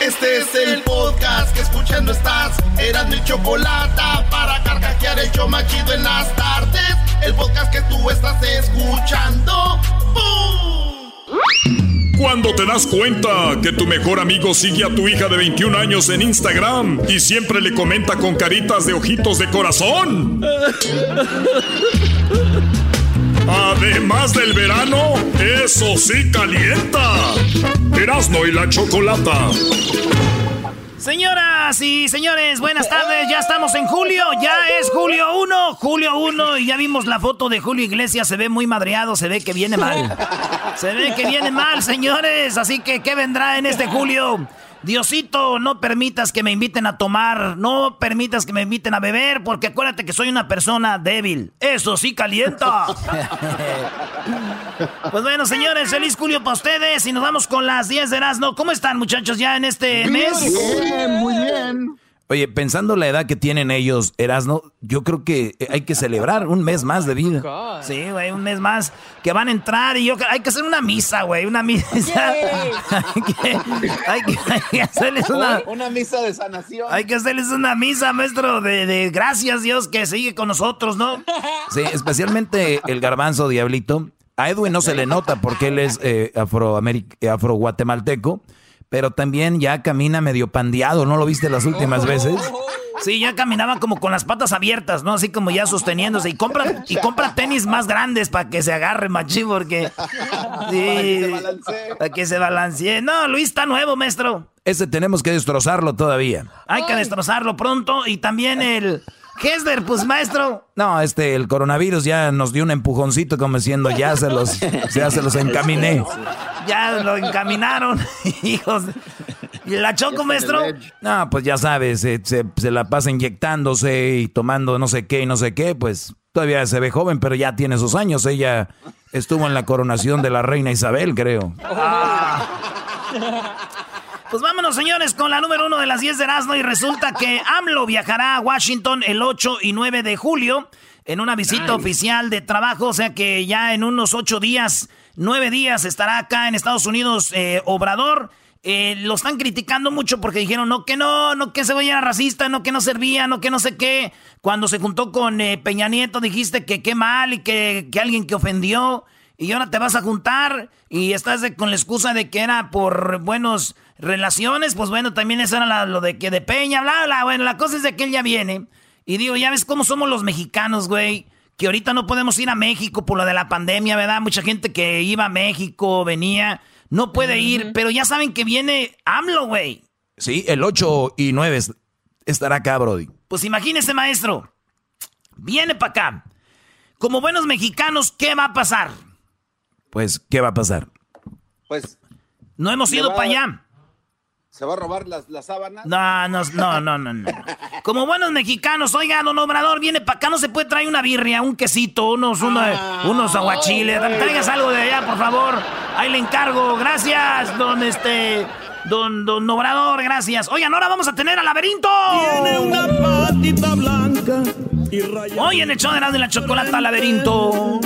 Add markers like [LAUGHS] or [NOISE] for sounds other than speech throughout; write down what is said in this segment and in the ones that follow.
Este es el podcast que escuchando estás. Eran mi chocolate para carcajear el show machido en las tardes. El podcast que tú estás escuchando. Cuando te das cuenta que tu mejor amigo sigue a tu hija de 21 años en Instagram y siempre le comenta con caritas de ojitos de corazón. [LAUGHS] Además del verano, eso sí calienta. Erasno y la chocolata. Señoras y señores, buenas tardes. Ya estamos en julio. Ya es julio 1. Julio 1. Y ya vimos la foto de Julio Iglesias. Se ve muy madreado. Se ve que viene mal. Se ve que viene mal, señores. Así que, ¿qué vendrá en este julio? Diosito, no permitas que me inviten a tomar, no permitas que me inviten a beber, porque acuérdate que soy una persona débil. Eso sí calienta. [LAUGHS] pues bueno, señores, feliz Julio para ustedes y nos vamos con las 10 de Erasmo. ¿Cómo están, muchachos, ya en este mes? Bien, muy bien. Oye, pensando la edad que tienen ellos, Erasno, yo creo que hay que celebrar un mes más de vida. Sí, güey, un mes más que van a entrar y yo hay que hacer una misa, güey, una misa. [LAUGHS] hay, que, hay, que, hacerles una una misa de sanación. Hay que hacerles una misa, maestro, de, de gracias Dios que sigue con nosotros, ¿no? [LAUGHS] Sí, especialmente el garbanzo diablito. A Edwin no se le nota porque él es eh, afro-guatemalteco pero también ya camina medio pandeado, ¿no lo viste las últimas veces? Sí, ya caminaba como con las patas abiertas, ¿no? Así como ya sosteniéndose. Y compra, y compra tenis más grandes para que se agarre, machín, porque. [LAUGHS] Sí, para que se balancee. No, Luis está nuevo, maestro. Ese tenemos que destrozarlo todavía. Hay que destrozarlo pronto. Y también el. Hesler, pues maestro. No, este, el coronavirus ya nos dio un empujoncito como diciendo, ya se los, ya se los encaminé. Ya lo encaminaron, [LAUGHS] hijos. ¿Y la choco, maestro? No, pues ya sabes, se, se, la pasa inyectándose y tomando no sé qué y no sé qué, pues todavía se ve joven, pero ya tiene sus años. Ella estuvo en la coronación de la reina Isabel, creo. Ah. [LAUGHS] Pues vámonos, señores, con la número uno de las 10 de Erasmo. Y resulta que [LAUGHS] AMLO viajará a Washington el 8 y 9 de julio en una visita oficial de trabajo. O sea que ya en unos ocho días, nueve días, estará acá en Estados Unidos eh, Obrador. Eh, lo están criticando mucho porque dijeron, no, que no, no, que se vaya racista, no, que no servía, no, que no sé qué. Cuando se juntó con eh, Peña Nieto dijiste que qué mal y que, que alguien que ofendió. Y ahora te vas a juntar y estás con la excusa de que era por buenos relaciones, pues bueno, también eso era lo de que de Peña, bla, bla. Bueno, la cosa es de que él ya viene. Y digo, ya ves cómo somos los mexicanos, güey. Que ahorita no podemos ir a México por lo de la pandemia, ¿verdad? Mucha gente que iba a México, venía, no puede ir, pero ya saben que viene AMLO, güey. Sí, el 8 y 9 estará acá, Brody. Pues imagínese, maestro. Viene para acá. Como buenos mexicanos, ¿qué va a pasar? Pues, ¿qué va a pasar? Pues. No hemos ido para allá. ¿Se va a robar las, las sábanas? No, no, no, no, no, Como buenos mexicanos, oiga, don Obrador, viene para acá, no se puede traer una birria, un quesito, unos, ah. unos aguachiles. Traigas algo de allá, por favor. Ahí le encargo. Gracias, don este. Don, don Obrador, gracias. Oigan, ahora vamos a tener al laberinto. Tiene una patita blanca y Hoy en el show de la chocolata laberinto.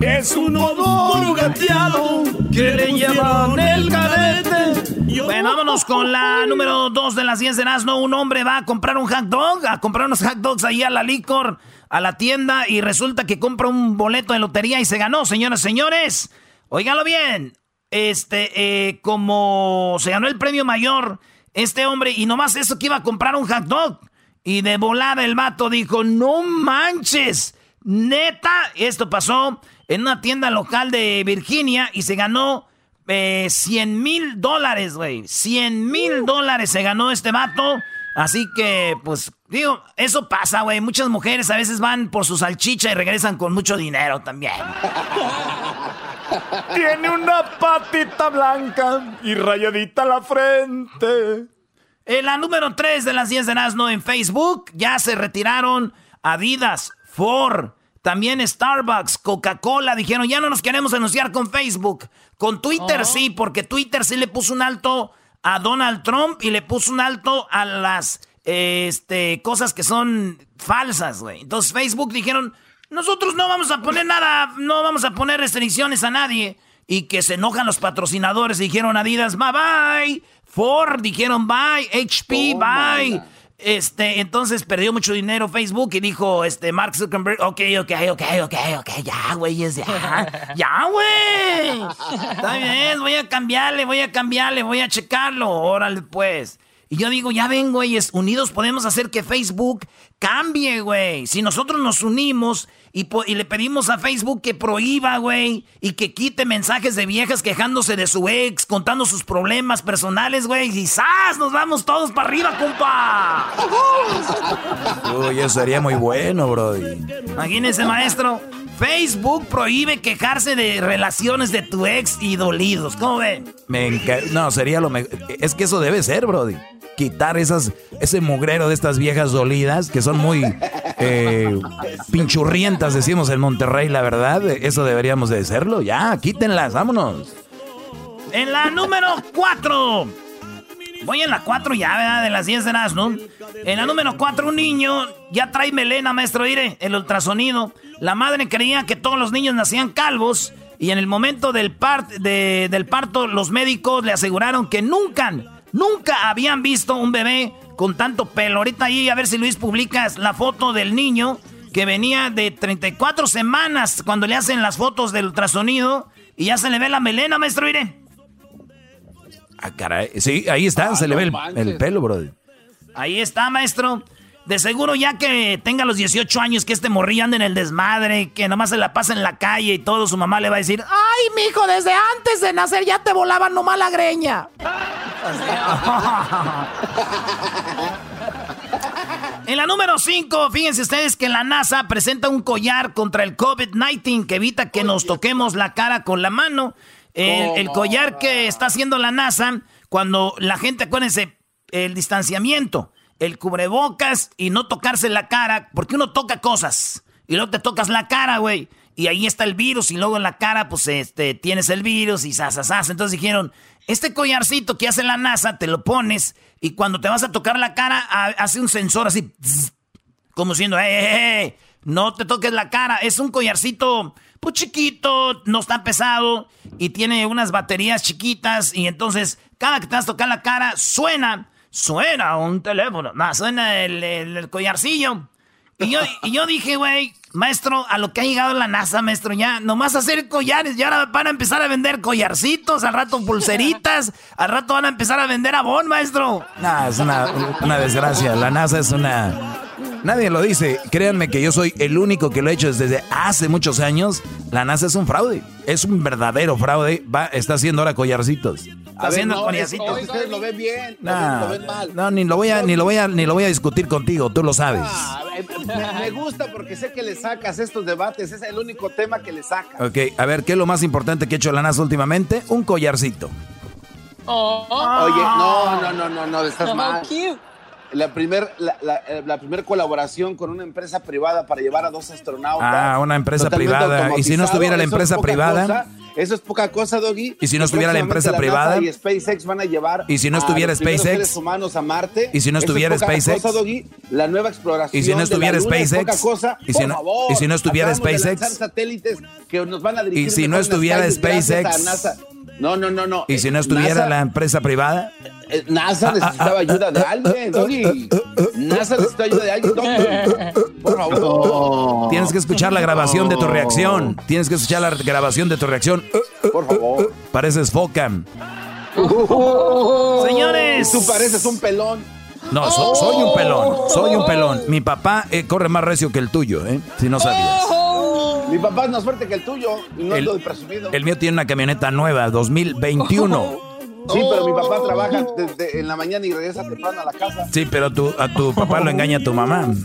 Es un odor gateado que le llaman el garete. Bueno, vámonos con la número 2 de las 10 de Nazno. Un hombre va a comprar un hot dog, a comprar unos hot dogs ahí a la licor, a la tienda, y resulta que compra un boleto de lotería y se ganó, señoras y señores. Óiganlo bien. Este, eh, como se ganó el premio mayor, este hombre, y nomás eso que iba a comprar un hot dog. Y de volada el vato dijo, no manches, neta, esto pasó en una tienda local de Virginia y se ganó 100 eh, mil dólares, güey. 100 mil dólares se ganó este vato. Así que, pues, digo, eso pasa, güey. Muchas mujeres a veces van por su salchicha y regresan con mucho dinero también. [LAUGHS] Tiene una patita blanca y rayadita la frente. En la número 3 de las 10 de Nazno en Facebook ya se retiraron Adidas, Ford, también Starbucks, Coca-Cola dijeron, ya no nos queremos anunciar con Facebook. Con Twitter oh. sí, porque Twitter sí le puso un alto a Donald Trump y le puso un alto a las este, cosas que son falsas, güey. Entonces Facebook dijeron, nosotros no vamos a poner nada, no vamos a poner restricciones a nadie. y que se enojan los patrocinadores y dijeron Adidas, bye bye. Ford dijeron bye, HP bye. Este, entonces perdió mucho dinero Facebook y dijo, este, Mark Zuckerberg, ok, ok, ok, ok, ok, ya, güey, ya, [LAUGHS] ya, güey. Está bien, voy a cambiarle, voy a cambiarle, voy a checarlo, órale, pues. Y yo digo, ya ven, güeyes, unidos podemos hacer que Facebook cambie, güey. Si nosotros nos unimos y, le pedimos a Facebook que prohíba, güey, y que quite mensajes de viejas quejándose de su ex, contando sus problemas personales, güey, y ¡zas! Nos vamos todos para arriba, compa. [LAUGHS] Uy, eso sería muy bueno, bro. Imagínense, maestro. Facebook prohíbe quejarse de relaciones de tu ex y dolidos. ¿Cómo ven? Me no, sería lo mejor. Es que eso debe ser, Brody. Quitar esas, ese mugrero de estas viejas dolidas que son muy eh, pinchurrientas, decimos en Monterrey, la verdad. Eso deberíamos de hacerlo. Ya, quítenlas, vámonos. En la número 4. Voy en la 4 ya, ¿verdad? De las 10 de las. En la número 4, un niño ya trae melena, maestro. Mire, el ultrasonido. La madre creía que todos los niños nacían calvos. Y en el momento del, del parto, los médicos le aseguraron que nunca, nunca habían visto un bebé con tanto pelo. Ahorita ahí, a ver si Luis publicas la foto del niño que venía de 34 semanas cuando le hacen las fotos del ultrasonido. Y ya se le ve la melena, maestro, mire. Ah, caray. Sí, ahí está, ah, se le ve el, el, pelo, brother. Ahí está, maestro. De seguro ya que tenga los 18 años, que este morrillo ande en el desmadre, que nomás se la pasa en la calle y todo, su mamá le va a decir, ¡ay, mijo, desde antes de nacer ya te volaban nomás la greña! en la número 5, fíjense ustedes que la NASA presenta un collar contra el COVID-19 que evita que nos toquemos la cara con la mano. El, collar que está haciendo la NASA, cuando la gente, acuérdense, el distanciamiento, el cubrebocas y no tocarse la cara, porque uno toca cosas y luego te tocas la cara, güey. Y ahí está el virus y luego en la cara, pues, este, tienes el virus y sasasas. Entonces dijeron, este collarcito que hace la NASA, te lo pones y cuando te vas a tocar la cara, hace un sensor así, como diciendo, eh, eh, eh, no te toques la cara. Es un collarcito pues chiquito, no está pesado y tiene unas baterías chiquitas y entonces cada que te vas a tocar la cara suena, suena un teléfono, no, suena el, collarcillo. Y yo, y yo dije, güey, maestro, a lo que ha llegado la NASA, maestro, ya nomás hacer collares, ya ahora van a empezar a vender collarcitos, al rato pulseritas, al rato van a empezar a vender abón, maestro. No, es una desgracia, la NASA es una Nadie lo dice. Créanme que yo soy el único que lo he hecho desde hace muchos años. La NASA es un fraude. Es un verdadero fraude. Va, está haciendo ahora collarcitos. Está haciendo no, collarcitos. ustedes lo ven bien, lo ven mal. No, ni lo voy a, ni lo voy a, ni lo voy a discutir contigo. Tú lo sabes. Ah, me, gusta porque sé que le sacas estos debates. Es el único tema que le sacas. Ok, a ver, ¿qué es lo más importante que ha hecho la NASA últimamente? Un collarcito. Oh. Oye, no, no, no, no, no, estás mal la primera la, la, eh, la primer colaboración con una empresa privada para llevar a dos astronautas. Ah, una empresa privada. ¿Y si no estuviera la empresa privada? eso es poca cosa, Doggy. ¿Y si no estuviera la empresa privada? y SpaceX van a llevar ¿Y si no estuviera SpaceX? seres humanos a Marte. ¿Y si no estuviera SpaceX? Cosa, Doggy, la nueva exploración ¿Y si no estuviera de la SpaceX? Es poca cosa. ¿Y si no, favor, ¿y si no estuviera SpaceX? satélites que nos van a dirigir ¿Y si no estuviera SpaceX? No, no, no, no. ¿Y si no estuviera la empresa privada? Eh, NASA necesitaba ayuda de alguien, Doggy. NASA necesita ayuda de alguien, Doggy. Por favor. Tienes que escuchar la grabación de tu reacción. Tienes que escuchar la grabación de tu reacción. Por favor. Pareces Focam. Señores. Tú pareces un pelón. No, soy un pelón. Soy un pelón. Mi papá eh, corre más recio que el tuyo, ¿eh? Si no sabías. Mi papá es más fuerte que el tuyo y no el, presumido. El mío tiene una camioneta nueva, 2021. [LAUGHS] Sí, pero mi papá trabaja desde en la mañana y regresa temprano a la casa. Sí, pero tu, a tu papá lo engaña a tu mamá. Sí,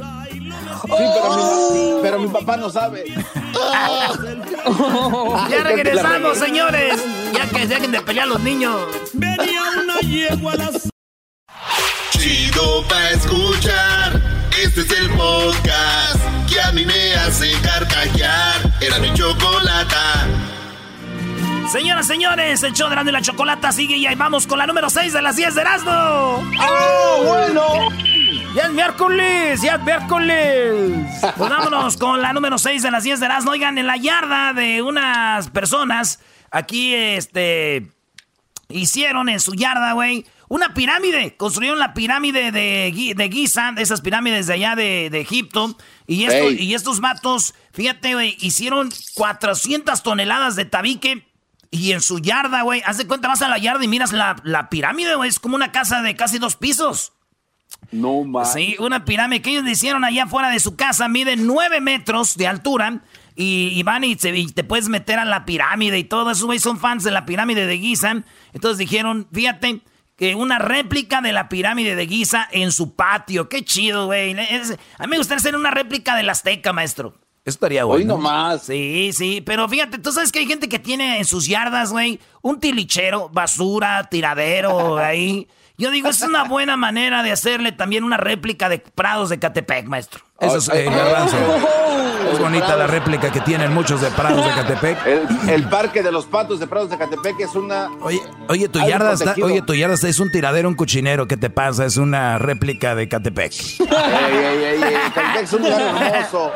pero mi, pero mi papá no sabe. [LAUGHS] ya regresamos, señores. Ya que dejen de pelear los niños. Venía una yegua las... Chido pa' escuchar. Este es el podcast que a mí me hace carcajear. Era mi chocolata. Señoras, señores, el show de y la Chocolata sigue y ahí vamos con la número 6 de las 10 de Erasmo. ¡Oh, bueno! ¡Ya es miércoles! ¡Ya es miércoles! Pues vámonos con la número 6 de las 10 de Erasmo. Oigan, en la yarda de unas personas aquí, este, hicieron en su yarda, güey, una pirámide. Construyeron la pirámide de, de Giza, esas pirámides de allá de, Egipto. Y, esto, y estos matos, fíjate, güey, hicieron 400 toneladas de tabique. Y en su yarda, güey, haz de cuenta, vas a la yarda y miras la, la pirámide, güey. Es como una casa de casi dos pisos. No más. Sí, una pirámide que ellos hicieron allá afuera de su casa. Mide 9 metros de altura. Y, van y, te puedes meter a la pirámide y todo. Esos güey son fans de la pirámide de Giza. Entonces dijeron, fíjate, que una réplica de la pirámide de Giza en su patio. Qué chido, güey. a mí me gustaría hacer una réplica de la Azteca, maestro. Eso estaría bueno. Hoy nomás. Sí, sí, pero fíjate, tú sabes que hay gente que tiene en sus yardas, güey, un tilichero, basura, tiradero, [LAUGHS] ahí. Yo digo, es una buena manera de hacerle también una réplica de Prados de Catepec, maestro. Eso es, eh, Es bonita la réplica que tienen muchos de Prados de [LAUGHS] Catepec. El, parque de los patos de Prados de Catepec es una. Oye, oye tu yarda está, oye, tu yarda es un tiradero, un cochinero. ¿Qué te pasa? Es una réplica de Catepec. [LAUGHS] ey, ey, ey, Catepec es un lugar hermoso.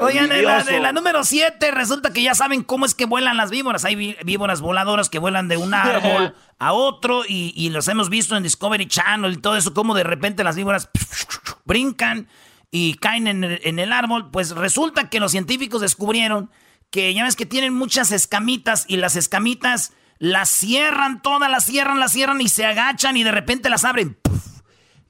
Oigan, en la, la, número 7 resulta que ya saben cómo es que vuelan las víboras. Hay víboras voladoras que vuelan de un árbol [LAUGHS] a otro y, y los hemos visto en Discovery Channel y todo eso, como de repente las víboras brincan y caen en el, árbol. Pues resulta que los científicos descubrieron que ya ves que tienen muchas escamitas y las escamitas las cierran, todas las cierran, las cierran y se agachan y de repente las abren.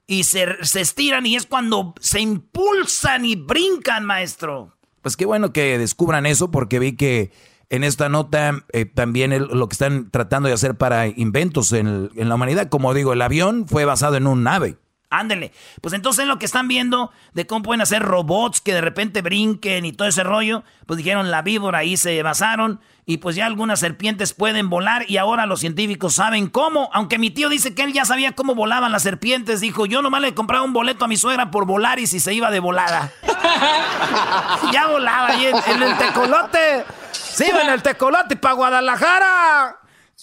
y se, se estiran y es cuando se impulsan y brincan, maestro. Pues qué bueno que descubran eso porque vi que en esta nota eh, también lo que están tratando de hacer para inventos en, la humanidad, como digo, el avión fue basado en un ave. Ándele. Pues entonces lo que están viendo de cómo pueden hacer robots que de repente brinquen y todo ese rollo, pues dijeron la víbora ahí se basaron y pues ya algunas serpientes pueden volar y ahora los científicos saben cómo. Aunque mi tío dice que él ya sabía cómo volaban las serpientes, dijo, yo nomás le compraba un boleto a mi suegra por volar y si se iba de volada. [LAUGHS] ya volaba ahí en, el tecolote. Sí, en el tecolote para Guadalajara.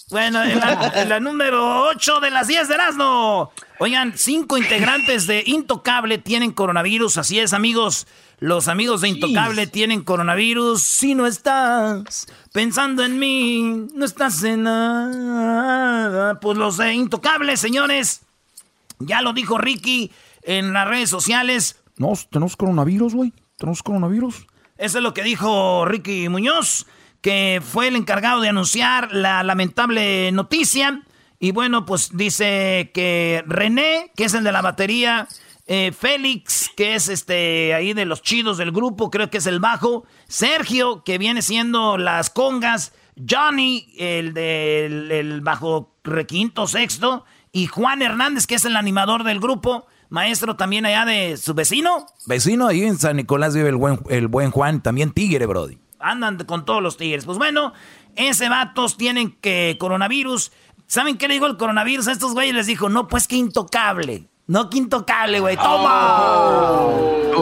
Bueno, en la, número 8 de las 10 de Erasmo. Oigan, cinco integrantes de Intocable tienen coronavirus. Así es, amigos. Los amigos de Intocable tienen coronavirus. Si no estás pensando en mí, no estás en nada. Pues los de Intocable, señores. Ya lo dijo Ricky en las redes sociales. No, tenemos coronavirus, güey. Tenemos coronavirus. Eso es lo que dijo Ricky Muñoz, que fue el encargado de anunciar la lamentable noticia. Y bueno, pues dice que René, que es el de la batería, eh, Félix, que es este ahí de los chidos del grupo, creo que es el bajo, Sergio, que viene siendo las congas, Johnny, el del bajo requinto sexto, y Juan Hernández, que es el animador del grupo, maestro también allá de su vecino. Vecino, ahí en San Nicolás vive el buen, el buen Juan, también tigre, Brody. Andan con todos los tigres. Pues bueno, ese vatos tienen que coronavirus. ¿Saben qué le dijo el coronavirus a estos güeyes? Les dijo, no, pues que intocable. No que intocable, güey. ¡Toma! Oh.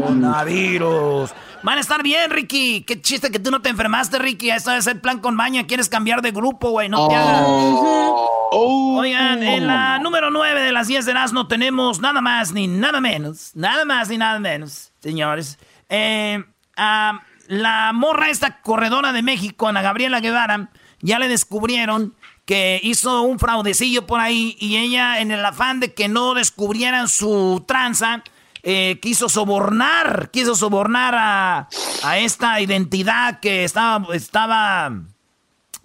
Coronavirus. Van a estar bien, Ricky. Qué chiste que tú no te enfermaste, Ricky. Eso es el plan con maña. Quieres cambiar de grupo, güey. No te hagas. Oh. Oigan, en la número 9 de las 10 de no tenemos nada más ni nada menos. Nada más ni nada menos, señores. Eh, la morra, esta corredora de México, Ana Gabriela Guevara, ya le descubrieron que hizo un fraudecillo por ahí y ella en el afán de que no descubrieran su tranza, eh, quiso sobornar, quiso sobornar a, esta identidad que estaba, estaba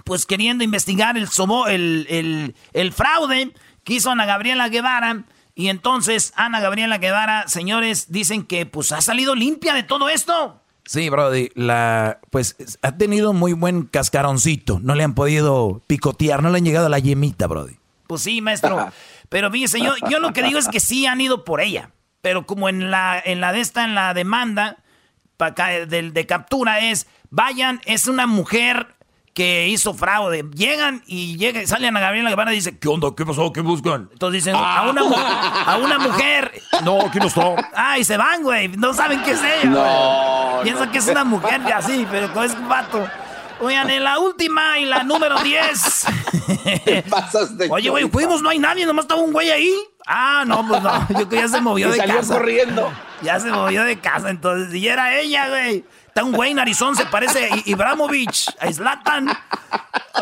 pues queriendo investigar el, el, el, fraude quiso Ana Gabriela Guevara. Y entonces Ana Gabriela Guevara, señores, dicen que pues ha salido limpia de todo esto. Sí, Brody, la, pues ha tenido muy buen cascaroncito. No le han podido picotear, no le han llegado a la yemita, Brody. Pues sí, maestro. [LAUGHS] Pero fíjese, yo, yo lo que digo es que sí han ido por ella. Pero como en la, en la de esta, en la demanda de, de captura es, vayan, es una mujer que hizo fraude. Llegan y llegan, salen a Gabriela Guevara y dice, ¿qué onda? ¿Qué pasó? ¿Qué buscan? Entonces dicen, a, una, a una mujer. No, aquí no está. Ah, y se van, güey. No saben qué es ella. No. Piensan que es una mujer así, pero es un vato. Oigan, en la última y la número 10. [LAUGHS] Oye, güey, fuimos, no hay nadie, nomás estaba un güey ahí. Ah, no, pues no. Yo que ya se movió de casa. corriendo. Ya se movió de casa, entonces. Y era ella, güey. Está un güey narizón, se parece a Ibramovich, a Zlatan.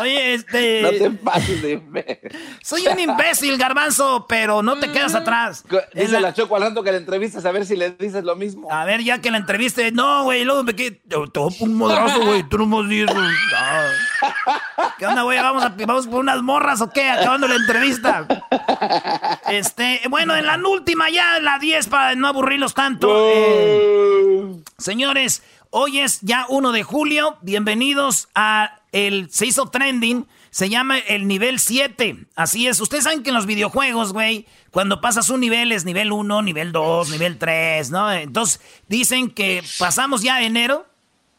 Oye, este. No te pases de Soy un imbécil, garbanzo, pero no te quedas atrás. Dice la, Choco al que la entrevistas a ver si le dices lo mismo. A ver, ya que la entreviste. No, güey, luego me quedé. Un modrazo, güey. Tú no me dices. [LAUGHS] ¿Qué onda, güey? ¿Vamos, a, ¿Vamos por unas morras o qué? Acabando la entrevista. Este, bueno, en la última ya, la 10, para no aburrirlos tanto. Eh, señores, hoy es ya 1 de julio. Bienvenidos a el, se hizo trending, se llama el nivel 7. Así es, ustedes saben que en los videojuegos, güey, cuando pasas un nivel es nivel 1, nivel 2, nivel 3, ¿no? Entonces dicen que pasamos ya enero,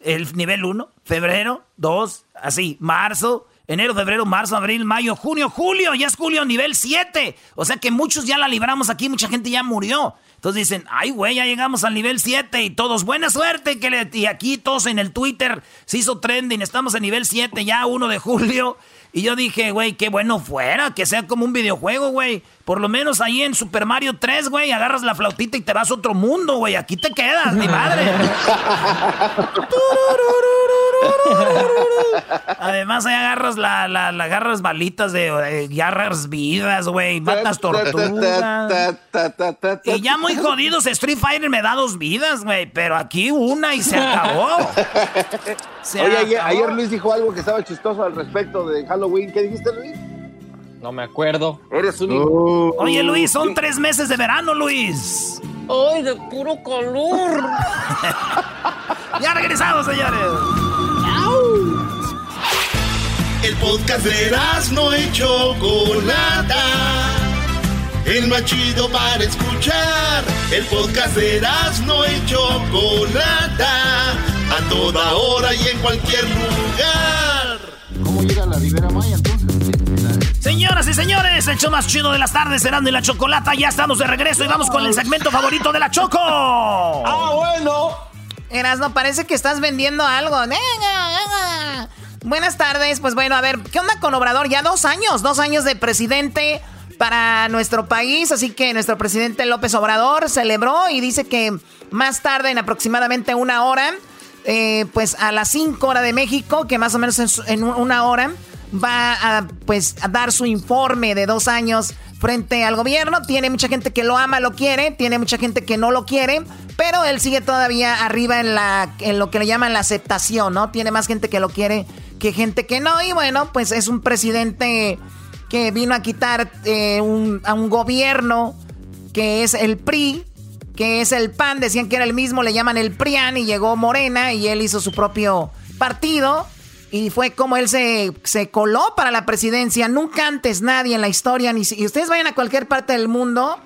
el nivel 1, febrero, 2, así, marzo, enero, febrero, marzo, abril, mayo, junio, julio, ya es julio, nivel 7. O sea que muchos ya la libramos aquí, mucha gente ya murió. Entonces dicen, ay, güey, ya llegamos al nivel 7 y todos, buena suerte. Que le... Y aquí todos en el Twitter se hizo trending, estamos en nivel 7 ya, 1 de julio. Y yo dije, güey, qué bueno fuera, que sea como un videojuego, güey. Por lo menos ahí en Super Mario 3, güey, agarras la flautita y te vas a otro mundo, güey. Aquí te quedas, mi madre. [LAUGHS] Además, ahí agarras la, la, la agarras balitas de, agarras vidas, güey. Matas tortugas. y ya muy jodidos, Street Fighter me da dos vidas, güey. Pero aquí una y se acabó. Oye, Ayer, Luis dijo algo que estaba chistoso al respecto de Halloween. ¿Qué dijiste, Luis? No me acuerdo. Eres un... Uh. Oye, Luis, son tres meses de verano, Luis. ¡Ay, de puro calor! [LAUGHS] ya regresamos, señores. El podcast de no hecho Chocolata. El más chido para escuchar. El podcast de no hecho Chocolata. A toda hora y en cualquier lugar. ¿Cómo llega la Ribera Maya entonces? Señoras y señores, el show más chido de las tardes, Serán y la Chocolata. Ya estamos de regreso y vamos con el segmento favorito de la Choco. ¡Ah, bueno! No parece que estás vendiendo algo. Buenas tardes. Pues bueno, a ver, ¿qué onda con Obrador? Ya dos años, dos años de presidente para nuestro país. Así que nuestro presidente López Obrador celebró y dice que más tarde, en aproximadamente una hora, eh, pues a las cinco horas de México, que más o menos en, una hora, va a, pues, a dar su informe de dos años frente al gobierno. Tiene mucha gente que lo ama, lo quiere, tiene mucha gente que no lo quiere, pero él sigue todavía arriba en, la, lo que le llaman la aceptación, ¿no? Tiene más gente que lo quiere que gente que no. Y bueno, pues es un presidente que vino a quitar eh, a un gobierno que es el PRI, que es el PAN, decían que era el mismo, le llaman el PRIAN y llegó Morena y él hizo su propio partido y fue como él se, se coló para la presidencia. Nunca antes nadie en la historia, ni si ustedes vayan a cualquier parte del mundo,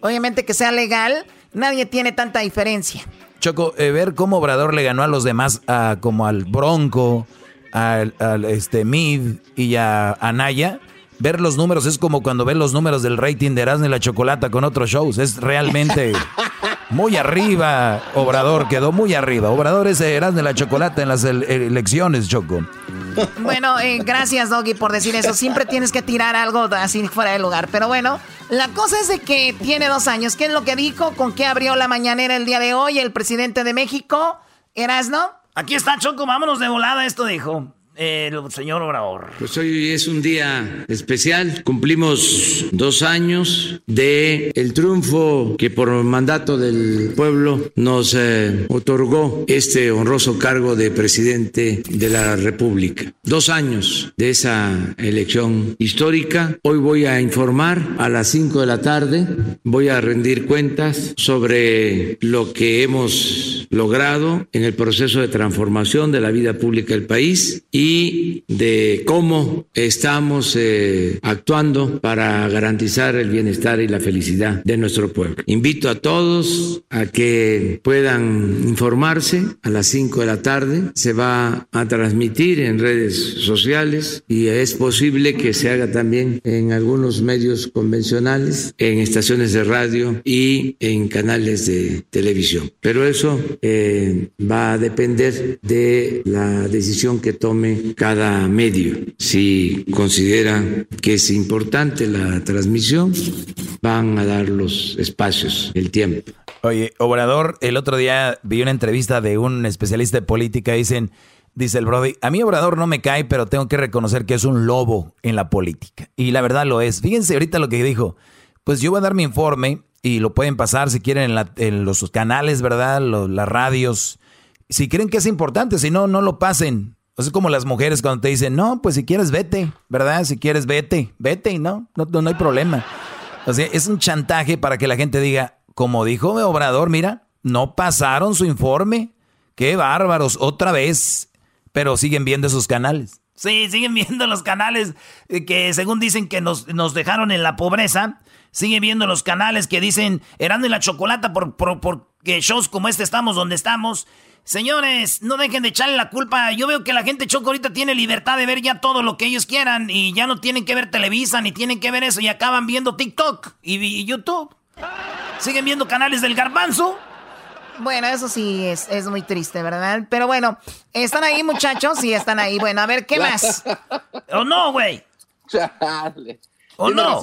obviamente que sea legal, nadie tiene tanta diferencia. Choco, eh, ver cómo Obrador le ganó a los demás, como al Bronco, al, este, Mid y a Anaya, ver los números es como cuando ves los números del rating de Erasmo y la Chocolata con otros shows. Es realmente [LAUGHS] muy arriba. Obrador quedó muy arriba. Obrador es Erasmo y la Chocolata en las elecciones, Choco. Bueno, eh, gracias, Doggy, por decir eso. Siempre tienes que tirar algo así fuera de lugar. Pero bueno, la cosa es de que tiene dos años. ¿Qué es lo que dijo? ¿Con qué abrió la mañanera el día de hoy el presidente de México? ¿Erasno? Aquí está Choco, vámonos de volada, esto dijo el señor Obrador. Pues hoy es un día especial. Cumplimos dos años de el triunfo que por mandato del pueblo nos eh, otorgó este honroso cargo de presidente de la República. Dos años de esa elección histórica. Hoy voy a informar a las cinco de la tarde. Voy a rendir cuentas sobre lo que hemos logrado en el proceso de transformación de la vida pública del país y y de cómo estamos eh, actuando para garantizar el bienestar y la felicidad de nuestro pueblo. Invito a todos a que puedan informarse a las 5 de la tarde. Se va a transmitir en redes sociales y es posible que se haga también en algunos medios convencionales, en estaciones de radio y en canales de televisión. Pero eso eh, va a depender de la decisión que tome cada medio. Si considera que es importante la transmisión, van a dar los espacios, el tiempo. Oye, Obrador, el otro día vi una entrevista de un especialista de política. Dicen, dice el Brody, a mí Obrador no me cae, pero tengo que reconocer que es un lobo en la política. Y la verdad lo es. Fíjense ahorita lo que dijo. Pues yo voy a dar mi informe y lo pueden pasar si quieren en, los canales, ¿verdad? las radios. Si creen que es importante, si no, no lo pasen. Es como las mujeres cuando te dicen, no, pues si quieres vete, ¿verdad? Si quieres vete, vete, ¿no? No, no, no hay problema. O sea, es un chantaje para que la gente diga, como dijo Obrador, mira, no pasaron su informe. Qué bárbaros, otra vez. Pero siguen viendo esos canales. Sí, siguen viendo los canales eh, que según dicen que nos, nos dejaron en la pobreza. Siguen viendo los canales que dicen Erando y la Chocolata por, por, porque shows como este estamos donde estamos. Señores, no dejen de echarle la culpa. Yo veo que la gente choco ahorita tiene libertad de ver ya todo lo que ellos quieran y ya no tienen que ver Televisa ni tienen que ver eso y acaban viendo TikTok y YouTube. ¿Siguen viendo canales del garbanzo? Bueno, eso sí es, es, muy triste, ¿verdad? Pero bueno, ¿están ahí, muchachos? Sí, están ahí. Bueno, a ver, ¿qué [LAUGHS] más? ¿O no, güey? ¿O no?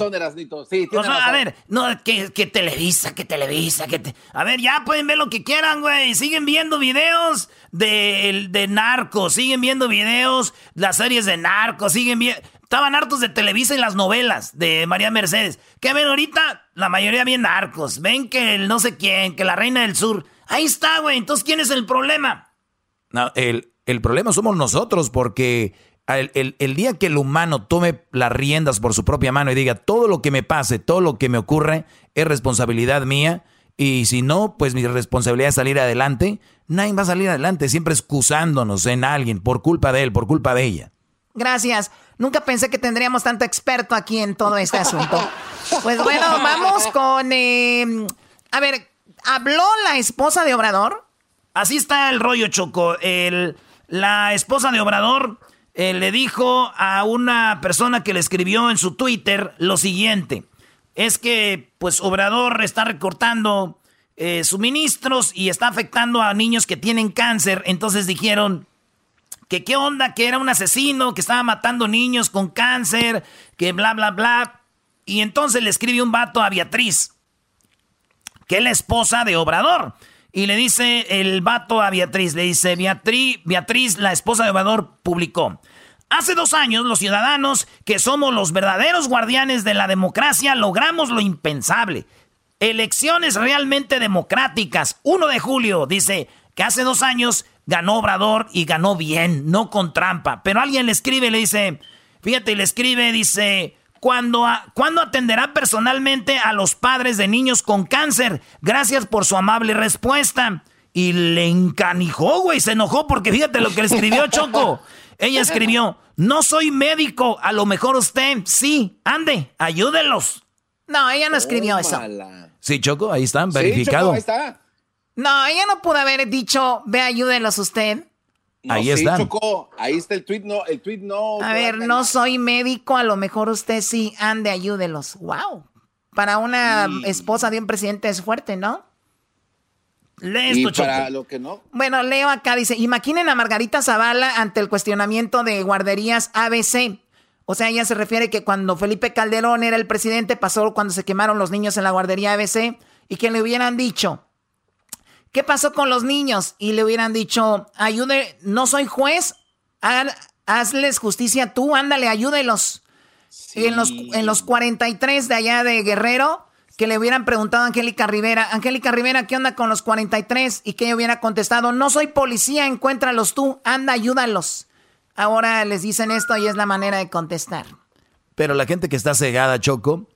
Sí, a ver, no, que, Televisa, que Televisa, que... A ver, ya pueden ver lo que quieran, güey. Siguen viendo videos de, de narcos, siguen viendo videos, las series de narcos, siguen viendo... Estaban hartos de Televisa y las novelas de María Mercedes. ¿Qué ven ahorita? La mayoría bien narcos. Ven que el no sé quién, que la reina del sur. Ahí está, güey. Entonces, ¿quién es el problema? No, el, el problema somos nosotros porque el, el, día que el humano tome las riendas por su propia mano y diga todo lo que me pase, todo lo que me ocurre es responsabilidad mía y si no, pues mi responsabilidad es salir adelante, nadie va a salir adelante, siempre excusándonos en alguien por culpa de él, por culpa de ella. Gracias. Nunca pensé que tendríamos tanto experto aquí en todo este asunto. [LAUGHS] Pues bueno, vamos con... Eh, a ver, ¿habló la esposa de Obrador? Así está el rollo, Choco. El, la esposa de Obrador eh, le dijo a una persona que le escribió en su Twitter lo siguiente. Es que, pues, Obrador está recortando eh, suministros y está afectando a niños que tienen cáncer. Entonces dijeron, que qué onda, que era un asesino, que estaba matando niños con cáncer, que bla, bla, bla. Y entonces le escribe un vato a Beatriz, que es la esposa de Obrador. Y le dice el vato a Beatriz, le dice, Beatriz, Beatriz, la esposa de Obrador, publicó. Hace dos años los ciudadanos, que somos los verdaderos guardianes de la democracia, logramos lo impensable. Elecciones realmente democráticas. 1 de julio, dice que hace dos años ganó Obrador y ganó bien, no con trampa. Pero alguien le escribe, le dice, fíjate, le escribe, dice, ¿cuándo, atenderá personalmente a los padres de niños con cáncer? Gracias por su amable respuesta. Y le encanijó, güey, se enojó porque fíjate lo que le escribió Choco. [LAUGHS] Ella escribió, no soy médico, a lo mejor usted, sí, ande, ayúdelos. No, ella no escribió eso. Sí, Choco, ahí están, verificado. ahí está. No, ella no pudo haber dicho, ve, ayúdenos usted. Ahí está. Ahí está el tweet, no, el tweet no. A ver, no soy médico, a lo mejor usted sí, ande, ayúdelos. Wow. Para una esposa de un presidente es fuerte, ¿no? Lee esto, y para lo que no. Bueno, leo acá, dice, imaginen a Margarita Zavala ante el cuestionamiento de guarderías ABC. O sea, ella se refiere que cuando Felipe Calderón era el presidente, pasó cuando se quemaron los niños en la guardería ABC y que le hubieran dicho, ¿Qué pasó con los niños? Y le hubieran dicho, ayude, no soy juez, hazles justicia tú, ándale, ayúdelos. Y en los, en los 43 de allá de Guerrero, que le hubieran preguntado a Angélica Rivera, Angélica Rivera, ¿qué onda con los 43? Y que ella hubiera contestado, no soy policía, encuéntralos tú, anda, ayúdalos. Ahora les dicen esto y es la manera de contestar. Pero la gente que está cegada, Choco,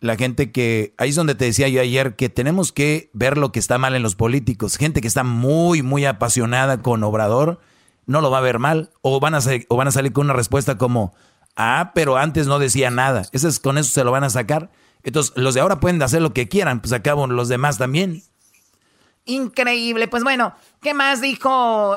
la gente que, ahí es donde te decía yo ayer, que tenemos que ver lo que está mal en los políticos. Gente que está muy, muy apasionada con Obrador, no lo va a ver mal. O van a, o van a salir con una respuesta como, ah, pero antes no decía nada. Ese es, con eso se lo van a sacar. Entonces, los de ahora pueden hacer lo que quieran, pues acaban los demás también. Increíble. Pues bueno, ¿qué más dijo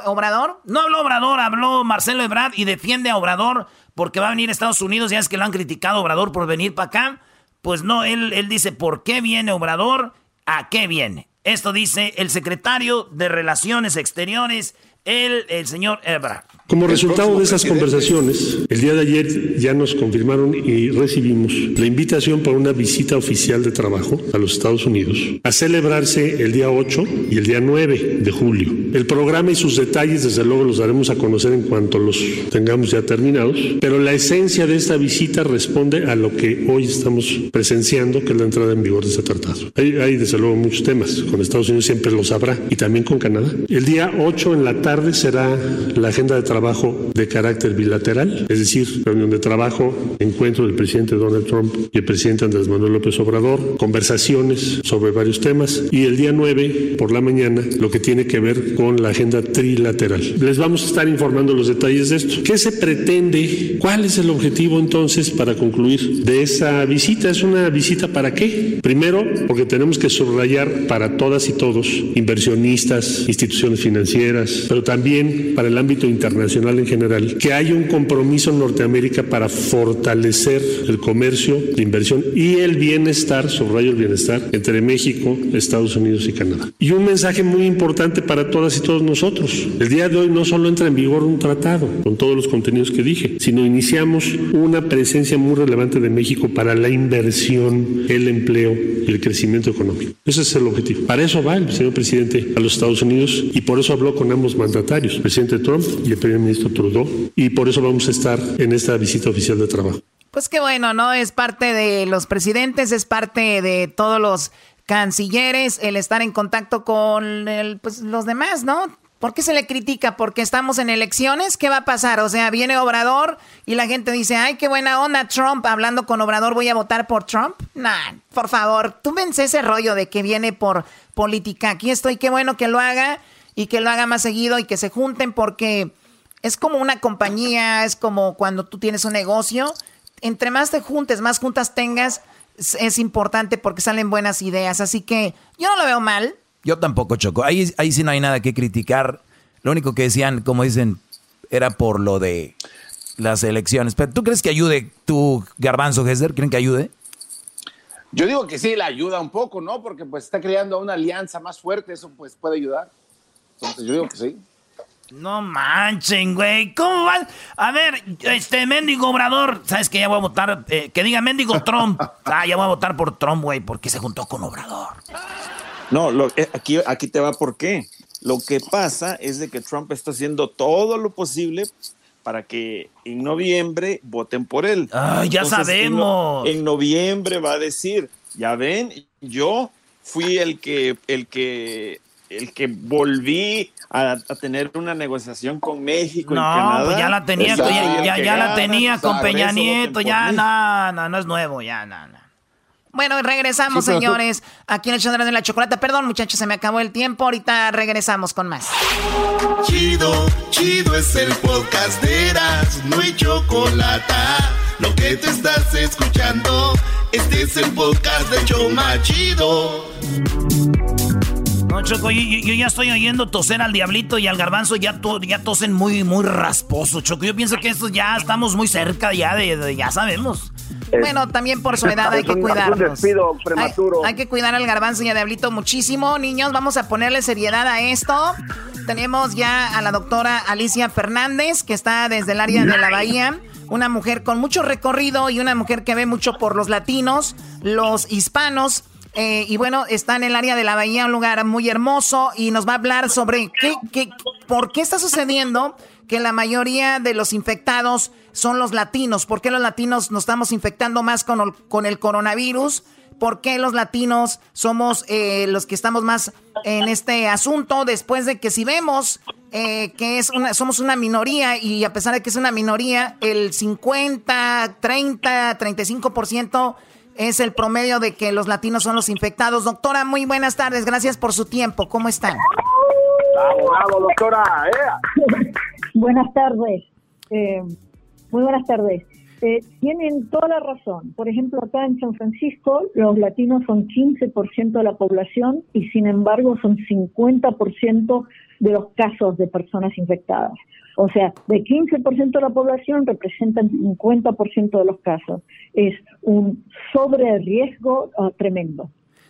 Obrador? No habló Obrador, habló Marcelo Ebrard y defiende a Obrador porque va a venir a Estados Unidos. Ya es que lo han criticado a Obrador por venir para acá. Pues no, él, él dice, ¿por qué viene Obrador? ¿A qué viene? Esto dice el secretario de Relaciones Exteriores, el, el señor Ebrard. Como resultado de esas conversaciones, el día de ayer ya nos confirmaron y recibimos la invitación para una visita oficial de trabajo a los Estados Unidos a celebrarse el día 8 y el día 9 de julio. El programa y sus detalles, desde luego, los daremos a conocer en cuanto los tengamos ya terminados, pero la esencia de esta visita responde a lo que hoy estamos presenciando, que es la entrada en vigor de este tratado. Hay, hay desde luego muchos temas, con Estados Unidos siempre lo sabrá y también con Canadá. El día 8 en la tarde será la agenda de trabajo de carácter bilateral, es decir, reunión de trabajo, encuentro del presidente Donald Trump y el presidente Andrés Manuel López Obrador, conversaciones sobre varios temas y el día 9 por la mañana lo que tiene que ver con la agenda trilateral. Les vamos a estar informando los detalles de esto. ¿Qué se pretende? ¿Cuál es el objetivo entonces para concluir de esa visita? ¿Es una visita para qué? Primero, porque tenemos que subrayar para todas y todos, inversionistas, instituciones financieras, pero también para el ámbito internacional en general, que hay un compromiso en Norteamérica para fortalecer el comercio, la inversión y el bienestar, subrayo el bienestar, entre México, Estados Unidos y Canadá. Y un mensaje muy importante para todas y todos nosotros. El día de hoy no solo entra en vigor un tratado con todos los contenidos que dije, sino iniciamos una presencia muy relevante de México para la inversión, el empleo y el crecimiento económico. Ese es el objetivo. Para eso va el señor presidente a los Estados Unidos y por eso habló con ambos mandatarios, el presidente Trump y el ministro Trudeau, y por eso vamos a estar en esta visita oficial de trabajo. Pues qué bueno, ¿no? Es parte de los presidentes, es parte de todos los cancilleres, el estar en contacto con pues, los demás, ¿no? ¿Por qué se le critica? ¿Porque estamos en elecciones? ¿Qué va a pasar? O sea, viene Obrador y la gente dice, ay, qué buena onda Trump, hablando con Obrador, voy a votar por Trump. Nah, por favor, tú vence ese rollo de que viene por política. Aquí estoy, qué bueno que lo haga y que lo haga más seguido y que se junten porque es como una compañía, es como cuando tú tienes un negocio. Entre más te juntes, más juntas tengas, es importante porque salen buenas ideas. Así que yo no lo veo mal. Yo tampoco, Choco. Ahí, ahí sí no hay nada que criticar. Lo único que decían, como dicen, era por lo de las elecciones. Pero ¿tú crees que ayude tu garbanzo, Gesser? ¿Creen que ayude? Yo digo que sí, la ayuda un poco, ¿no? Porque pues está creando una alianza más fuerte, eso pues puede ayudar. Entonces yo digo que sí. No manchen, güey. ¿Cómo van? A ver, este mendigo Obrador, ¿sabes que Ya voy a votar, eh, que diga mendigo Trump. [LAUGHS] Ah, ya voy a votar por Trump, güey, porque se juntó con Obrador. No, lo, eh, aquí, aquí te va por qué. Lo que pasa es de que Trump está haciendo todo lo posible para que en noviembre voten por él. Ah, ya sabemos. En, noviembre va a decir, ya ven, yo fui el que, el que, el que volví a, tener una negociación con México no, y Canadá. Pues ya la tenía, ya, ya, la tenía con Peña Nieto, ya no, no, no es nuevo, ya no, no. Bueno, regresamos, señores. Aquí en el show de la chocolate. Perdón, muchachos, se me acabó el tiempo. Ahorita regresamos con más. Chido, chido es el podcast de Eras, no hay chocolate. Lo que te estás escuchando, este es el podcast de Choma Chido. No, Choco, yo, ya estoy oyendo toser al diablito y al garbanzo, ya, ya tosen muy, muy rasposo, Choco. Yo pienso que esto ya estamos muy cerca ya de ya sabemos. Bueno, también por su [LAUGHS] edad hay que cuidarnos. Hay, que cuidar al garbanzo y a Diablito muchísimo. Niños, vamos a ponerle seriedad a esto. Tenemos ya a la doctora Alicia Fernández, que está desde el área de la Bahía. Una mujer con mucho recorrido y una mujer que ve mucho por los latinos, los hispanos. Eh, y bueno, está en el área de la Bahía, un lugar muy hermoso, y nos va a hablar sobre qué, qué, por qué está sucediendo que la mayoría de los infectados son los latinos. ¿Por qué los latinos nos estamos infectando más con el, con el coronavirus? ¿Por qué los latinos somos eh, los que estamos más en este asunto? Después de que si vemos eh, que es una, somos una minoría y a pesar de que es una minoría, el 50, 30, 35% es el promedio de que los latinos son los infectados. Doctora, muy buenas tardes. Gracias por su tiempo. ¿Cómo están? Bravo, doctora. Buenas tardes. Eh, muy buenas tardes. Eh, tienen toda la razón. Por ejemplo, acá en San Francisco, los latinos son 15% de la población y sin embargo son 50% de los casos de personas infectadas. O sea, de 15% de la población representan 50% de los casos. Es un sobre riesgo ah, tremendo.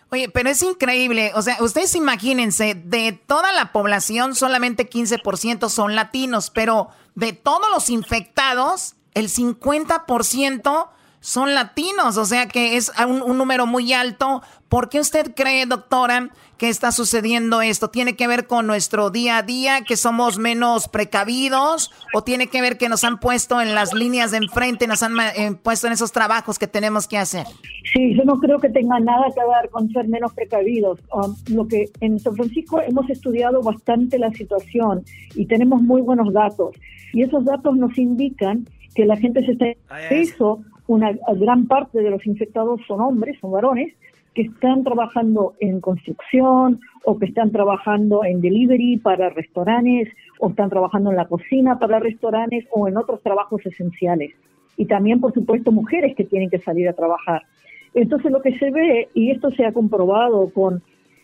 Oye, pero es increíble. O sea, ustedes imagínense, de toda la población, solamente 15% son latinos, pero de todos los infectados, el 50% son latinos, o sea que es un, número muy alto. ¿Por qué usted cree, doctora, que está sucediendo esto? ¿Tiene que ver con nuestro día a día, que somos menos precavidos? ¿O tiene que ver que nos han puesto en las líneas de enfrente, nos han eh, puesto en esos trabajos que tenemos que hacer? Sí, yo no creo que tenga nada que ver con ser menos precavidos. Um, lo que en San Francisco hemos estudiado bastante la situación y tenemos muy buenos datos. Y esos datos nos indican que la gente se está... Eso una gran parte de los infectados son hombres, son varones, que están trabajando en construcción o que están trabajando en delivery para restaurantes o están trabajando en la cocina para restaurantes o en otros trabajos esenciales. Y también, por supuesto, mujeres que tienen que salir a trabajar. Entonces, lo que se ve, y esto se ha comprobado con,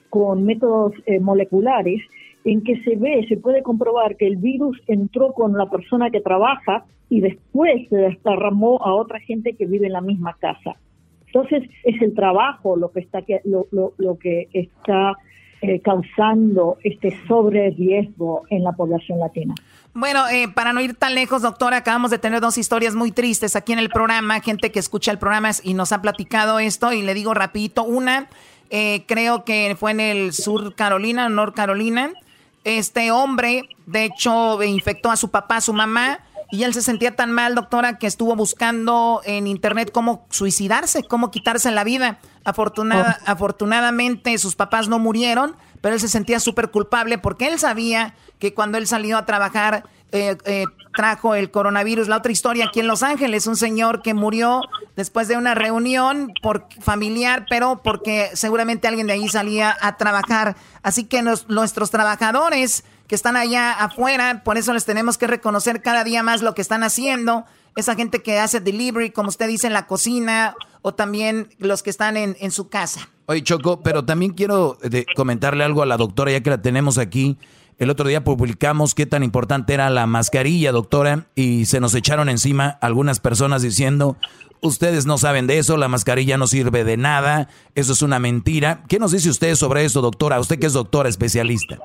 con métodos eh, moleculares, en que se ve, se puede comprobar que el virus entró con la persona que trabaja y después se desparramó a otra gente que vive en la misma casa. Entonces es el trabajo lo que está lo, lo, que está eh, causando este sobre riesgo en la población latina. Bueno, eh, para no ir tan lejos, doctora, acabamos de tener dos historias muy tristes aquí en el programa, gente que escucha el programa y nos ha platicado esto y le digo rapidito, una, eh, creo que fue en el sur Carolina, North Carolina, este hombre, de hecho, infectó a su papá, a su mamá, y él se sentía tan mal, doctora, que estuvo buscando en internet cómo suicidarse, cómo quitarse la vida. Afortunada, oh. Afortunadamente sus papás no murieron, pero él se sentía súper culpable porque él sabía que cuando él salió a trabajar eh, eh, trajo el coronavirus. La otra historia aquí en Los Ángeles, un señor que murió después de una reunión por familiar, pero porque seguramente alguien de ahí salía a trabajar. Así que nuestros trabajadores que están allá afuera, por eso les tenemos que reconocer cada día más lo que están haciendo. Esa gente que hace delivery, como usted dice, en la cocina, o también los que están en, en su casa. Oye, Choco, pero también quiero eh, comentarle algo a la doctora, ya que la tenemos aquí. El otro día publicamos qué tan importante era la mascarilla, doctora, y se nos echaron encima algunas personas diciendo, ustedes no saben de eso, la mascarilla no sirve de nada, eso es una mentira. ¿Qué nos dice usted sobre eso, doctora? Usted que es doctora especialista.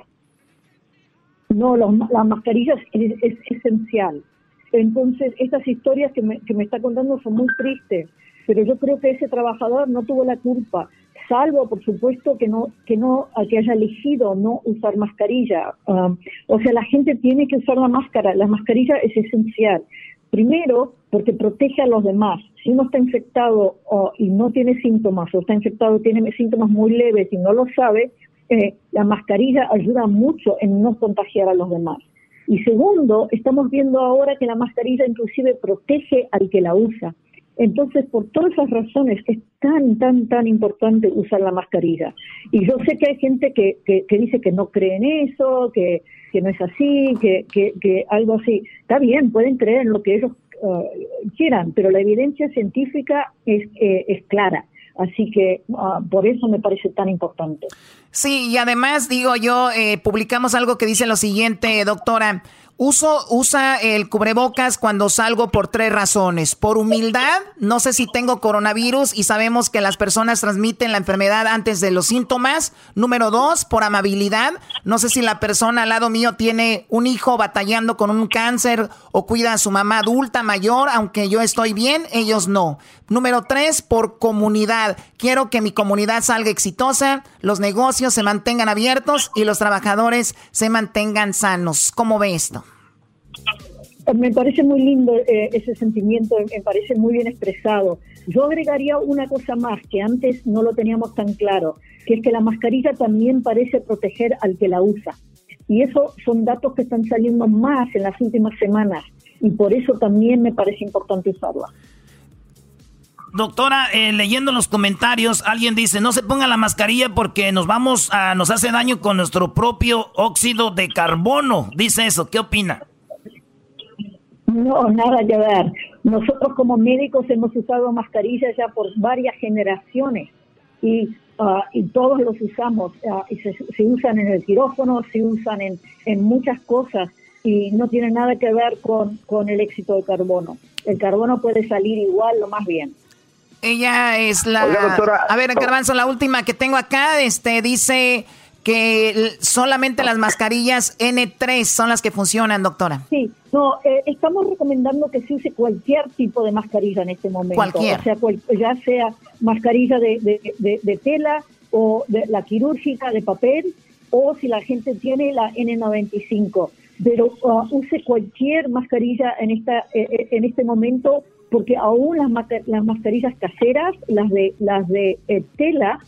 No, la mascarilla es, es, esencial. Entonces, estas historias que me, que me está contando son muy tristes, pero yo creo que ese trabajador no tuvo la culpa salvo por supuesto que no que no que haya elegido no usar mascarilla. Um, o sea la gente tiene que usar la máscara. La mascarilla es esencial. Primero porque protege a los demás. Si uno está infectado y no tiene síntomas o está infectado tiene síntomas muy leves y no lo sabe eh, la mascarilla ayuda mucho en no contagiar a los demás. Y segundo estamos viendo ahora que la mascarilla inclusive protege al que la usa entonces, por todas esas razones, es tan, tan, tan importante usar la mascarilla. Y yo sé que hay gente que, que, dice que no cree en eso, que, que no es así, que, que, algo así. Está bien, pueden creer en lo que ellos uh, quieran, pero la evidencia científica es, eh, es clara. Así que uh, por eso me parece tan importante. Sí, y además digo yo, eh, publicamos algo que dice lo siguiente, doctora. Uso, usa el cubrebocas cuando salgo por tres razones. Por humildad, no sé si tengo coronavirus y sabemos que las personas transmiten la enfermedad antes de los síntomas. Número dos, por amabilidad. No sé si la persona al lado mío tiene un hijo batallando con un cáncer o cuida a su mamá adulta mayor, aunque yo estoy bien, ellos no. Número tres, por comunidad. Quiero que mi comunidad salga exitosa, los negocios se mantengan abiertos y los trabajadores se mantengan sanos. ¿Cómo ve esto? Me parece muy lindo eh, ese sentimiento, me parece muy bien expresado. Yo agregaría una cosa más que antes no lo teníamos tan claro, que es que la mascarilla también parece proteger al que la usa. Y eso son datos que están saliendo más en las últimas semanas y por eso también me parece importante usarla. Doctora, eh, leyendo los comentarios, alguien dice, no se ponga la mascarilla porque nos vamos a, nos hace daño con nuestro propio óxido de carbono. Dice eso, ¿qué opina? No, nada que ver. Nosotros como médicos hemos usado mascarillas ya por varias generaciones y, ah, y todos los usamos. Ah, y se, usan en el quirófano, se usan en, en muchas cosas y no tiene nada que ver con, con el éxito del carbono. El carbono puede salir igual, lo más bien. Ella es la... a ver, Garbanzo, la última que tengo acá, este, dice que solamente las mascarillas N3 son las que funcionan, doctora. Sí, no, eh, estamos recomendando que se use cualquier tipo de mascarilla en este momento. Cualquier. O sea, ya sea mascarilla de, de, tela o de la quirúrgica de papel o si la gente tiene la N95. Pero uh, use cualquier mascarilla en, esta, eh, eh, en este momento porque aún las, las mascarillas caseras, las de, las de tela,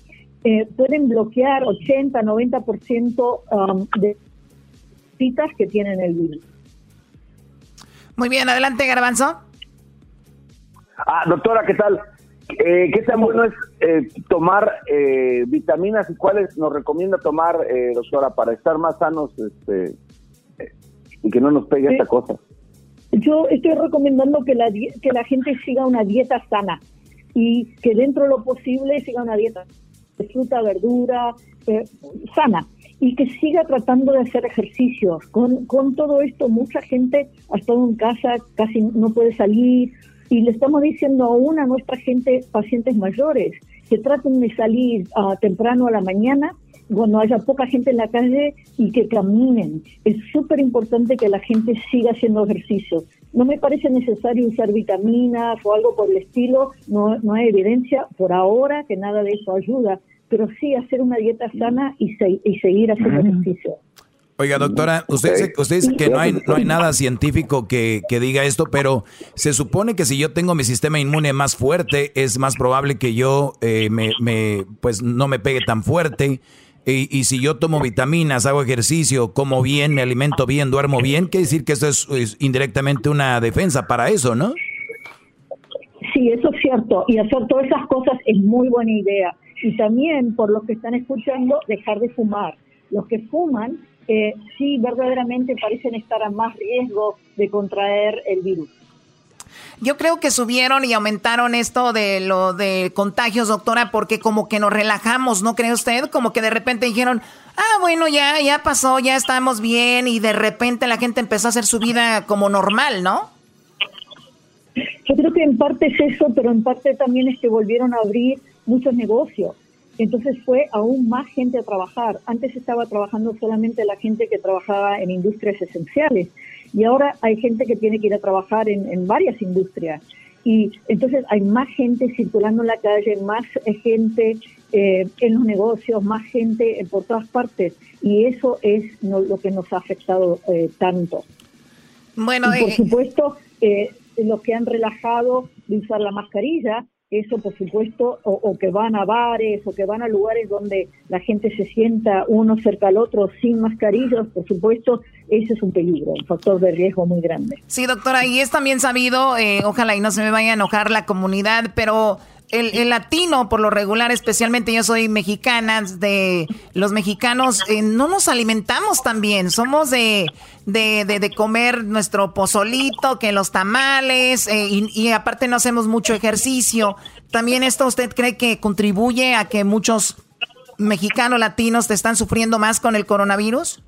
eh, pueden bloquear 80, 90% um, de citas que tienen el virus. Muy bien, adelante, Garbanzo. Ah, doctora, ¿qué tal? Eh, ¿Qué tan bueno es eh, tomar eh, vitaminas y cuáles nos recomienda tomar, doctora, para estar más sanos este, y que no nos pegue esta cosa? Yo estoy recomendando que la, que la gente siga una dieta sana y que dentro de lo posible siga una dieta de fruta, verdura, eh, sana, y que siga tratando de hacer ejercicios. Con, con todo esto, mucha gente ha estado en casa, casi no puede salir, y le estamos diciendo aún a nuestra gente, pacientes mayores, que traten de salir uh, temprano a la mañana cuando haya poca gente en la calle y que caminen. Es súper importante que la gente siga haciendo ejercicio. No me parece necesario usar vitaminas o algo por el estilo, no, no hay evidencia por ahora que nada de eso ayuda, pero sí hacer una dieta sana y, y seguir haciendo ejercicio. Oiga, doctora, usted dice, usted dice que no hay, no hay nada científico que, que, diga esto, pero se supone que si yo tengo mi sistema inmune más fuerte, es más probable que yo eh, me, me, pues no me pegue tan fuerte y, si yo tomo vitaminas, hago ejercicio, como bien, me alimento bien, duermo bien, quiere decir que esto es, indirectamente una defensa para eso, ¿no? Sí, eso es cierto. Y hacer todas esas cosas es muy buena idea. Y también, por los que están escuchando, dejar de fumar. Los que fuman, eh, sí, verdaderamente parecen estar a más riesgo de contraer el virus. Yo creo que subieron y aumentaron esto de lo de contagios, doctora, porque como que nos relajamos, ¿no cree usted? Como que de repente dijeron, ah, bueno, ya, ya pasó, ya estamos bien, y de repente la gente empezó a hacer su vida como normal, ¿no? Yo creo que en parte es eso, pero en parte también es que volvieron a abrir muchos negocios. Entonces fue aún más gente a trabajar. Antes estaba trabajando solamente la gente que trabajaba en industrias esenciales y ahora hay gente que tiene que ir a trabajar en, varias industrias. Y entonces hay más gente circulando en la calle, más gente eh, en los negocios, más gente por todas partes. Y eso es lo que nos ha afectado eh, tanto. Bueno, por eh, supuesto, los que han relajado de usar la mascarilla, eso por supuesto, o, que van a bares o que van a lugares donde la gente se sienta uno cerca al otro sin mascarillas, por supuesto, ese es un peligro, un factor de riesgo muy grande. Sí, doctora, y es también sabido, eh, ojalá y no se me vaya a enojar la comunidad, pero el, latino, por lo regular, especialmente yo soy mexicana, de los mexicanos eh, no nos alimentamos tan bien. Somos de, de, de, comer nuestro pozolito, que los tamales, eh, y, y, aparte no hacemos mucho ejercicio. ¿También esto usted cree que contribuye a que muchos mexicanos latinos te están sufriendo más con el coronavirus?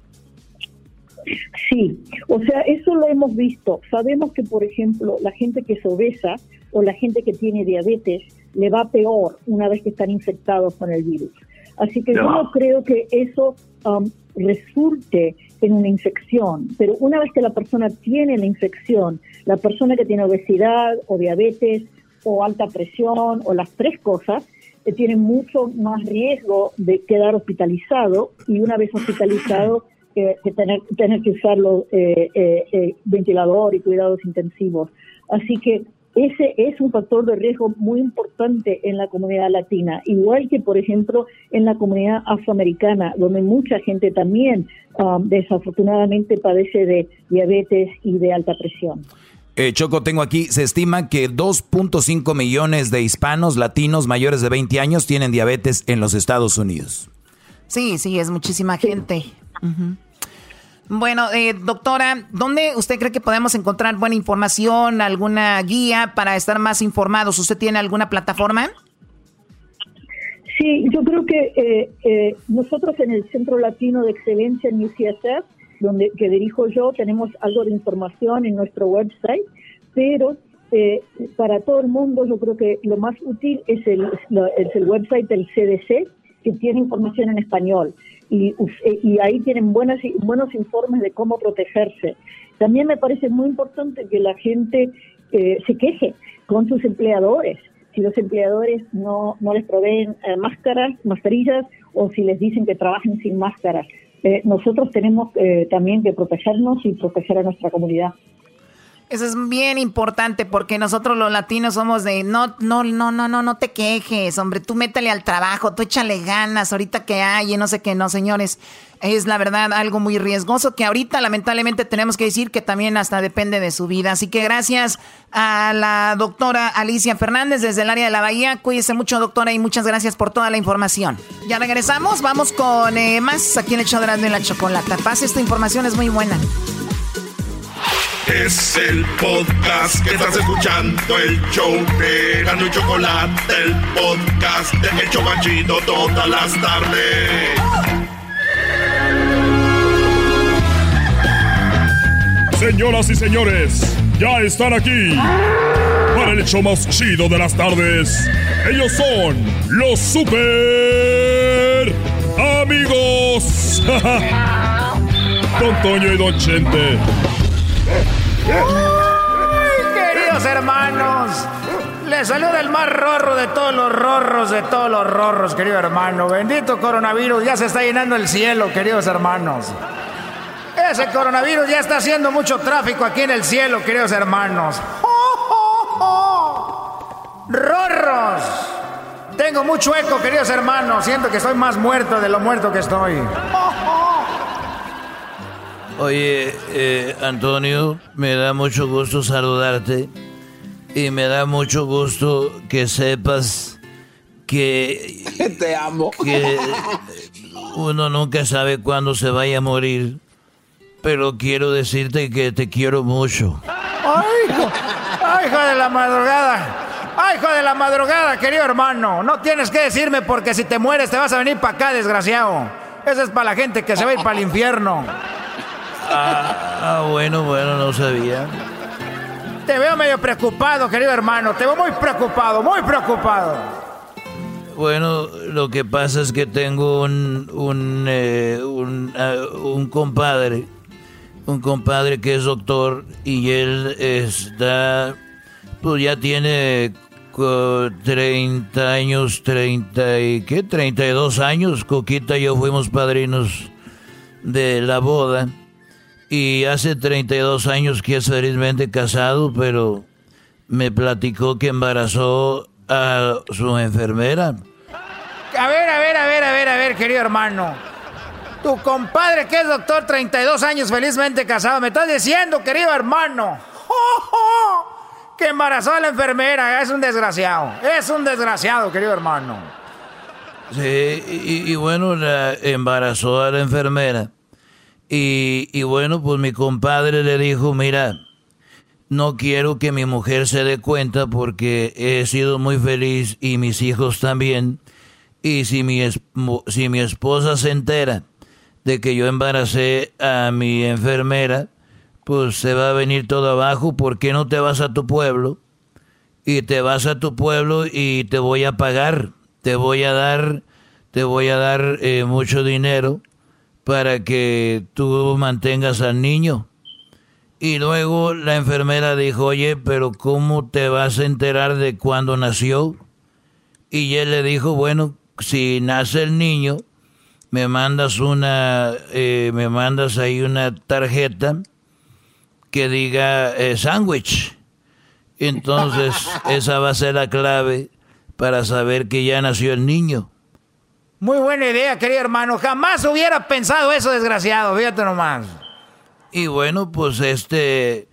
Sí, o sea, eso lo hemos visto. Sabemos que, por ejemplo, la gente que es obesa o la gente que tiene diabetes le va peor una vez que están infectados con el virus. Así que yo no creo que eso um, resulte en una infección, pero una vez que la persona tiene la infección, la persona que tiene obesidad o diabetes o alta presión o las tres cosas, eh, tiene mucho más riesgo de quedar hospitalizado y una vez hospitalizado [LAUGHS] eh, que tener, tener que usar los eh, eh, ventilador y cuidados intensivos. Así que ese es un factor de riesgo muy importante en la comunidad latina, igual que, por ejemplo, en la comunidad afroamericana, donde mucha gente también um, desafortunadamente padece de diabetes y de alta presión. Eh, Choco, tengo aquí, se estima que 2.5 millones de hispanos latinos mayores de 20 años tienen diabetes en los Estados Unidos. Sí, sí, es muchísima gente. Bueno, eh, doctora, ¿dónde usted cree que podemos encontrar buena información, alguna guía para estar más informados? ¿Usted tiene alguna plataforma? Sí, yo creo que eh, eh, nosotros en el Centro Latino de Excelencia en UCSF, donde que dirijo yo, tenemos algo de información en nuestro website, pero eh, para todo el mundo yo creo que lo más útil es el, es el website del CDC, que tiene información en español. Y, y ahí tienen buenas, buenos informes de cómo protegerse. También me parece muy importante que la gente eh, se queje con sus empleadores. Si los empleadores no, no les proveen eh, máscaras, mascarillas, o si les dicen que trabajen sin máscaras. Eh, nosotros tenemos también que protegernos y proteger a nuestra comunidad. Eso es bien importante porque nosotros los latinos somos de no, no, no, no, no, no te quejes, hombre, tú métele al trabajo, tú échale ganas, ahorita que hay y no sé qué, no, señores. Es la verdad algo muy riesgoso que ahorita lamentablemente tenemos que decir que también hasta depende de su vida. Así que gracias a la doctora Alicia Fernández desde el área de la Bahía. Cuídese mucho, doctora, y muchas gracias por toda la información. Ya regresamos, vamos con eh, más aquí en el show de la, la chocolata. Pase, esta información es muy buena. Es el podcast que estás escuchando, el show de Gano y Chocolate, el podcast de El Chocachito todas las tardes. Señoras y señores, ya están aquí para el hecho más chido de las tardes. Ellos son los super amigos. [LAUGHS] Don Toño y Don Chente. Queridos hermanos, les saluda el más rorro de todos los rorros, de todos los rorros, querido hermano. Bendito coronavirus, ya se está llenando el cielo, queridos hermanos. Ese coronavirus ya está haciendo mucho tráfico aquí en el cielo, queridos hermanos. ¡Rorros! Tengo mucho eco, queridos hermanos. Siento que estoy más muerto de lo muerto que estoy. Oye, eh, Antonio, me da mucho gusto saludarte y me da mucho gusto que sepas que... [LAUGHS] Te amo. Que uno nunca sabe cuándo se vaya a morir, pero quiero decirte que te quiero mucho. ¡Ay, hijo! ¡Ay, hijo de la madrugada! ¡Ay, hijo de la madrugada, querido hermano! No tienes que decirme porque si te mueres te vas a venir para acá, desgraciado. Eso es para la gente que se va a ir para el infierno. Ah, ah, bueno, bueno, no sabía. Te veo medio preocupado, querido hermano. Te veo muy preocupado, muy preocupado. Bueno, lo que pasa es que tengo un un, eh, un, ah, un, compadre, un compadre que es doctor y él está, pues ya tiene 30 años, 30 y qué, 32 años. Coquita y yo fuimos padrinos de la boda. Y hace 32 años que es felizmente casado, pero me platicó que embarazó a su enfermera. A ver, a ver, a ver, a ver, a ver, querido hermano. Tu compadre que es doctor, 32 años felizmente casado, me estás diciendo, querido hermano, que embarazó a la enfermera. Es un desgraciado, es un desgraciado, querido hermano. Sí, y, y bueno, la embarazó a la enfermera. Y, bueno, pues mi compadre le dijo, mira, no quiero que mi mujer se dé cuenta porque he sido muy feliz y mis hijos también. Y si mi, si mi esposa se entera de que yo embaracé a mi enfermera, pues se va a venir todo abajo. ¿Por qué no te vas a tu pueblo? Y te vas a tu pueblo y te voy a pagar. Te voy a dar, te voy a dar eh, mucho dinero para que tú mantengas al niño. Y luego la enfermera dijo, oye, pero ¿cómo te vas a enterar de cuándo nació? Y él le dijo, bueno, si nace el niño, me mandas una, eh, me mandas ahí una tarjeta que diga eh, sándwich. Entonces, [LAUGHS] esa va a ser la clave para saber que ya nació el niño. Muy buena idea, querido hermano. Jamás hubiera pensado eso, desgraciado. Fíjate nomás. Y bueno, pues este.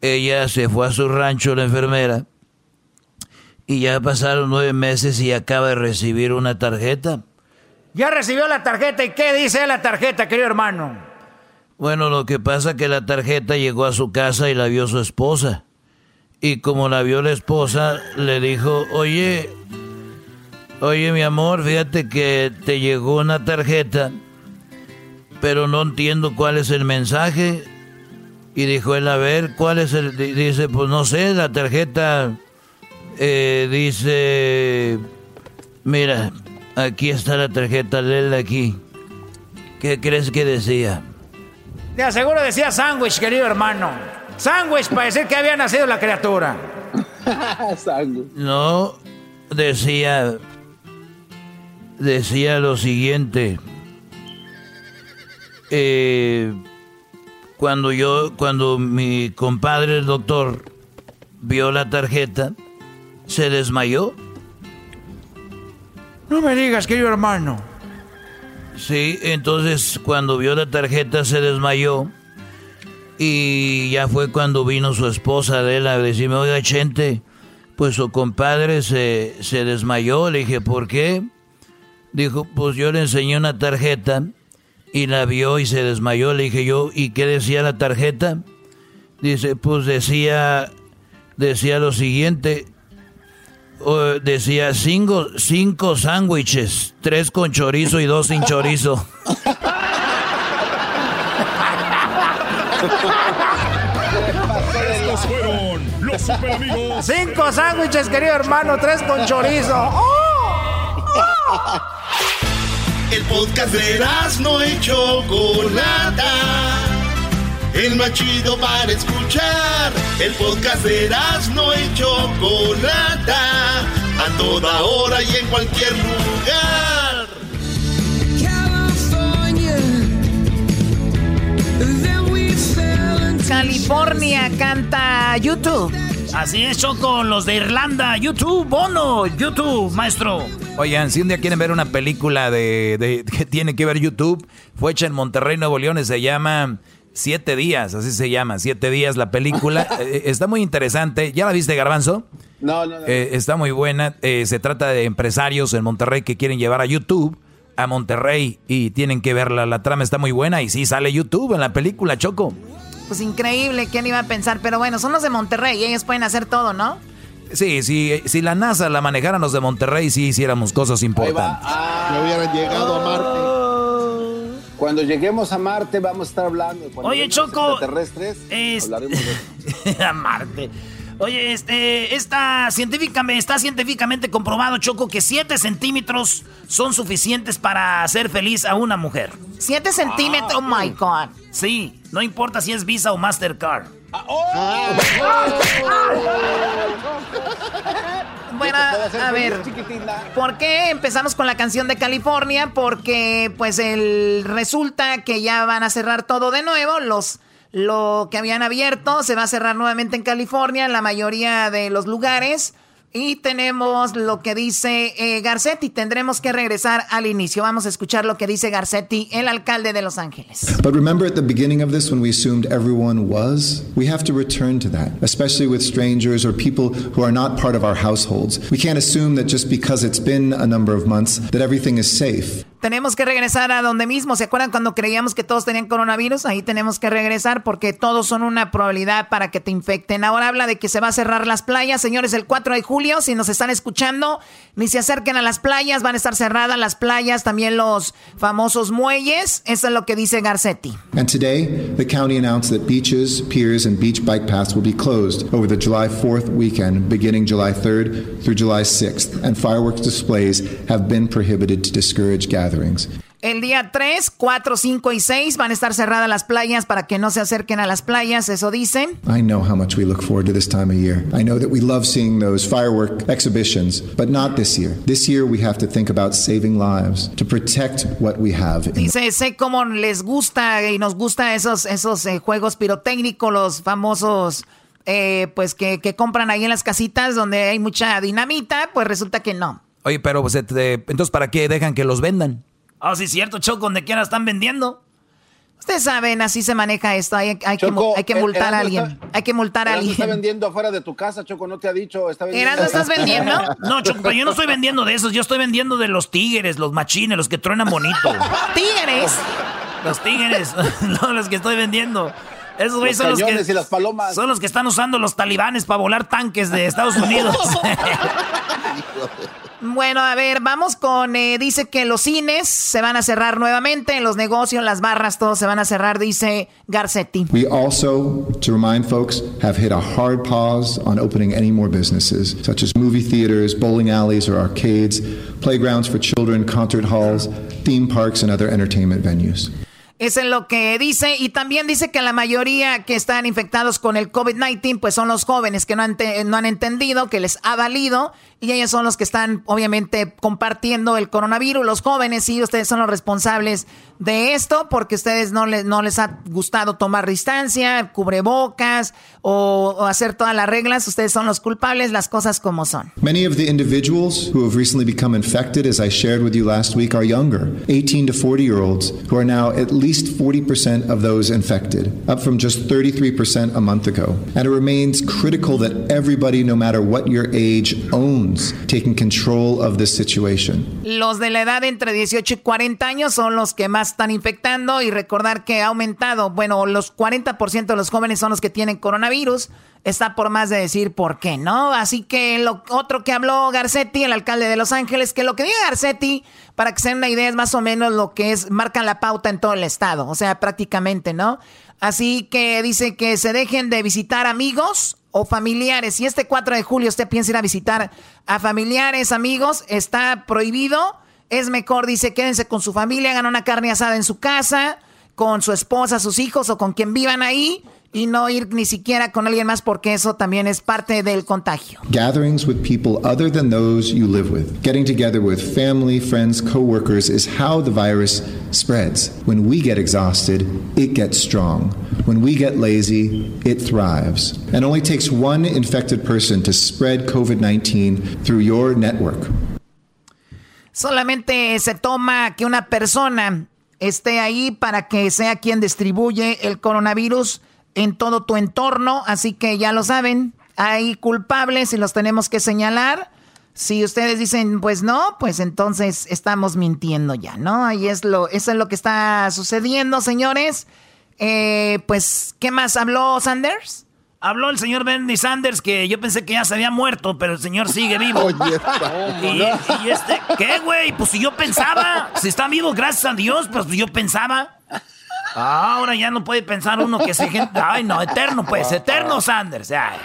Ella se fue a su rancho, la enfermera. Y ya pasaron nueve meses y acaba de recibir una tarjeta. Ya recibió la tarjeta. ¿Y qué dice la tarjeta, querido hermano? Bueno, lo que pasa es que la tarjeta llegó a su casa y la vio su esposa. Y como la vio la esposa, le dijo, oye, Oye, mi amor, fíjate que te llegó una tarjeta, pero no entiendo cuál es el mensaje. Y dijo él, a ver, ¿cuál es el...? Dice, pues no sé, la tarjeta eh, dice... Mira, aquí está la tarjeta, léela aquí. ¿Qué crees que decía? Te aseguro decía sándwich, querido hermano. Sándwich para decir que había nacido la criatura. [LAUGHS] no, decía... Decía lo siguiente. Eh, cuando yo, cuando mi compadre el doctor vio la tarjeta, se desmayó. No me digas, querido hermano. Sí, entonces cuando vio la tarjeta se desmayó. Y ya fue cuando vino su esposa de él a decirme, oiga, Chente, pues su compadre se, se desmayó. Le dije, ¿por qué? Dijo, pues yo le enseñé una tarjeta y la vio y se desmayó. Le dije yo, ¿y qué decía la tarjeta? Dice, pues decía, decía lo siguiente, decía cinco, cinco sándwiches, tres con chorizo y dos sin chorizo. Estos fueron los super amigos. Cinco sándwiches, querido hermano, tres con chorizo. ¡Oh! ¡Oh! El podcast de no hecho Chocolata. El más chido para escuchar. El podcast de no hecho Chocolata. A toda hora y en cualquier lugar. California canta YouTube. Así es, Choco, los de Irlanda, YouTube, Bono, YouTube, maestro. Oigan, si un día quieren ver una película de, que tiene que ver YouTube, fue hecha en Monterrey, Nuevo León, y se llama Siete Días, así se llama, Siete Días la película. [LAUGHS] Eh, está muy interesante. ¿Ya la viste, Garbanzo? No, no, no. Eh, está muy buena. Eh, se trata de empresarios en Monterrey que quieren llevar a YouTube a Monterrey y tienen que verla. La trama está muy buena y sí sale YouTube en la película, Choco. Pues increíble, ¿quién iba a pensar? Pero bueno, son los de Monterrey y ellos pueden hacer todo, ¿no? Sí, sí, si la NASA la manejaran los de Monterrey, sí hiciéramos cosas importantes. Ah, hubieran llegado a Marte. Cuando lleguemos a Marte vamos a estar hablando. Oye, Choco. Extraterrestres, hablaremos de... [LAUGHS] a Marte. Oye, este, está científicamente, está científicamente comprobado, Choco, que 7 centímetros son suficientes para hacer feliz a una mujer. 7 centímetros, oh my God. Sí, no importa si es Visa o Mastercard. Ah, oh. bueno, a ver, ¿por qué empezamos con la canción de California? Porque pues el resulta que ya van a cerrar todo de nuevo, los lo que habían abierto se va a cerrar nuevamente en California, en la mayoría de los lugares. Y tenemos lo que dice eh, Garcetti. Tendremos que regresar al inicio. Vamos a escuchar lo que dice Garcetti, el alcalde de Los Ángeles. But remember at the beginning of this when we assumed everyone was? We have to return to that, especially with strangers or people who are not part of our households. We can't assume that just because it's been a number of months that everything is safe. Tenemos que regresar a donde mismo. ¿Se acuerdan cuando creíamos que todos tenían coronavirus? Ahí tenemos que regresar porque todos son una probabilidad para que te infecten. Ahora habla de que se va a cerrar las playas. Señores, el 4 de julio, si nos están escuchando, ni se acerquen a las playas. Van a estar cerradas las playas, también los famosos muelles. Eso es lo que dice Garcetti. And today, the county announced that beaches, piers, and beach bike paths will be closed over the July 4th weekend, beginning July 3rd through July 6th. And fireworks displays have been prohibited to discourage gatherings. El día 3, 4, 5 y 6 van a estar cerradas las playas para que no se acerquen a las playas, eso dicen. I know how much we look forward to this time of year. I know that we love seeing those firework exhibitions, but not this year. This year we have to think about saving lives, to protect what we have. Dice, sé cómo les gusta y nos gusta esos, esos eh, juegos pirotécnicos, los famosos... Eh, pues que, que compran ahí en las casitas donde hay mucha dinamita, pues resulta que no. Oye, pero pues, entonces, ¿para qué dejan que los vendan? Ah, oh, sí, cierto, Choco, donde quiera están vendiendo. Ustedes saben, así se maneja esto. Hay, hay, que, hay que, multar a alguien. hay que multar a alguien. está vendiendo afuera de tu casa, Choco, no te ha dicho. Está vendiendo. estás vendiendo? [LAUGHS] No, Choco, pero yo no estoy vendiendo de esos. Yo estoy vendiendo de los tigres, los machines, los que truenan bonito. ¿Tigres? Los tigres, [LAUGHS] no, los que estoy vendiendo. Esos güeyes son los que. y las palomas. Son los que están usando los talibanes para volar tanques de Estados Unidos. [LAUGHS] Bueno, a ver, vamos con, eh, dice que los cines se van a cerrar nuevamente, los negocios, las barras, todo se van a cerrar, dice Garcetti. We also, to remind folks, have hit a hard pause on opening any more businesses, such as movie theaters, bowling alleys or arcades, playgrounds for children, concert halls, theme parks, and other entertainment venues. Eso es lo que dice. Y también dice que la mayoría que están infectados con el COVID-19, pues son los jóvenes que no han, no han entendido, que les ha valido. Y ellos son los que están, obviamente, compartiendo el coronavirus. Los jóvenes, sí, ustedes son los responsables de esto, porque ustedes no les, no les ha gustado tomar distancia, cubrebocas o, o hacer todas las reglas. Ustedes son los culpables, las cosas como son. Many of the individuals who have recently become infected, as I shared with you last week, are younger, 18 to 40 year olds, who are now at least 40% of those infected, up from just 33% a month ago. And it remains critical that everybody, no matter what your age, owns taking control of situation. Los de la edad entre 18 y 40 años son los que más están infectando y recordar que ha aumentado, bueno, los 40% de los jóvenes son los que tienen coronavirus. Está por más de decir por qué, ¿no? Así que lo otro que habló Garcetti, el alcalde de Los Ángeles, que lo que diga Garcetti, para que se den una idea, es más o menos lo que es, marcan la pauta en todo el estado, o sea, prácticamente, ¿no? Así que dice que se dejen de visitar amigos o familiares. Si este 4 de julio usted piensa ir a visitar a familiares, amigos, está prohibido. Es mejor, dice, quédense con su familia, hagan una carne asada en su casa, con su esposa, sus hijos o con quien vivan ahí y no ir ni siquiera con alguien más porque eso también es parte del contagio. Gatherings with people other than those you live with. Getting together with family, friends, coworkers is how the virus spreads. When we get exhausted, it gets strong. When we get lazy, it thrives. And only takes one infected person to spread COVID-19 through your network. Solamente se toma que una persona esté ahí para que sea quien distribuye el coronavirus en todo tu entorno, así que ya lo saben, hay culpables y los tenemos que señalar. Si ustedes dicen, pues no, pues entonces estamos mintiendo ya, ¿no? Ahí es lo, eso es lo que está sucediendo, señores. Eh, pues, ¿qué más habló Sanders? Habló el señor Bernie Sanders que yo pensé que ya se había muerto, pero el señor sigue vivo. [LAUGHS] [LAUGHS] y, este, ¿qué, güey? Pues si yo pensaba, si está vivo, gracias a Dios, pues yo pensaba. Ahora ya no puede pensar uno que se gente. Ay, no, eterno, pues, eterno Sanders. Ay.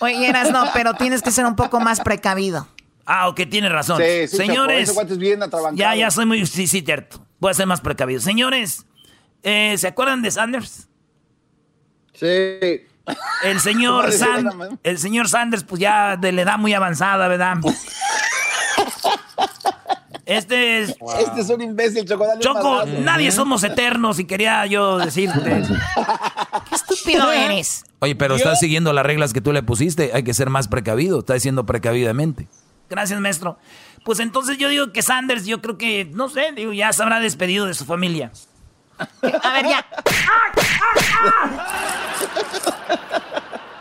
Oye, Eras, no, pero tienes que ser un poco más precavido. Ah, ok, tiene razón. Sí, sí, Señores, bien ya, ya soy muy. Sí, sí, cierto. Voy a ser más precavido. Señores, eh, ¿se acuerdan de Sanders? Sí. El señor, ¿Cómo le San- el señor Sanders, pues ya de la edad muy avanzada, ¿verdad? [LAUGHS] Este es. Este es un imbécil, Choco. Choco, nadie somos eternos y quería yo decirte. [LAUGHS] Qué estúpido eres. Oye, pero estás siguiendo las reglas que tú le pusiste. Hay que ser más precavido. Estás diciendo precavidamente. Gracias, maestro. Pues entonces yo digo que Sanders, yo creo que, no sé, digo, ya se habrá despedido de su familia. A ver, ya.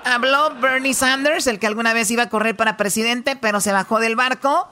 Habló Bernie Sanders, el que alguna vez iba a correr para presidente, pero se bajó del barco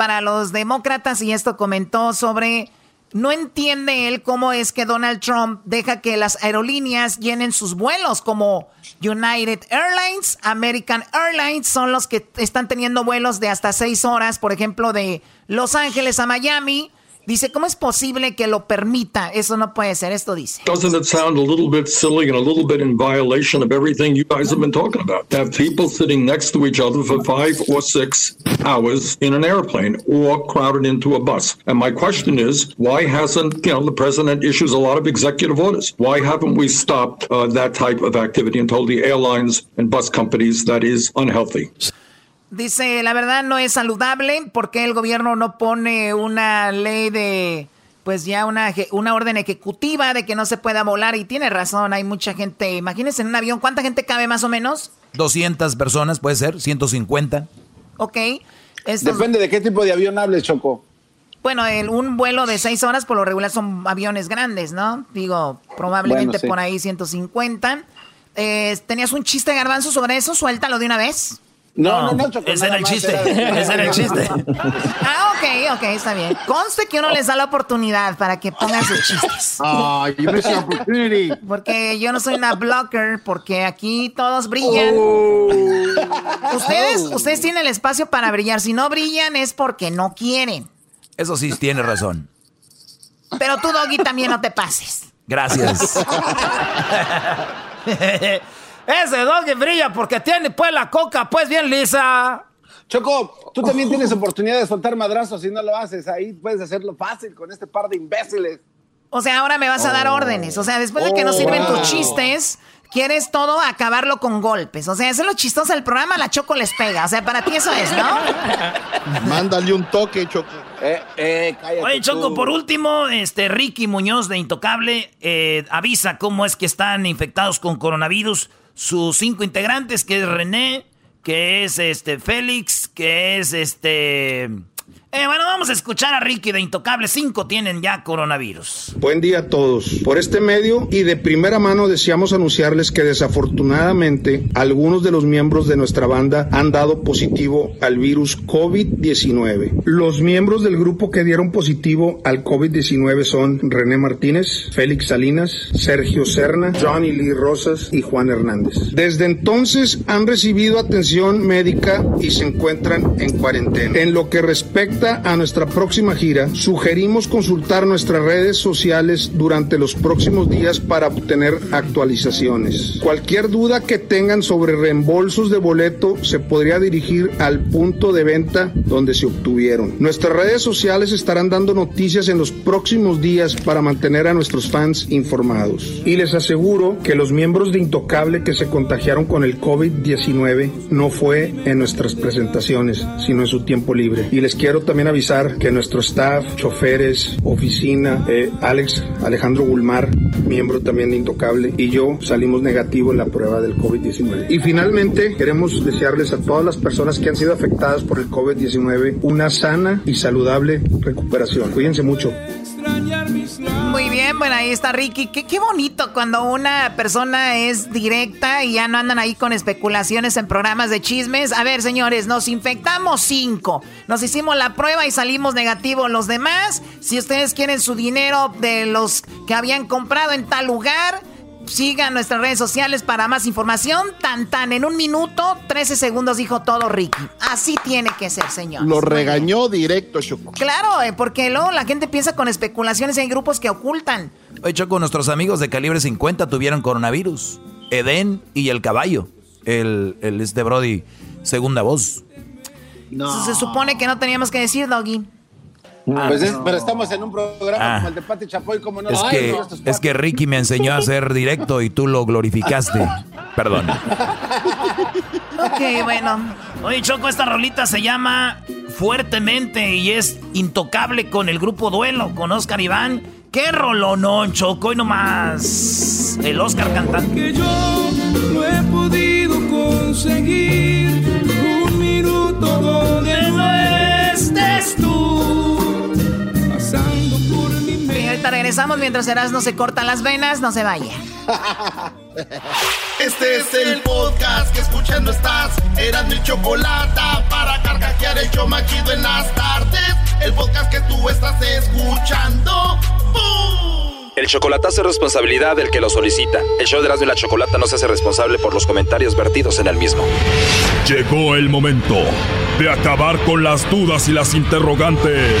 para los demócratas y esto comentó sobre no entiende él cómo es que Donald Trump deja que las aerolíneas llenen sus vuelos como United Airlines, American Airlines son los que están teniendo vuelos de hasta seis horas, por ejemplo, de Los Ángeles a Miami. Dice, ¿cómo es posible que lo permita? Eso no puede ser, esto dice. Doesn't it sound a little bit silly and a little bit in violation of everything you guys have been talking about? Have people sitting next to each other for five or six hours in an airplane or crowded into a bus. And my question is, why hasn't, you know, the president issues a lot of executive orders? Why haven't we stopped uh, that type of activity and told the airlines and bus companies that is unhealthy? Dice, la verdad no es saludable porque el gobierno no pone una ley de, pues ya una, una orden ejecutiva de que no se pueda volar y tiene razón, hay mucha gente, imagínense en un avión, ¿cuánta gente cabe más o menos? 200 personas, puede ser, 150. Ok. Estos- Depende de qué tipo de avión hables, Choco. bueno, el- un vuelo de seis horas por lo regular son aviones grandes, ¿no? Digo, probablemente Bueno, sí. por ahí 150. Eh, ¿Tenías un chiste garbanzo sobre eso? Suéltalo de una vez. No, no, no, Choco. Ese era el chiste. Ese era el chiste. Ah, ok, ok, está bien. Conste que uno les da la oportunidad para que pongan sus chistes. Ah, you missed opportunity. Porque yo no soy una blocker, porque aquí todos brillan. Ustedes, ustedes tienen el espacio para brillar. Si no brillan es porque no quieren. Eso sí, tiene razón. Pero tú, Doggy, también no te pases. Gracias. [LAUGHS] Ese Doggy brilla porque tiene pues la coca pues bien lisa. Choco, tú también tienes oportunidad de soltar madrazos si no lo haces. Ahí puedes hacerlo fácil con este par de imbéciles. O sea, ahora me vas a dar órdenes. O sea, después de que nos sirven tus chistes, quieres todo acabarlo con golpes. O sea, eso es lo chistoso del programa, la Choco les pega. O sea, para ti eso es, ¿no? Mándale un toque, Choco. Eh, eh, cállate Oye, Choco, tú. por último, este Ricky Muñoz de Intocable eh, avisa cómo es que están infectados con coronavirus sus cinco integrantes, que es René, que es este Félix, que es este... Eh, bueno, vamos a escuchar a Ricky de Intocable. Cinco tienen ya coronavirus. Buen día a todos. Por este medio y de primera mano deseamos anunciarles que desafortunadamente algunos de los miembros de nuestra banda han dado positivo al virus COVID-19. Los miembros del grupo que dieron positivo al COVID-19 son René Martínez, Félix Salinas, Sergio Serna, Johnny Lee Rosas y Juan Hernández. Desde entonces han recibido atención médica y se encuentran en cuarentena. En lo que respecta a nuestra próxima gira, sugerimos consultar nuestras redes sociales durante los próximos días para obtener actualizaciones. Cualquier duda que tengan sobre reembolsos de boleto se podría dirigir al punto de venta donde se obtuvieron. Nuestras redes sociales estarán dando noticias en los próximos días para mantener a nuestros fans informados. Y les aseguro que los miembros de Intocable que se contagiaron con el COVID-19 no fue en nuestras presentaciones, sino en su tiempo libre. Y les quiero también avisar que nuestro staff, choferes, oficina, eh, Alex Alejandro Gulmar, miembro también de Intocable, y yo salimos negativo en la prueba del COVID-19. Y finalmente queremos desearles a todas las personas que han sido afectadas por el COVID-19 una sana y saludable recuperación. Cuídense mucho. Muy bien, bueno, ahí está Ricky. Qué, qué bonito cuando una persona es directa y ya no andan ahí con especulaciones en programas de chismes. A ver, señores, nos infectamos cinco. Nos hicimos la prueba y salimos negativos los demás. Si ustedes quieren su dinero de los que habían comprado en tal lugar, sigan nuestras redes sociales para más información. Tan tan, en un minuto, 13 segundos dijo todo Ricky. Así tiene que ser, señor. Lo regañó directo, Choco. Claro, eh, porque luego la gente piensa con especulaciones y hay grupos que ocultan. Oye, Choco, nuestros amigos de calibre 50 tuvieron coronavirus. Edén y el caballo. El, el este Brody, segunda voz. Eso Se supone que no teníamos que decir, Doggy. Pues es- pero estamos en un programa Ah. como el de Pati Chapoy, como no Es Ay, que, no, es que Ricky me enseñó a ser directo y tú lo glorificaste. Perdón. Ok, bueno. Oye, Choco, esta rolita se llama Fuertemente y es intocable con el grupo Duelo, con Oscar Iván. ¡Qué rolonón, Choco! Y nomás el Oscar cantando. que yo no he podido conseguir un minuto regresamos mientras Erasmo se corta las venas, no se vaya. [LAUGHS] Este es el podcast que escuchando estás. Eran mi chocolate para carcajear el show más chido en las tardes. El podcast que tú estás escuchando. ¡Bum! El chocolatazo es responsabilidad del que lo solicita. El show de Erasmo y la Chocolata no se hace responsable por los comentarios vertidos en el mismo. Llegó el momento de acabar con las dudas y las interrogantes.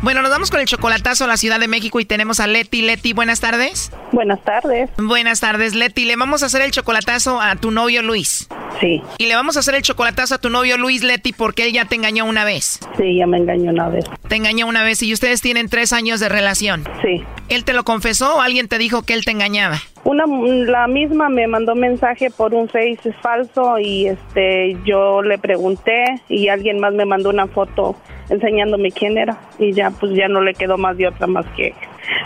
Bueno, nos vamos con el chocolatazo a la Ciudad de México y tenemos a Leti. Leti, buenas tardes. Buenas tardes. Buenas tardes, Leti. Le vamos a hacer el chocolatazo a tu novio Luis. Sí. Y le vamos a hacer el chocolatazo a tu novio Luis, Leti, porque él ya te engañó una vez. Sí, ya me engañó una vez. Te engañó una vez y ustedes tienen tres años de relación. Sí. ¿Él te lo confesó o alguien te dijo que él te engañaba? Una, la misma me mandó mensaje por un Face falso y este yo le pregunté y alguien más me mandó una foto enseñándome quién era y ya pues ya no le quedó más de otra más que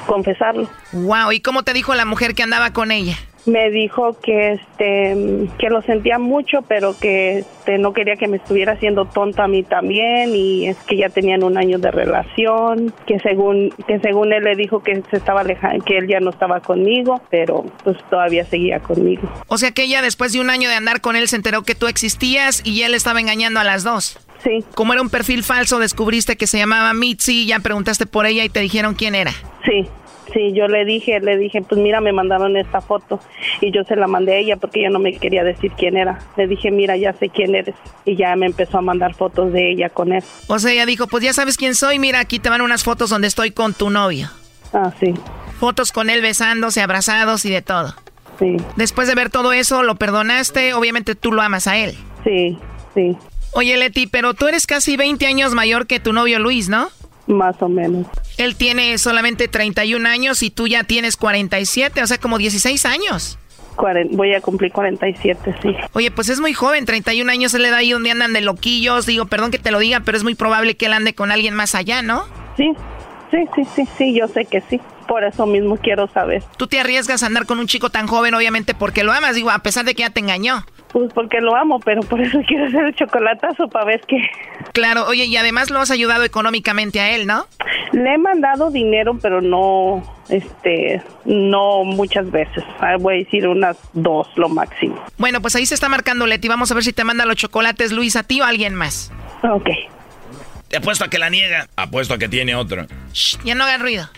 confesarlo. Wow, ¿y cómo te dijo la mujer que andaba con ella? Me dijo que este que lo sentía mucho pero que este, no quería que me estuviera haciendo tonta a mí también y es que ya tenían un año de relación que según que según él le dijo que se estaba alejando que él ya no estaba conmigo pero pues todavía seguía conmigo. O sea que ella después de un año de andar con él se enteró que tú existías y él estaba engañando a las dos. Sí. Como era un perfil falso descubriste que se llamaba Mitzi ya preguntaste por ella y te dijeron quién era. Sí Sí, yo le dije, le dije, pues mira, me mandaron esta foto y yo se la mandé a ella porque ella no me quería decir quién era. Le dije, mira, ya sé quién eres y ya me empezó a mandar fotos de ella con él. O sea, ella dijo, pues ya sabes quién soy, mira, aquí te van unas fotos donde estoy con tu novio. Ah, sí. Fotos con él besándose, abrazados y de todo. Sí. Después de ver todo eso, lo perdonaste, obviamente tú lo amas a él. Sí, sí. Oye, Leti, pero tú eres casi 20 años mayor que tu novio Luis, ¿no? Más o menos. Él tiene solamente 31 años y tú ya tienes 47, o sea, como 16 años. voy a cumplir 47, sí. Oye, pues es muy joven, 31 años, él le da ahí donde andan de loquillos. Digo, perdón que te lo diga, pero es muy probable que él ande con alguien más allá, ¿no? Sí, sí, sí, sí, sí, yo sé que sí. Por eso mismo quiero saber. Tú te arriesgas a andar con un chico tan joven, obviamente, porque lo amas, digo, a pesar de que ya te engañó. Pues porque lo amo, pero por eso [LAUGHS] quiero hacer el chocolatazo para ver qué. Claro, oye, y además lo has ayudado económicamente a él, ¿no? Le he mandado dinero, pero no, este, no muchas veces. Ah, voy a decir unas dos, lo máximo. Bueno, pues ahí se está marcando Leti. Vamos a ver si te manda los chocolates, Luis, a ti o a alguien más. Ok. Te apuesto a que la niega. Apuesto a que tiene otro. ya no hagan ruido.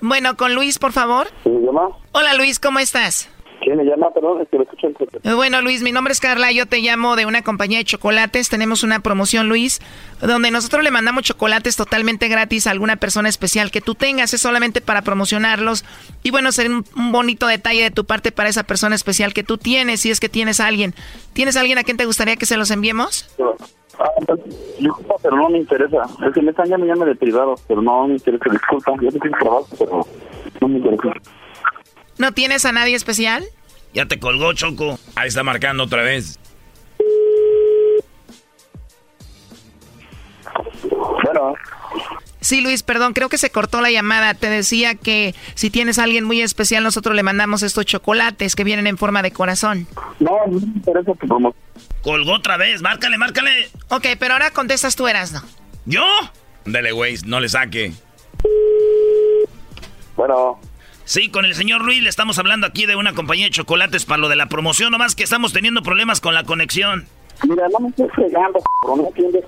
Bueno, con Luis, por favor. ¿Me llama? Hola, Luis, ¿cómo estás? ¿Quién me llama? Perdón, es que lo escucho en Bueno, Luis, mi nombre es Carla, yo te llamo de una compañía de chocolates. Tenemos una promoción, Luis, donde nosotros le mandamos chocolates totalmente gratis a alguna persona especial que tú tengas. Es solamente para promocionarlos. Y bueno, sería un, bonito detalle de tu parte para esa persona especial que tú tienes, si es que tienes a alguien. ¿Tienes a alguien a quien te gustaría que se los enviemos? Ah, disculpa, pero no me interesa. Es que me están llamando de privado, pero no me interesa. Disculpa, yo tengo trabajo, pero no me interesa. ¿No tienes a nadie especial? Ya te colgó, Choco. Ahí está marcando otra vez. Bueno. Sí, Luis, perdón, creo que se cortó la llamada. Te decía que si tienes a alguien muy especial, nosotros le mandamos estos chocolates que vienen en forma de corazón. No, no me interesa tu promoción. Colgó otra vez, márcale, márcale. Ok, pero ahora contestas tú, eras, ¿no? ¿Yo? Dale, güey, no le saque. Bueno. Sí, con el señor Luis le estamos hablando aquí de una compañía de chocolates para lo de la promoción, nomás que estamos teniendo problemas con la conexión. Mira, no me estoy fregando, ¿no entiendes,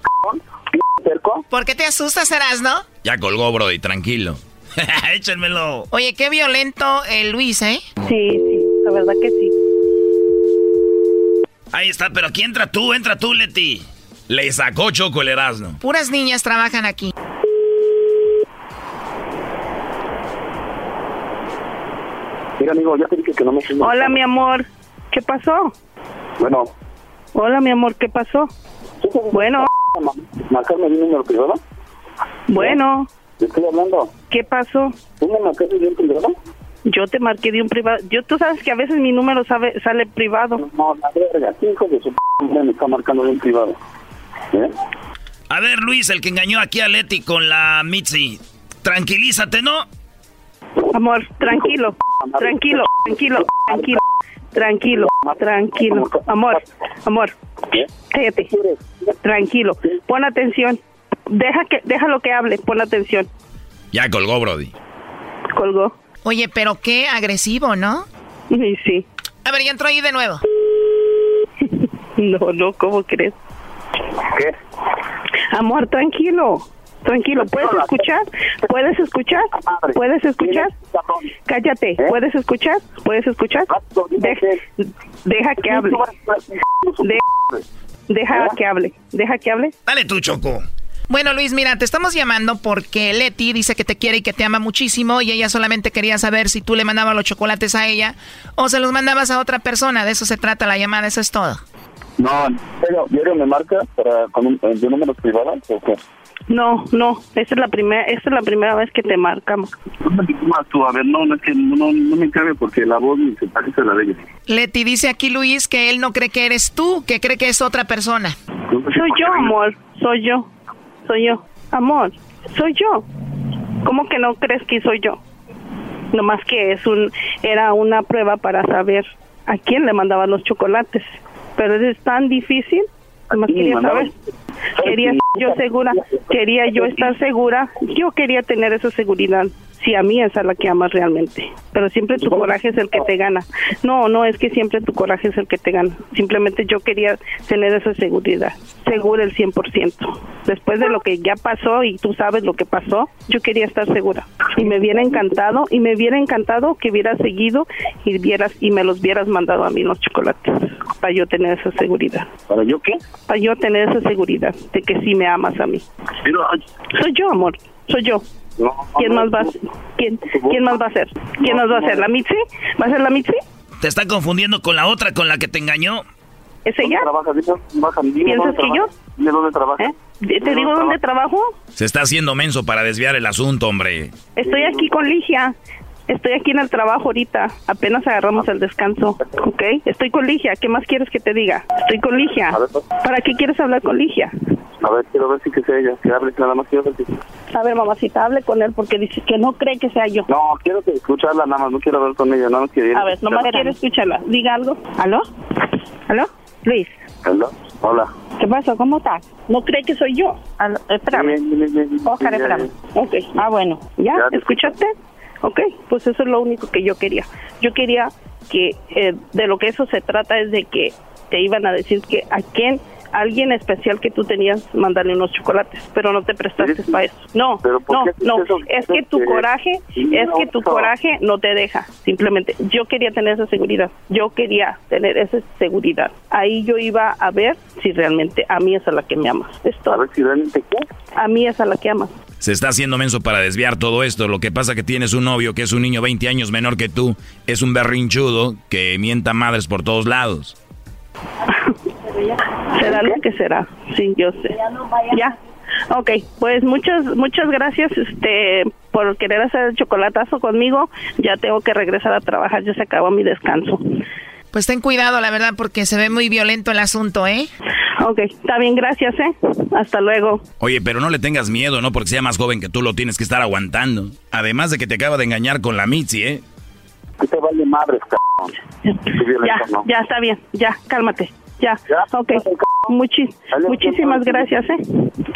cerco? ¿Por qué te asustas, no? Ya colgó, Brody, tranquilo. [LAUGHS] Échenmelo. Oye, qué violento el Luis, ¿eh? Sí, sí, la verdad que sí. Ahí está, pero aquí entra tú, entra tú, Leti. Le sacó Choco el Erasmo. Puras niñas trabajan aquí. Mira, amigo, ya te dije que no me Hola, mi amor. ¿Qué pasó? Bueno. Hola, mi amor, ¿qué pasó? Bueno. ¿Marcarme mi número privado? Bueno. ¿Te estoy hablando? ¿Qué pasó? ¿Tú me marcaste un privado? Yo te marqué de un privado. Yo, tú sabes que a veces mi número sabe, sale privado. No, la verga, hijo de su p me está marcando de un privado. ¿Eh? A ver, Luis, el que engañó aquí a Leti con la Mitzi. Tranquilízate, ¿no? Amor, tranquilo, tranquilo, tranquilo, tranquilo, tranquilo, tranquilo. Amor, amor, cállate. Tranquilo, pon atención. Deja que, déjalo que hable, pon atención. Ya colgó, Brody. Colgó. Oye, pero qué agresivo, ¿no? Sí, sí. A ver, ya entró ahí de nuevo. [LAUGHS] no, no, ¿cómo crees? ¿Qué? Amor, tranquilo. Tranquilo, ¿puedes escuchar? ¿Puedes escuchar? ¿Puedes escuchar? Cállate, ¿puedes escuchar? ¿Puedes escuchar? deja que hable. [LAUGHS] deja que hable. Deja que hable. Dale tú, Choco. Bueno, Luis, mira, te estamos llamando porque Leti dice que te quiere y que te ama muchísimo y ella solamente quería saber si tú le mandabas los chocolates a ella o se los mandabas a otra persona. De eso se trata la llamada, eso es todo. No, pero ¿diario me marca para, con un, de números privados o qué? No, no, esta es la primera, esta es la primera vez que te marcamos. tú, a ver, no, no es que no, no me cabe porque la voz se parece a la de ella. Leti dice aquí Luis que él no cree que eres tú, que cree que es otra persona. Soy yo, amor, soy yo, soy yo, amor, soy yo. ¿Cómo que no crees que soy yo? Nomás que es un, era una prueba para saber a quién le mandaban los chocolates. Pero es tan difícil, nomás quería saber. Quería yo segura, quería yo estar segura, yo quería tener esa seguridad si a mí es a la que amas realmente. Pero siempre tu coraje es el que te gana. No, no es que siempre tu coraje es el que te gana. Simplemente yo quería tener esa seguridad, segura el 100%. Después de lo que ya pasó y tú sabes lo que pasó, yo quería estar segura. Y me hubiera encantado, y me hubiera encantado que hubieras seguido y vieras y me los hubieras mandado a mí los chocolates para yo tener esa seguridad. ¿Para yo qué? Para yo tener esa seguridad de que sí me amas a mí. Soy yo, amor. Soy yo. ¿Quién más va a ¿Quién, ¿Quién más va a ser? ¿Quién más va a ser? ¿La Mitzi? ¿Va a ser la Mitzi? Te está confundiendo con la otra con la que te engañó. ¿Es ella? ¿Piensas que yo? ¿De dónde trabaja? ¿Eh? ¿Te digo dónde trabajo? Se está haciendo menso para desviar el asunto, hombre. Estoy aquí con Ligia. Estoy aquí en el trabajo ahorita. Apenas agarramos el descanso. ¿Ok? Estoy con Ligia. ¿Qué más quieres que te diga? Estoy con Ligia. ¿Para qué quieres hablar con Ligia? A ver, quiero ver si que sea ella. Que hable, nada más quiero ver si... A ver, mamacita, hable con él porque dice que no cree que sea yo. No, quiero que escucharla nada más. No quiero hablar con ella. Nada más quiero A ver, nomás quiero escucharla. Diga algo. ¿Aló? ¿Aló? Luis. ¿Aló? Hola. ¿Qué pasa? ¿Cómo estás? ¿No cree que soy yo? Aló, espérame. Bien, bien, bien, bien. Oscar, Ya, ya. espérame. Ok. Ah, bueno. ¿Ya? Ya te ¿Escuchaste? Ok, pues eso es lo único que yo quería. Yo quería que eh, de lo que eso se trata es de que te iban a decir que a quién, alguien especial que tú tenías, mandarle unos chocolates, pero no te prestaste para eso. No, ¿Pero por no, no, eso? es que tu Porque- coraje, es no, que tu no. coraje no te deja, simplemente. Yo quería tener esa seguridad, yo quería tener esa seguridad. Ahí yo iba a ver si realmente a mí es a la que me amas. Es todo. A ver si realmente qué. A mí es a la que amas. Se está haciendo menso para desviar todo esto. Lo que pasa que tienes un novio que es un niño 20 años menor que tú. Es un berrinchudo que mienta madres por todos lados. [LAUGHS] será lo que será sí yo sé ya Ok, pues muchas muchas gracias este por querer hacer el chocolatazo conmigo ya tengo que regresar a trabajar ya se acabó mi descanso Pues ten cuidado, la verdad, porque se ve muy violento el asunto, ¿eh? Ok, está bien, gracias, ¿eh? Hasta luego. Oye, pero no le tengas miedo, ¿no? Porque sea más joven que tú lo tienes que estar aguantando. Además de que te acaba de engañar con la Mitzi, ¿eh? ¿Qué te vale madres, cabrón? Ya, ya está bien, ya, cálmate. Ya, ok. Muchi- muchísimas gracias, ¿eh?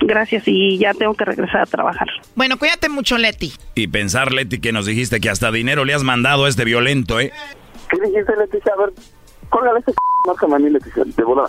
Gracias y ya tengo que regresar a trabajar. Bueno, cuídate mucho, Leti. Y pensar, Leti, que nos dijiste que hasta dinero le has mandado a este violento, ¿eh? ¿Qué dijiste, Leticia? A ver, córgale ese c... Márcame a mí, Leticia, de volada.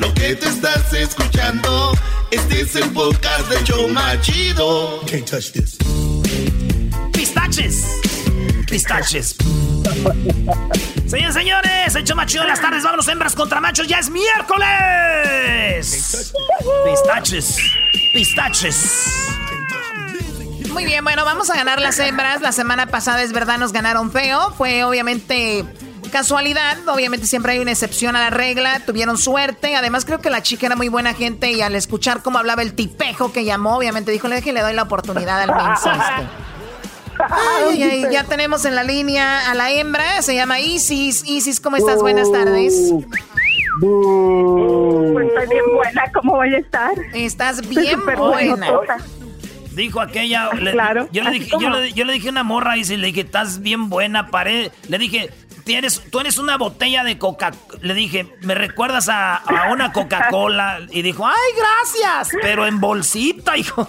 Lo que te estás escuchando, este es el podcast de Choma Chido. Can't touch this. Pistaches. Pistaches. Señores, señores, hecho macho de las tardes, vámonos hembras contra machos, ya es miércoles. Pistaches. Pistaches. Muy bien, bueno, vamos a ganar las hembras. La semana pasada, es verdad, nos ganaron feo. Fue obviamente casualidad. Obviamente siempre hay una excepción a la regla. Tuvieron suerte. Además, creo que la chica era muy buena gente y al escuchar cómo hablaba el tipejo que llamó, obviamente dijo, le que le doy la oportunidad al menso este". [LAUGHS] Ay, ay, ya tenemos en la línea a la hembra. Se llama Isis. Isis, ¿cómo estás? Buenas tardes. Pues estoy bien buena, ¿cómo voy a estar? Estás bien buena. Dijo aquella. le- Claro. Yo le, dije, yo, le, yo le dije a una morra y le dije, estás bien buena, pared. Le dije, tienes, tú eres una botella de coca Le dije, me recuerdas a, a una Coca-Cola. Y dijo, ay, gracias. Pero en bolsita, hijo.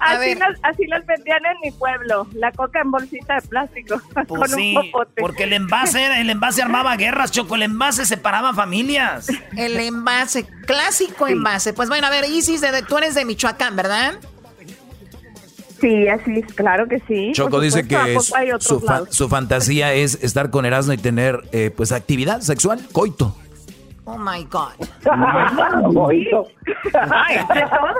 así, las, así las vendían en mi pueblo, la coca en bolsita de plástico, [LAUGHS] Pues con sí, un popote. porque el envase, era- el envase armaba guerras, Choco. El envase separaba familias. El envase, clásico envase. Pues bueno, a ver, Isis, de- tú eres de Michoacán, ¿verdad? Sí, así claro que sí. Choco por dice supuesto, que ¿a es- su, fa- su fantasía es estar con Erasmo y tener eh, pues actividad sexual, coito. Oh my God. [LAUGHS] Ay, de todo.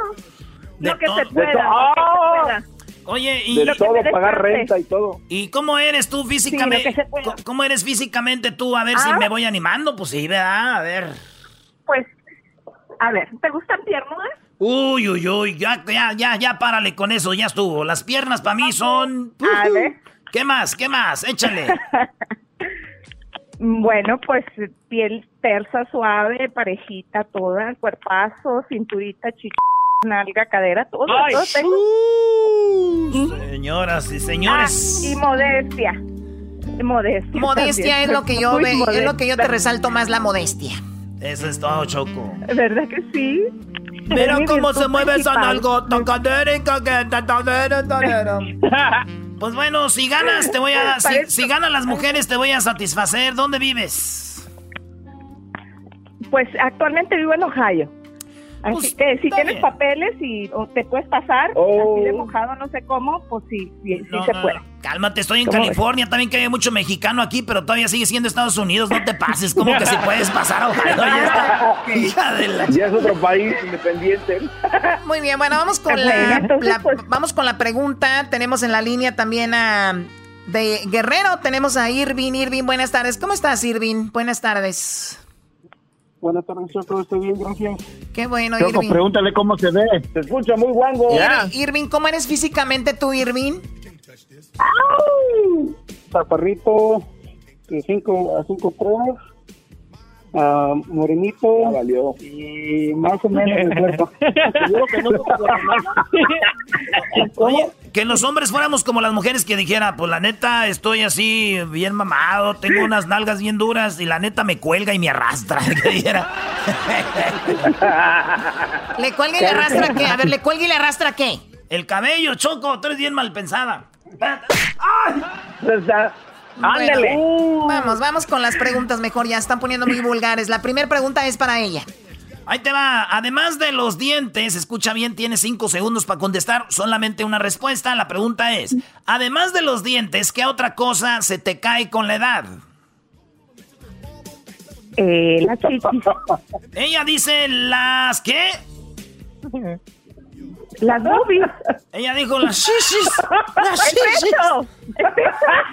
lo que se pueda. Lo que se pueda. Oye, y de todo, pagar renta y todo. ¿Y cómo eres tú físicamente? Sí, ¿Cómo eres físicamente tú? A ver si ah. me voy animando. Pues sí, ¿verdad? A ver. Pues, a ver, ¿te gustan piernas? Uy, uy, uy, ya, ya, ya, ya, párale con eso, ya estuvo. Las piernas para mí son... A ver. ¿Qué más? ¿Qué más? Échale. [LAUGHS] bueno, pues piel tersa, suave, parejita toda, cuerpazo, cinturita, chica nalga, cadera, todo, todo tengo. señoras y señores. Ah, y modestia. Modestia. Modestia es lo que yo ve, es lo que yo te resalto más la modestia. Eso es todo, Choco. ¿Verdad que sí? Mira cómo se mueve esa nalgota, [LAUGHS] Pues bueno, si ganas te voy a si, si ganan las mujeres te voy a satisfacer. ¿Dónde vives? Pues actualmente vivo en Ohio. Así pues, que si tienes papeles y te puedes pasar, así de oh. mojado, no sé cómo, pues sí, sí, se puede. Cálmate, estoy en California, también que hay mucho mexicano aquí, pero todavía sigue siendo Estados Unidos, no te pases, como que si puedes pasar ya, [LAUGHS] [LAUGHS] ya es otro país independiente. [LAUGHS] Muy bien, bueno, vamos con la, pues. vamos con la pregunta. Tenemos en la línea también a de Guerrero, tenemos a Irving. Irving, buenas tardes. ¿Cómo estás, Irving? Buenas tardes. Buenas tardes, Choco. Estoy bien, gracias. Qué bueno, Choco, Irving. pregúntale cómo se ve. Se escucha muy guango. Irving, ¿cómo eres físicamente tú, Irving? Zaparrito, de 5 a 5 pruebas uh, morenito valió. y más o menos [LAUGHS] Oye, que los hombres fuéramos como las mujeres que dijera, pues la neta estoy así bien mamado, tengo unas nalgas bien duras y la neta me cuelga y me arrastra. [LAUGHS] [LAUGHS] ¿Le cuelga y le arrastra qué? A ver, ¿le cuelga y le arrastra qué? El cabello, Choco, tú eres bien mal pensada. ¡Ay! Ándale. vamos, vamos con las preguntas mejor. Ya están poniendo muy vulgares. La primera pregunta es para ella. Ahí te va. Además de los dientes, escucha bien, tienes cinco segundos para contestar solamente una respuesta. La pregunta es, además de los dientes, ¿qué otra cosa se te cae con la edad? Eh, la. Ella dice las qué? [LAUGHS] Las boobies. Ella dijo las shishis. Las shishis.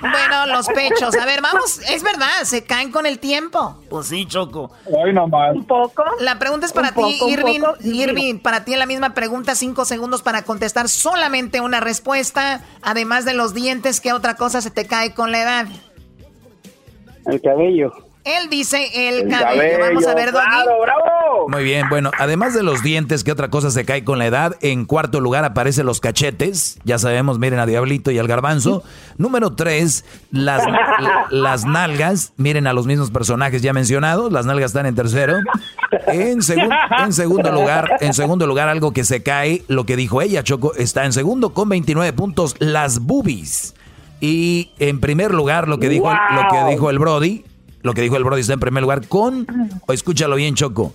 Bueno, los pechos. A ver, vamos. Es verdad, se caen con el tiempo. Pues sí, Choco. Ay, nomás. Un poco. La pregunta es para ti, Irving. Irving, para ti la misma pregunta, cinco segundos para contestar solamente una respuesta. Además de los dientes, ¿qué otra cosa se te cae con la edad? El cabello. Él dice el, cabello. Vamos a ver, Claro, bravo. Muy bien, bueno, además de los dientes, ¿qué otra cosa se cae con la edad? En cuarto lugar aparecen los cachetes. Ya sabemos, miren a Diablito y al Garbanzo. Número tres, las, las nalgas. Miren a los mismos personajes ya mencionados. Las nalgas están en tercero. En, en segundo lugar, en segundo lugar, algo que se cae, lo que dijo ella, Choco, está en segundo con 29 puntos, las boobies. Y en primer lugar, lo que dijo, lo que dijo el Brody, lo que dijo el Brody está en primer lugar con, o escúchalo bien, Choco,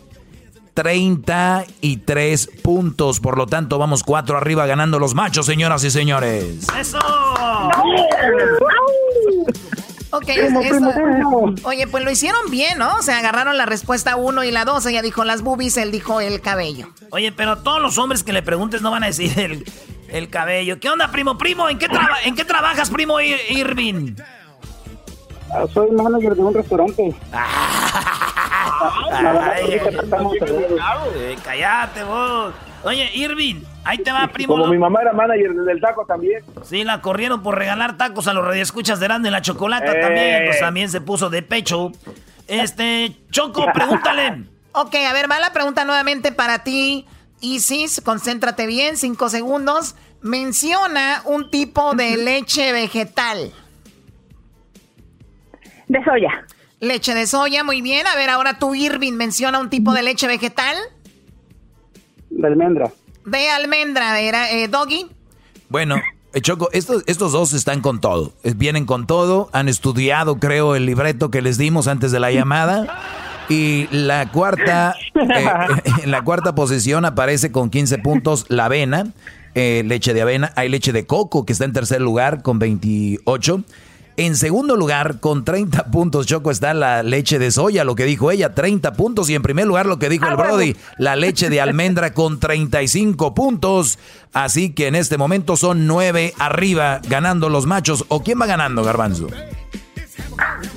33 puntos. Por lo tanto, vamos cuatro arriba ganando los machos, señoras y señores. ¡Eso! [LAUGHS] Ok, oye, pues lo hicieron bien, ¿no? O sea, agarraron la respuesta uno y la dos. Ella dijo las boobies, él dijo el cabello. Oye, pero todos los hombres que le preguntes no van a decir el, el cabello. ¿Qué onda, primo? Primo, ¿en qué, ¿en qué trabajas, primo Irving? Ah, soy manager de un restaurante. [LAUGHS] cállate vos. Oye, Irving, ahí te va, primo. Como mi mamá era manager del taco también. Sí, la corrieron por regalar tacos a los radioescuchas de Grande y la Chocolata también. Pues también se puso de pecho. Este, Choco, [LAUGHS] pregúntale. ok, a ver, va la pregunta nuevamente para ti. Isis, concéntrate bien, cinco segundos. Menciona un tipo de leche vegetal. De soya. Leche de soya, muy bien. A ver, ahora tú, Irving, menciona un tipo de leche vegetal. De almendra. De almendra, era eh, Doggy. Bueno, eh, Choco, estos, estos dos están con todo. Eh, vienen con todo. Han estudiado, creo, el libreto que les dimos antes de la llamada. Y la cuarta, [LAUGHS] en la cuarta posición aparece con 15 puntos la avena, leche de avena. Hay leche de coco que está en tercer lugar con 28. En segundo lugar, con 30 puntos, Choco, está la leche de soya, lo que dijo ella, 30 puntos. Y en primer lugar, lo que dijo el ah, Brody, la leche de almendra con 35 puntos. Así que en este momento son 9 arriba, ganando los machos. ¿O quién va ganando, Garbanzo?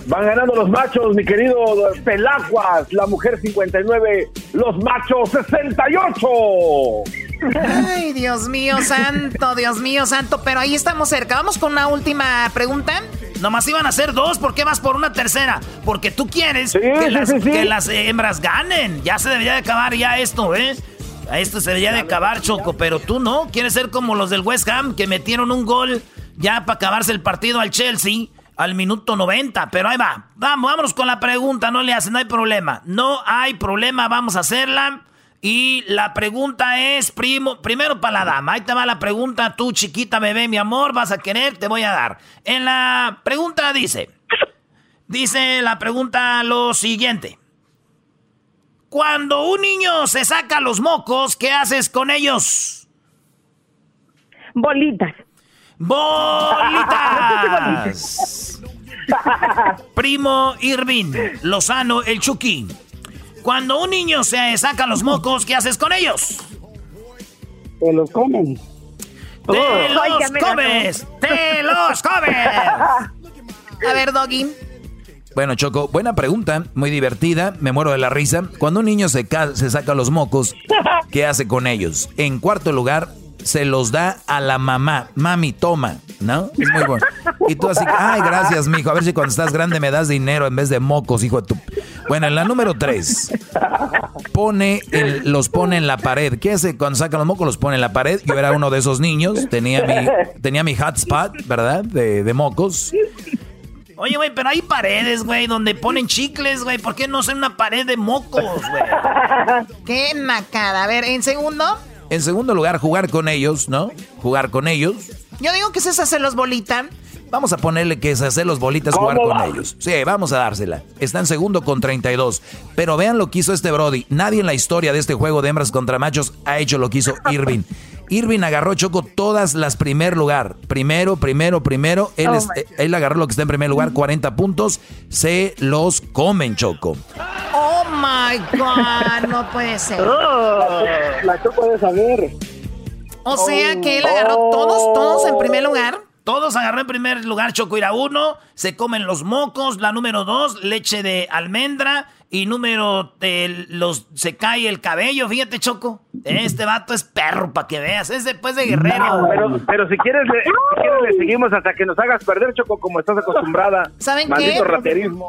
Van ganando los machos, mi querido Pelacuas, la mujer 59, los machos 68. Ay, Dios mío santo, Dios mío santo, pero ahí estamos cerca. Vamos con una última pregunta. Nomás iban a ser dos, ¿por qué vas por una tercera? Porque tú quieres que, las, hembras ganen. Ya se debería de acabar ya esto, ¿eh? Esto se debería de acabar, Choco, pero tú no. Quieres ser como los del West Ham que metieron un gol ya para acabarse el partido al Chelsea al minuto 90. Pero ahí va. Vamos, vámonos con la pregunta. No le hacen, no hay problema. No hay problema, vamos a hacerla. Y la pregunta es, primo, primero para la dama. Ahí te va la pregunta, tú chiquita bebé, mi amor, vas a querer, te voy a dar. En la pregunta dice, dice la pregunta lo siguiente. Cuando un niño se saca los mocos, ¿qué haces con ellos? Bolitas. Bolitas. [LAUGHS] Primo Irvin, Lozano, el Chucky. Cuando un niño se saca los mocos, ¿qué haces con ellos? Te los comen. ¡Te los comes! ¡Te los comes! [LAUGHS] A ver, Doggy. Bueno, Choco, buena pregunta, muy divertida, me muero de la risa. Cuando un niño se, se saca los mocos, ¿qué hace con ellos? En cuarto lugar, se los da a la mamá. Mami, toma, ¿no? Es muy bueno. Y tú así, ay, gracias, mijo. A ver si cuando estás grande me das dinero en vez de mocos, hijo de tu... Bueno, en la número tres, pone los pone en la pared. ¿Qué hace cuando saca los mocos? Los pone en la pared. Yo era uno de esos niños. Tenía mi, tenía mi hotspot, ¿verdad? De, de mocos. Oye, güey, pero hay paredes, güey, donde ponen chicles, güey. ¿Por qué no hacer una pared de mocos, güey? [LAUGHS] Qué macada. A ver, en segundo. En segundo lugar, jugar con ellos, ¿no? Jugar con ellos. Yo digo que es hacerlos bolita. Vamos a ponerle que es hacerlos bolitas, jugar con ellos. Sí, vamos a dársela. Está en segundo con 32. Pero vean lo que hizo este Brody. Nadie en la historia de este juego de hembras contra machos ha hecho lo que hizo [LAUGHS] Irving. Irving agarró Choco todas las primer lugar. Primero, primero, primero. Él, oh él agarró lo que está en primer lugar, 40 puntos. Se los comen, Choco. Oh my God, no puede ser. Oh. la Choco puede saber. O sea que él agarró todos, todos en primer lugar. Todos agarró en primer lugar Choco Ira uno, se comen los mocos, la número dos, leche de almendra, y número, de los, se cae el cabello, fíjate, Choco. Este vato es perro, para que veas. Es después de guerrero. pero, si, quieres le, seguimos hasta que nos hagas perder, Choco, como estás acostumbrada. ¿Saben qué?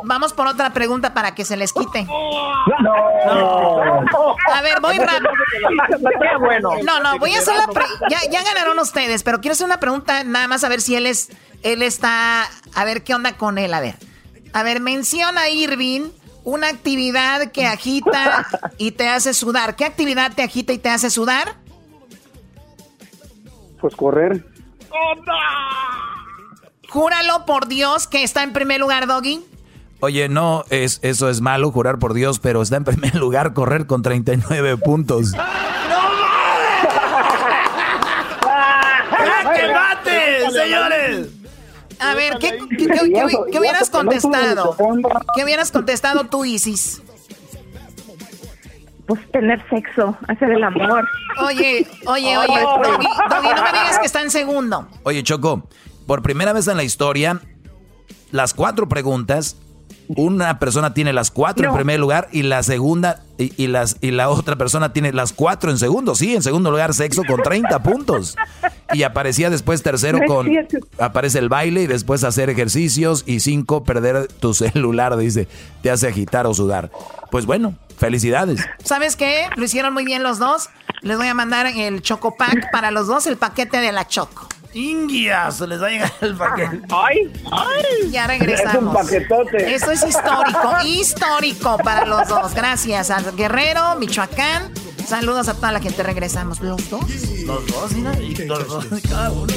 Vamos por otra pregunta para que se les quite. No. A ver, voy rápido. No, no, voy a hacer la ya, ya ganaron ustedes, pero quiero hacer una pregunta nada más a ver si él es, él está, a ver qué onda con él, a ver. A ver, menciona a Irving una actividad que agita y te hace sudar. ¿Qué actividad te agita y te hace sudar? Pues correr. Júralo por Dios que está en primer lugar, Doggy. Oye, no, es, eso es malo, jurar por Dios, pero está en primer lugar correr con 39 puntos. ¡No [LAUGHS] ¡Que bate, señores! A ver, ¿qué, hubieras contestado? ¿Qué hubieras contestado tú, Isis? Pues tener sexo, hacer el amor. Oye, oye, oye, Doggy, no me digas que está en segundo. Oye, Choco, por primera vez en la historia, las cuatro preguntas una persona tiene las cuatro en primer lugar y la segunda y, las y la otra persona tiene las cuatro en segundo. Sí, en segundo lugar sexo con 30 puntos. Y aparecía después tercero con aparece el baile y después hacer ejercicios y cinco perder tu celular, dice, te hace agitar o sudar. Pues bueno, felicidades. ¿Sabes qué? Lo hicieron muy bien los dos. Les voy a mandar el Choco Pack para los dos, el paquete de la Choco. Ingias, les va a llegar el paquete. ¡Ay! ¡Ay! Ya regresamos. Es un paquetote. Esto es histórico, histórico para los dos. Gracias al Guerrero, Michoacán. Saludos a toda la gente. Regresamos. ¿Los dos? Los dos, mira. Los dos, cada uno.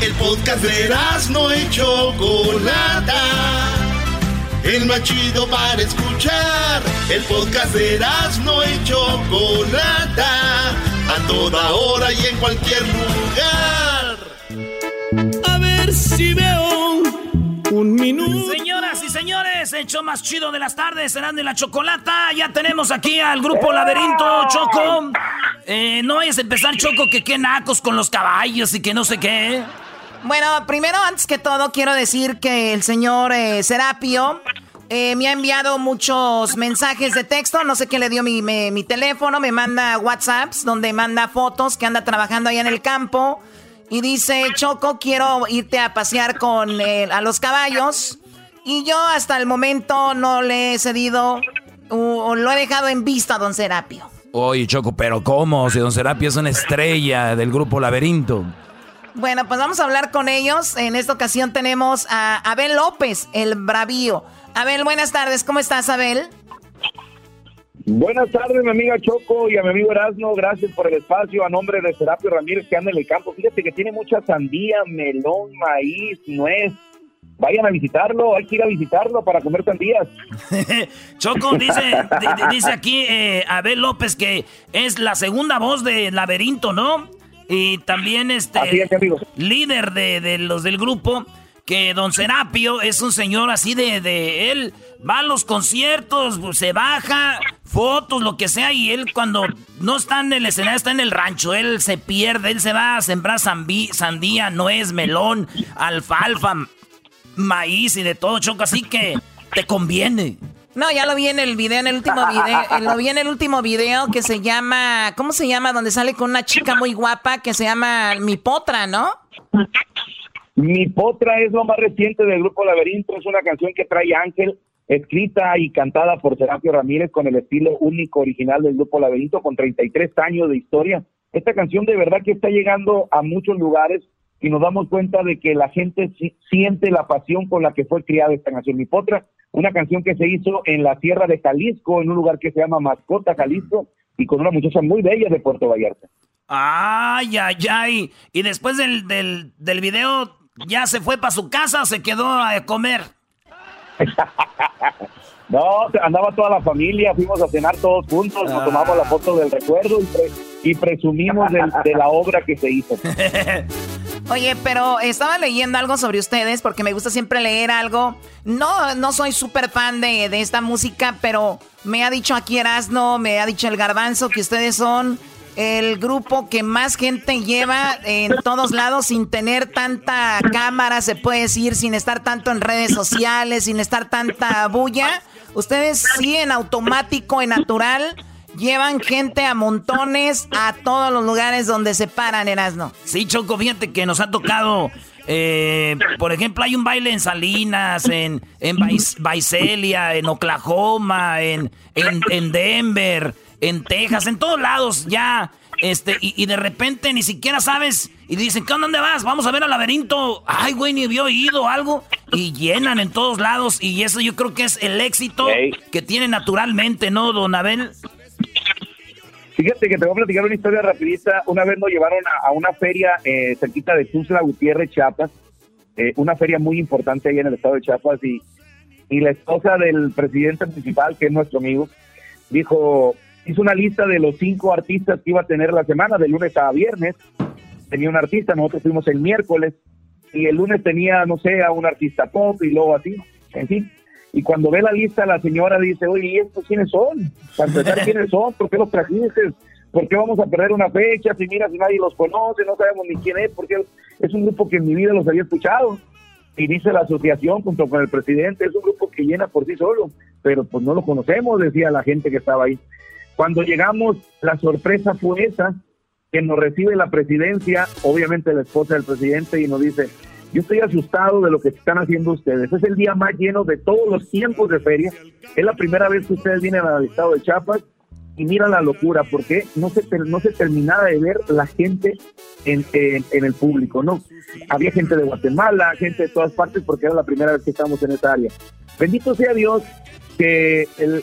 El podcast de no hecho Chocolata. El más chido para escuchar. El podcast de no hecho Chocolata a toda hora y en cualquier lugar. A ver si si veo un minuto. Señoras y señores, el show más chido de las tardes, serán de la chocolata. Ya tenemos aquí al grupo Laberinto, Choco. Eh, no vayas a empezar, Choco, que qué nacos con los caballos y que no sé qué. Bueno, primero, antes que todo, quiero decir que el señor eh, Serapio eh, me ha enviado muchos mensajes de texto. No sé qué le dio mi, teléfono. Me manda WhatsApps donde manda fotos que anda trabajando allá en el campo. Y dice, Choco, quiero irte a pasear con a los caballos. Y yo hasta el momento no le he cedido o, lo he dejado en vista a don Serapio. Oye, Choco, pero ¿cómo? Si don Serapio es una estrella del grupo Laberinto. Bueno, pues vamos a hablar con ellos. En esta ocasión tenemos a Abel López, el bravío. Abel, buenas tardes. ¿Cómo estás, Abel? Buenas tardes, mi amiga Choco y a mi amigo Erasmo. Gracias por el espacio. A nombre de Serapio Ramírez, que anda en el campo. Fíjate que tiene mucha sandía, melón, maíz, nuez. Vayan a visitarlo, hay que ir a visitarlo para comer sandías. [LAUGHS] Choco dice, dice aquí eh, Abel López que es la segunda voz de Laberinto, ¿no? Y también este líder de, los del grupo, que don Serapio es un señor así de, de él va a los conciertos, se baja, fotos, lo que sea, y él cuando no está en el escenario, está en el rancho, él se pierde, él se va a sembrar sandía, nuez, melón, alfalfa, maíz y de todo, Choco, así que te conviene. No, ya lo vi en el video, en el último video, eh, lo vi en el último video que se llama, ¿cómo se llama? Donde sale con una chica muy guapa que se llama Mi Potra, ¿no? Mi Potra es lo más reciente del grupo Laberinto, es una canción que trae Ángel, escrita y cantada por Serapio Ramírez con el estilo único original del grupo Laberinto, con 33 años de historia. Esta canción de verdad que está llegando a muchos lugares y nos damos cuenta de que la gente siente la pasión con la que fue criada esta canción. Mi Potra una canción que se hizo en la tierra de Jalisco, en un lugar que se llama Mascota, Jalisco, y con una muchacha muy bella de Puerto Vallarta. Ay, ay, ay. Y después del, del, del video, ¿ya se fue para su casa o se quedó a comer? [LAUGHS] no, andaba toda la familia, fuimos a cenar todos juntos, nos ah. tomamos la foto del recuerdo y, presumimos de la obra que se hizo. [LAUGHS] Oye, pero estaba leyendo algo sobre ustedes porque me gusta siempre leer algo. No, no soy súper fan de, de, esta música, pero me ha dicho aquí Erasno, me ha dicho el Garbanzo que ustedes son el grupo que más gente lleva en todos lados sin tener tanta cámara, se puede decir, sin estar tanto en redes sociales, sin estar tanta bulla. Ustedes sí en automático, en natural Llevan gente a montones a todos los lugares donde se paran, Erasno. Sí, Choco, fíjate que nos ha tocado. Eh, por ejemplo, hay un baile en Salinas, en, en Baicelia, en Oklahoma, en, en, Denver, en Texas, en todos lados ya. Este, y, de repente ni siquiera sabes. Y dicen, ¿qué dónde vas? Vamos a ver al laberinto. Ay, güey, ni había oído algo. Y llenan en todos lados. Y eso yo creo que es el éxito que tiene naturalmente, ¿no, don Abel? Fíjate que te voy a platicar una historia rapidita. Una vez nos llevaron a, una feria eh, cerquita de Tuzla Gutiérrez, Chiapas. Eh, una feria muy importante ahí en el estado de Chiapas. Y, y la esposa del presidente municipal, que es nuestro amigo, dijo, hizo una lista de los cinco artistas que iba a tener la semana, de lunes a viernes. Tenía un artista, nosotros fuimos el miércoles. Y el lunes tenía, no sé, a un artista pop y luego así. En fin y cuando ve la lista, la señora dice, oye, ¿y estos quiénes son? Para empezar, [LAUGHS] ¿quiénes son? ¿Por qué los trajiste? ¿Por qué vamos a perder una fecha? Si mira, si nadie los conoce, no sabemos ni quién es, porque es un grupo que en mi vida los había escuchado. Y dice la asociación junto con el presidente, es un grupo que llena por sí solo, pero pues no lo conocemos, decía la gente que estaba ahí. Cuando llegamos, la sorpresa fue esa, que nos recibe la presidencia, obviamente la esposa del presidente, y nos dice, yo estoy asustado de lo que están haciendo ustedes. Es el día más lleno de todos los tiempos de feria. Es la primera vez que ustedes vienen al estado de Chiapas y mira la locura, porque no se, no se terminaba de ver la gente en, en, el público, ¿no? Había gente de Guatemala, gente de todas partes, porque era la primera vez que estamos en esa área. Bendito sea Dios que el,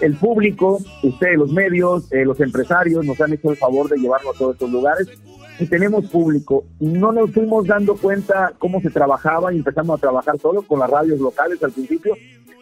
el, público, ustedes, los medios, eh, los empresarios, nos han hecho el favor de llevarnos a todos estos lugares y tenemos público. Y no nos fuimos dando cuenta cómo se trabajaba y empezamos a trabajar solo con las radios locales al principio,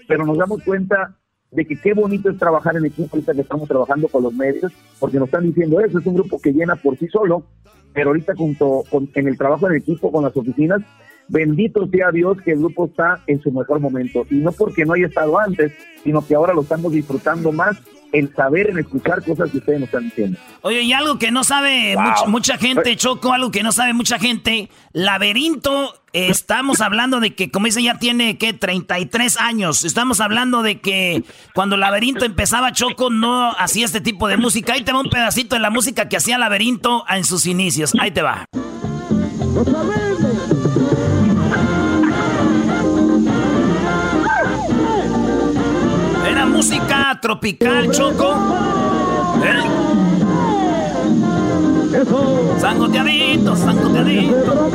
pero nos damos cuenta de que qué bonito es trabajar en equipo ahorita que estamos trabajando con los medios, porque nos están diciendo eso, es un grupo que llena por sí solo, pero ahorita junto con, en el trabajo en equipo con las oficinas, bendito sea Dios que el grupo está en su mejor momento. Y no porque no haya estado antes, sino que ahora lo estamos disfrutando más en saber, en escuchar cosas que ustedes nos están diciendo. Oye, y algo que no sabe mucha, gente, Choco, algo que no sabe mucha gente, Laberinto, estamos hablando de que, como dice, ya tiene, ¿qué? 33 años. Estamos hablando de que cuando Laberinto empezaba, Choco no hacía este tipo de música. Ahí te va un pedacito de la música que hacía Laberinto en sus inicios. Ahí te va. Música tropical, Choco. ¿Eh? Sangoteadito, sangoteadito.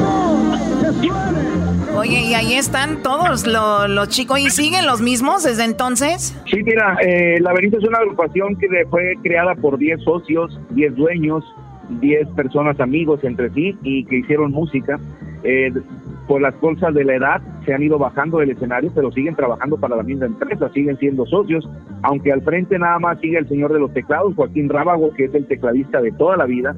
Oye, y ahí están todos los chicos. ¿Y siguen los mismos desde entonces? Sí, mira, eh, Laberinto es una agrupación que fue creada por 10 socios, 10 dueños, 10 personas amigos entre sí y que hicieron música. Eh, por las cosas de la edad se han ido bajando del escenario, pero siguen trabajando para la misma empresa, siguen siendo socios, aunque al frente nada más sigue el señor de los teclados, Joaquín Rábago, que es el tecladista de toda la vida,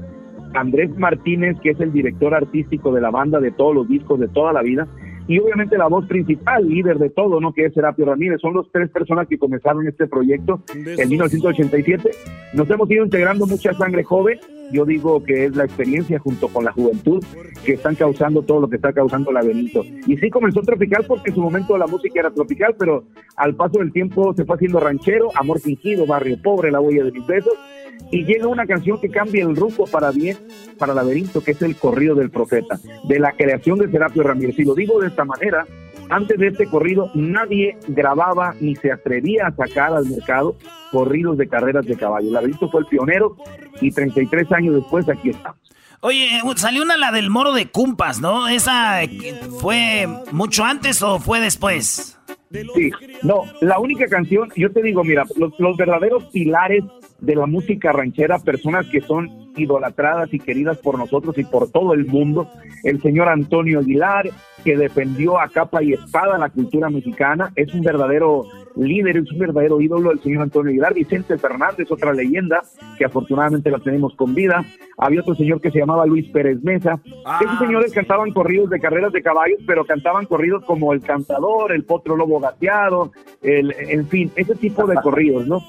Andrés Martínez, que es el director artístico de la banda de todos los discos de toda la vida, y obviamente la voz principal, líder de todo, ¿no? Que es Serapio Ramírez. Son los tres personas que comenzaron este proyecto en 1987. Nos hemos ido integrando mucha sangre joven. Yo digo que es la experiencia junto con la juventud que están causando todo lo que está causando el laberinto. Y sí comenzó tropical porque en su momento la música era tropical, pero al paso del tiempo se fue haciendo ranchero, amor fingido, barrio pobre, la huella de mis besos y llega una canción que cambia el rumbo para bien para Laberinto, que es el corrido del profeta, de la creación de Serapio Ramírez. Y lo digo de esta manera, antes de este corrido nadie grababa ni se atrevía a sacar al mercado corridos de carreras de caballo. Laberinto fue el pionero y 33 años después aquí estamos. Oye, salió una la del moro de Cumpas, ¿no? ¿Esa fue mucho antes o fue después? Sí, no, la única canción, yo te digo, mira, los, los verdaderos pilares de la música ranchera, personas que son idolatradas y queridas por nosotros y por todo el mundo. El señor Antonio Aguilar, que defendió a capa y espada la cultura mexicana, es un verdadero líder, es un verdadero ídolo el señor Antonio Aguilar. Vicente Fernández, otra leyenda, que afortunadamente la tenemos con vida. Había otro señor que se llamaba Luis Pérez Mesa. Ah. Esos señores cantaban corridos de carreras de caballos, pero cantaban corridos como El Cantador, El Potro Lobo Gateado, el, en fin, ese tipo de corridos, ¿no?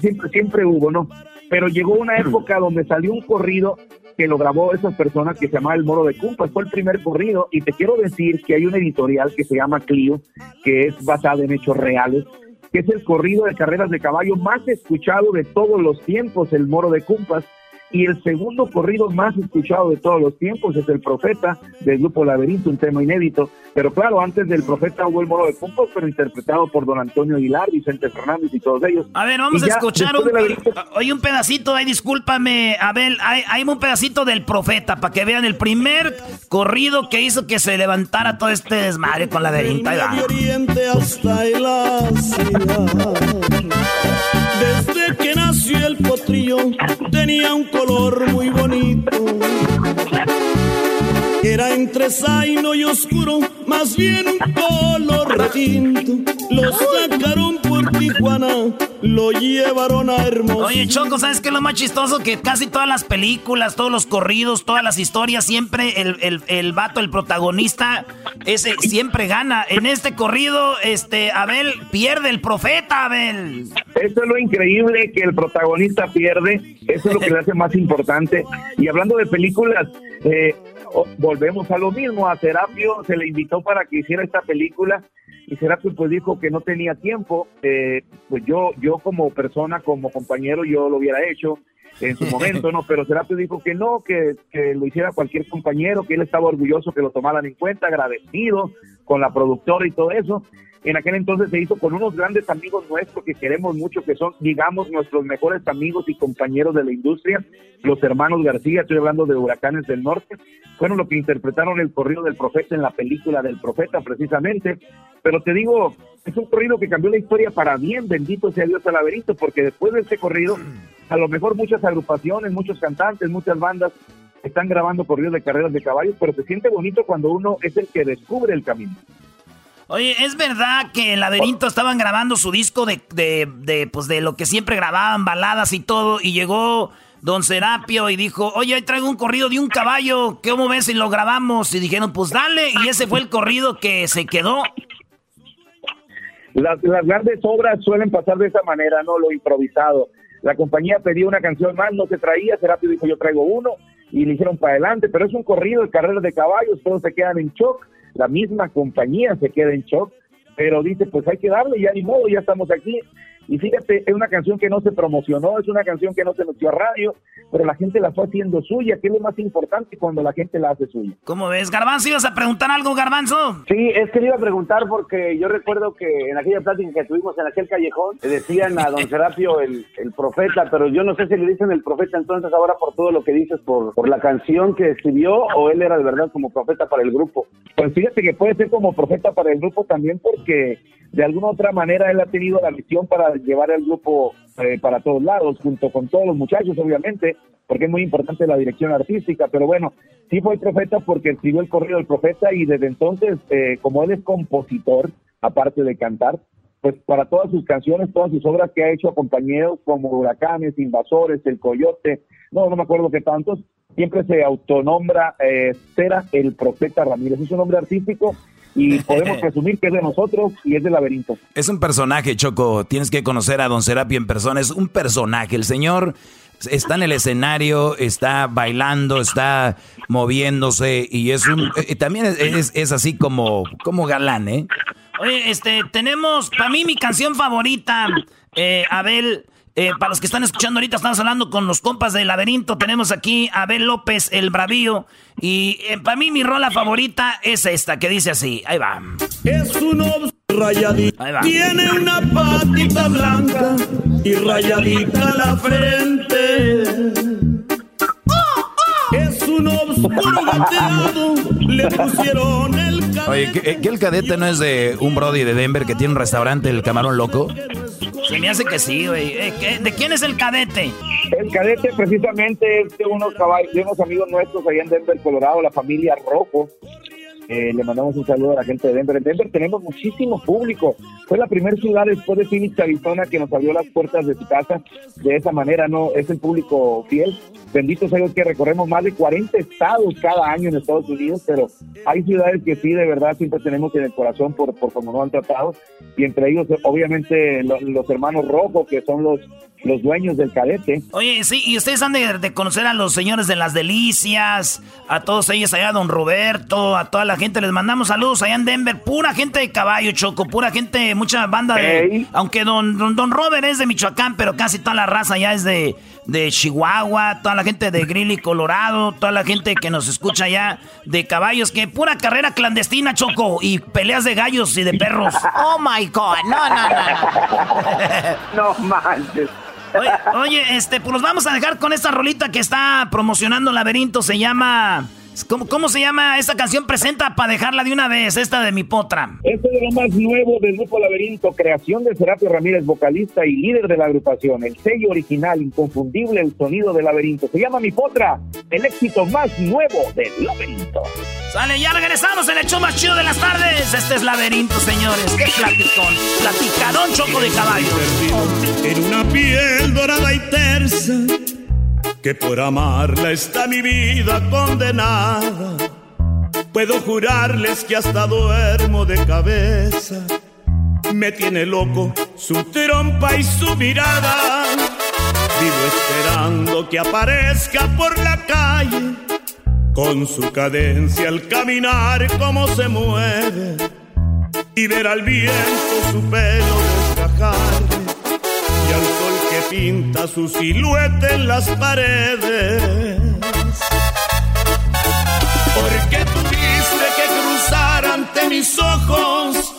siempre, siempre hubo, ¿no? Pero llegó una época donde salió un corrido que lo grabó esas personas que se llamaba El Moro de Cumpas. Fue el primer corrido y te quiero decir que hay una editorial que se llama Clio, que es basada en hechos reales, que es el corrido de carreras de caballo más escuchado de todos los tiempos, El Moro de Cumpas y el segundo corrido más escuchado de todos los tiempos es El Profeta del grupo Laberinto, un tema inédito. Pero claro, antes del Profeta hubo el moro de Cumpos, pero interpretado por don Antonio Aguilar, Vicente Fernández y todos ellos. A ver, vamos a escuchar un, hoy un pedacito, ahí discúlpame, Abel, hay, hay un pedacito del Profeta para que vean el primer corrido que hizo que se levantara todo este desmadre con Laberinto. Ahí desde que nació el potrillo tenía un color muy bonito. Era entre zaino y oscuro, más bien un color retinto. Lo sacaron por Tijuana, lo llevaron a Hermoso. Oye, Choco, ¿sabes qué es lo más chistoso? Que casi todas las películas, todos los corridos, todas las historias, siempre el, el, el vato, el protagonista, ese siempre gana. En este corrido, este, Abel pierde el profeta, Abel. Eso es lo increíble, que el protagonista pierde. Eso es lo que le hace más importante. Y hablando de películas, eh, volvemos a lo mismo, a Serapio se le invitó para que hiciera esta película y Serapio pues dijo que no tenía tiempo, eh, pues yo, yo como persona, como compañero, yo lo hubiera hecho en su momento, ¿no? Pero Serapio dijo que no, que, que lo hiciera cualquier compañero, que él estaba orgulloso que lo tomaran en cuenta, agradecido con la productora y todo eso en aquel entonces se hizo con unos grandes amigos nuestros que queremos mucho, que son, digamos, nuestros mejores amigos y compañeros de la industria, los hermanos García, estoy hablando de Huracanes del Norte, fueron los que interpretaron el corrido del profeta en la película del profeta, precisamente. Pero te digo, es un corrido que cambió la historia para bien, bendito sea Dios al porque después de este corrido, a lo mejor muchas agrupaciones, muchos cantantes, muchas bandas están grabando corridos de carreras de caballos, pero se siente bonito cuando uno es el que descubre el camino. Oye, ¿es verdad que en Laberinto estaban grabando su disco de, de, de, pues de lo que siempre grababan, baladas y todo, y llegó Don Serapio y dijo, oye, ahí traigo un corrido de un caballo, ¿cómo ves si lo grabamos? Y dijeron, pues dale, y ese fue el corrido que se quedó. Las, las grandes obras suelen pasar de esa manera, no lo improvisado. La compañía pedía una canción más, no se traía, Serapio dijo, yo traigo uno, y le hicieron para adelante, pero es un corrido de carreras de caballos, todos se quedan en shock, la misma compañía se queda en shock, pero dice, pues hay que darle, ya ni modo, ya estamos aquí, y fíjate, es una canción que no se promocionó, es una canción que no se metió a radio, pero la gente la fue haciendo suya, que es lo más importante cuando la gente la hace suya. ¿Cómo ves, Garbanzo? ¿Ibas a preguntar algo, Garbanzo? Sí, es que le iba a preguntar porque yo recuerdo que en aquella plática que tuvimos en aquel callejón, le decían a don [LAUGHS] Serapio el, el profeta, pero yo no sé si le dicen el profeta entonces ahora por todo lo que dices, por, por la canción que escribió, o él era de verdad como profeta para el grupo. Pues fíjate que puede ser como profeta para el grupo también porque de alguna otra manera él ha tenido la misión para llevar el grupo eh, para todos lados, junto con todos los muchachos, obviamente, porque es muy importante la dirección artística, pero bueno, sí fue profeta porque escribió el corrido del profeta y desde entonces, eh, como él es compositor, aparte de cantar, pues para todas sus canciones, todas sus obras que ha hecho compañeros como Huracanes, Invasores, El Coyote, no, no me acuerdo qué tantos, siempre se autonombra eh, Cera el Profeta Ramírez. Es un nombre artístico y [LAUGHS] podemos presumir que es de nosotros y es del laberinto. Es un personaje, Choco. Tienes que conocer a Don Serapio en persona. Es un personaje. El señor está en el escenario, está bailando, está moviéndose y es un... Eh, también es, es, así como, como galán, ¿eh? Oye, este, tenemos, para mí mi canción favorita, eh, Abel... Eh, para los que están escuchando ahorita, estamos hablando con los compas del laberinto. Tenemos aquí a Abel López, el bravío. Y eh, para mí mi rola favorita es esta, que dice así. Ahí va. Es un rayadito. Tiene una patita blanca y rayadita la frente. Un oscuro gateado, le pusieron el cadete. Oye, ¿que, el cadete no es de un brody de Denver que tiene un restaurante, el Camarón Loco? Se me hace que sí, güey. Eh, ¿De quién es el cadete? El cadete precisamente es de unos, caballos, de unos amigos nuestros allá en Denver, Colorado, la familia Rojo. Eh, le mandamos un saludo a la gente de Denver. En Denver tenemos muchísimo público. Fue la primera ciudad después de Phoenix, Arizona, que nos abrió las puertas de su casa. De esa manera, no es el público fiel. Bendito sea que recorremos más de 40 estados cada año en Estados Unidos, pero hay ciudades que sí, de verdad, siempre tenemos en el corazón por, por cómo nos han tratado. Y entre ellos, obviamente, los hermanos rojos, que son los los dueños del cadete. Oye, sí, y ustedes han de, conocer a los señores de las delicias, a todos ellos allá, a don Roberto, a toda la gente, les mandamos saludos allá en Denver, pura gente de caballo, Choco, pura gente, mucha banda de... Aunque don, don, Robert es de Michoacán, pero casi toda la raza ya es de, de Chihuahua, toda la gente de Greeley, Colorado, toda la gente que nos escucha allá de caballos, que pura carrera clandestina, Choco, y peleas de gallos y de perros. [LAUGHS] Oh my God, no, no, no. no [LAUGHS] manches. Oye, este, pues nos vamos a dejar con esta rolita que está promocionando Laberinto. Se llama. ¿Cómo, ¿Cómo, se llama esta canción? Presenta para dejarla de una vez, esta de mi potra. Este es lo más nuevo del grupo Laberinto, creación de Serapio Ramírez, vocalista y líder de la agrupación. El sello original, inconfundible, el sonido del Laberinto. Se llama Mi Potra, el éxito más nuevo del Laberinto. Sale, ya regresamos en el show más chido de las tardes. Este es Laberinto, señores. Qué platicón. Platicadón choco de caballo. En una piel dorada y tersa, que por amarla está mi vida condenada. Puedo jurarles que hasta duermo de cabeza. Me tiene loco su trompa y su mirada. Vivo esperando que aparezca por la calle con su cadencia al caminar como se mueve y ver al viento su pelo desgajar pinta su silueta en las paredes. Porque tuviste que cruzar ante mis ojos,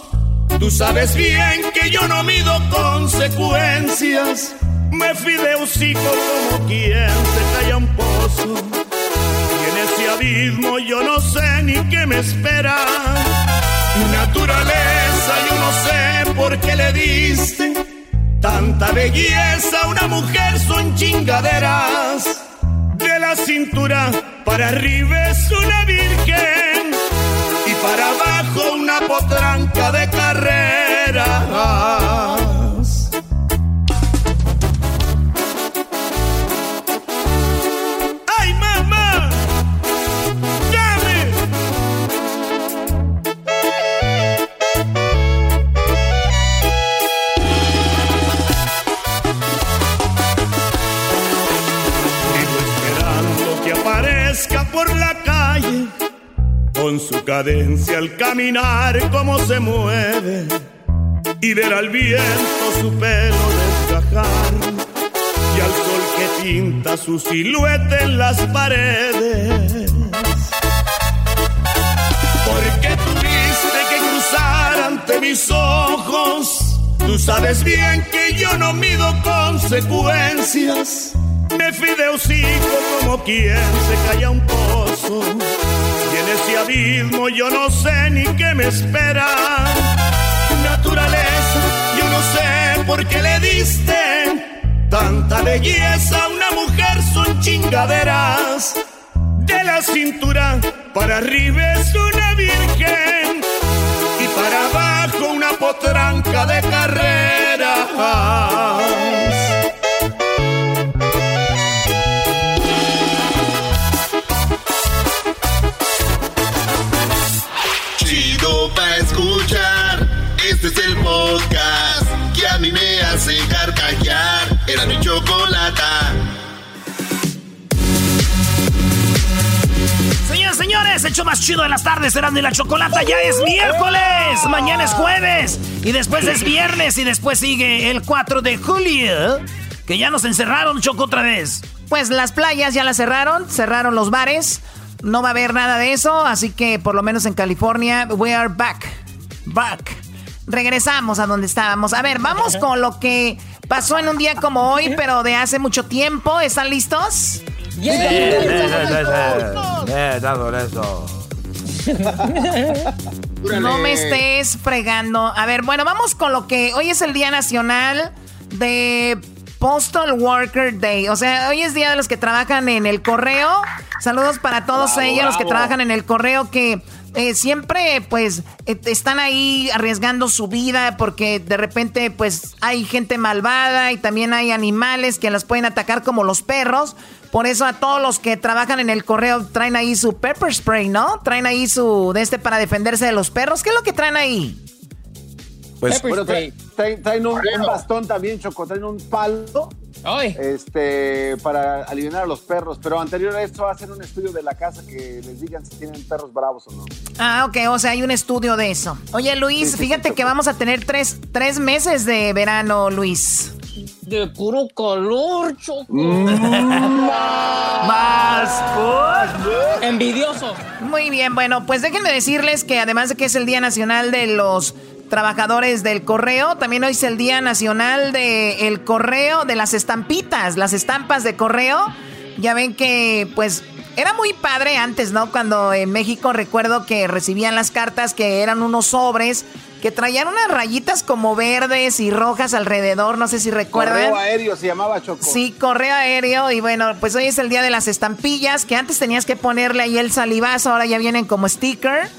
tú sabes bien que yo no mido consecuencias. Me fui de hocico como quien se calla un pozo ese abismo yo no sé ni qué me espera. Naturaleza, yo no sé por qué le diste tanta belleza una mujer, son chingaderas. De la cintura para arriba es una virgen y para abajo una potranca de carrera. Con su cadencia al caminar, cómo se mueve y ver al viento su pelo desgajar y al sol que pinta su silueta en las paredes. Porque tuviste que cruzar ante mis ojos, tú sabes bien que yo no mido consecuencias. Me fui de hocico como quien se calla un pozo. Y en ese abismo yo no sé ni qué me espera. Naturaleza, yo no sé por qué le diste tanta belleza a una mujer, son chingaderas. De la cintura para arriba es una virgen y para abajo una potranca de carrera. Este es el podcast que a mí me hace carcajear. Era mi chocolata. Señoras, señores, el show más chido de las tardes, serán de la chocolata, ya es miércoles, mañana es jueves, y después es viernes, y después sigue el 4 de julio, que ya nos encerraron, Choco, otra vez. Pues las playas ya las cerraron, cerraron los bares, no va a haber nada de eso, así que por lo menos en California, we are back, back. Regresamos a donde estábamos. A ver, vamos con lo que pasó en un día como hoy, pero de hace mucho tiempo. ¿Están listos? No me estés fregando. A ver, bueno, vamos con lo que hoy es el Día Nacional de Postal Worker Day. O sea, hoy es día de los que trabajan en el correo. Saludos para todos Bravo, ellos, los que trabajan en el correo, que eh, siempre pues eh, están ahí arriesgando su vida porque de repente pues hay gente malvada y también hay animales que las pueden atacar como los perros. Por eso a todos los que trabajan en el correo traen ahí su pepper spray, ¿no? Traen ahí su de este para defenderse de los perros. ¿Qué es lo que traen ahí? Pues- Bueno, traen, traen- traen un, un bastón también, Choco, traen un palo este, para aliviar a los perros. Pero anterior a esto, hacen un estudio de la casa que les digan si tienen perros bravos o no. Ah, ok, o sea, hay un estudio de eso. Oye, Luis, fíjate que vamos a tener tres, tres meses de verano, Luis. De puro calor, Choco. [LAUGHS] Más, Envidioso. Muy bien, bueno, pues déjenme decirles que además de que es el Día Nacional de los Trabajadores del Correo, también hoy es el Día Nacional del Correo, de las estampitas, las estampas de correo. Ya ven que, pues, era muy padre antes, ¿no? Cuando en México recuerdo que recibían las cartas que eran unos sobres que traían unas rayitas como verdes y rojas alrededor, no sé si recuerdan. Correo aéreo se llamaba Choco. Sí, correo aéreo. Y bueno, pues hoy es el día de las estampillas, que antes tenías que ponerle ahí el salivazo, ahora ya vienen como sticker.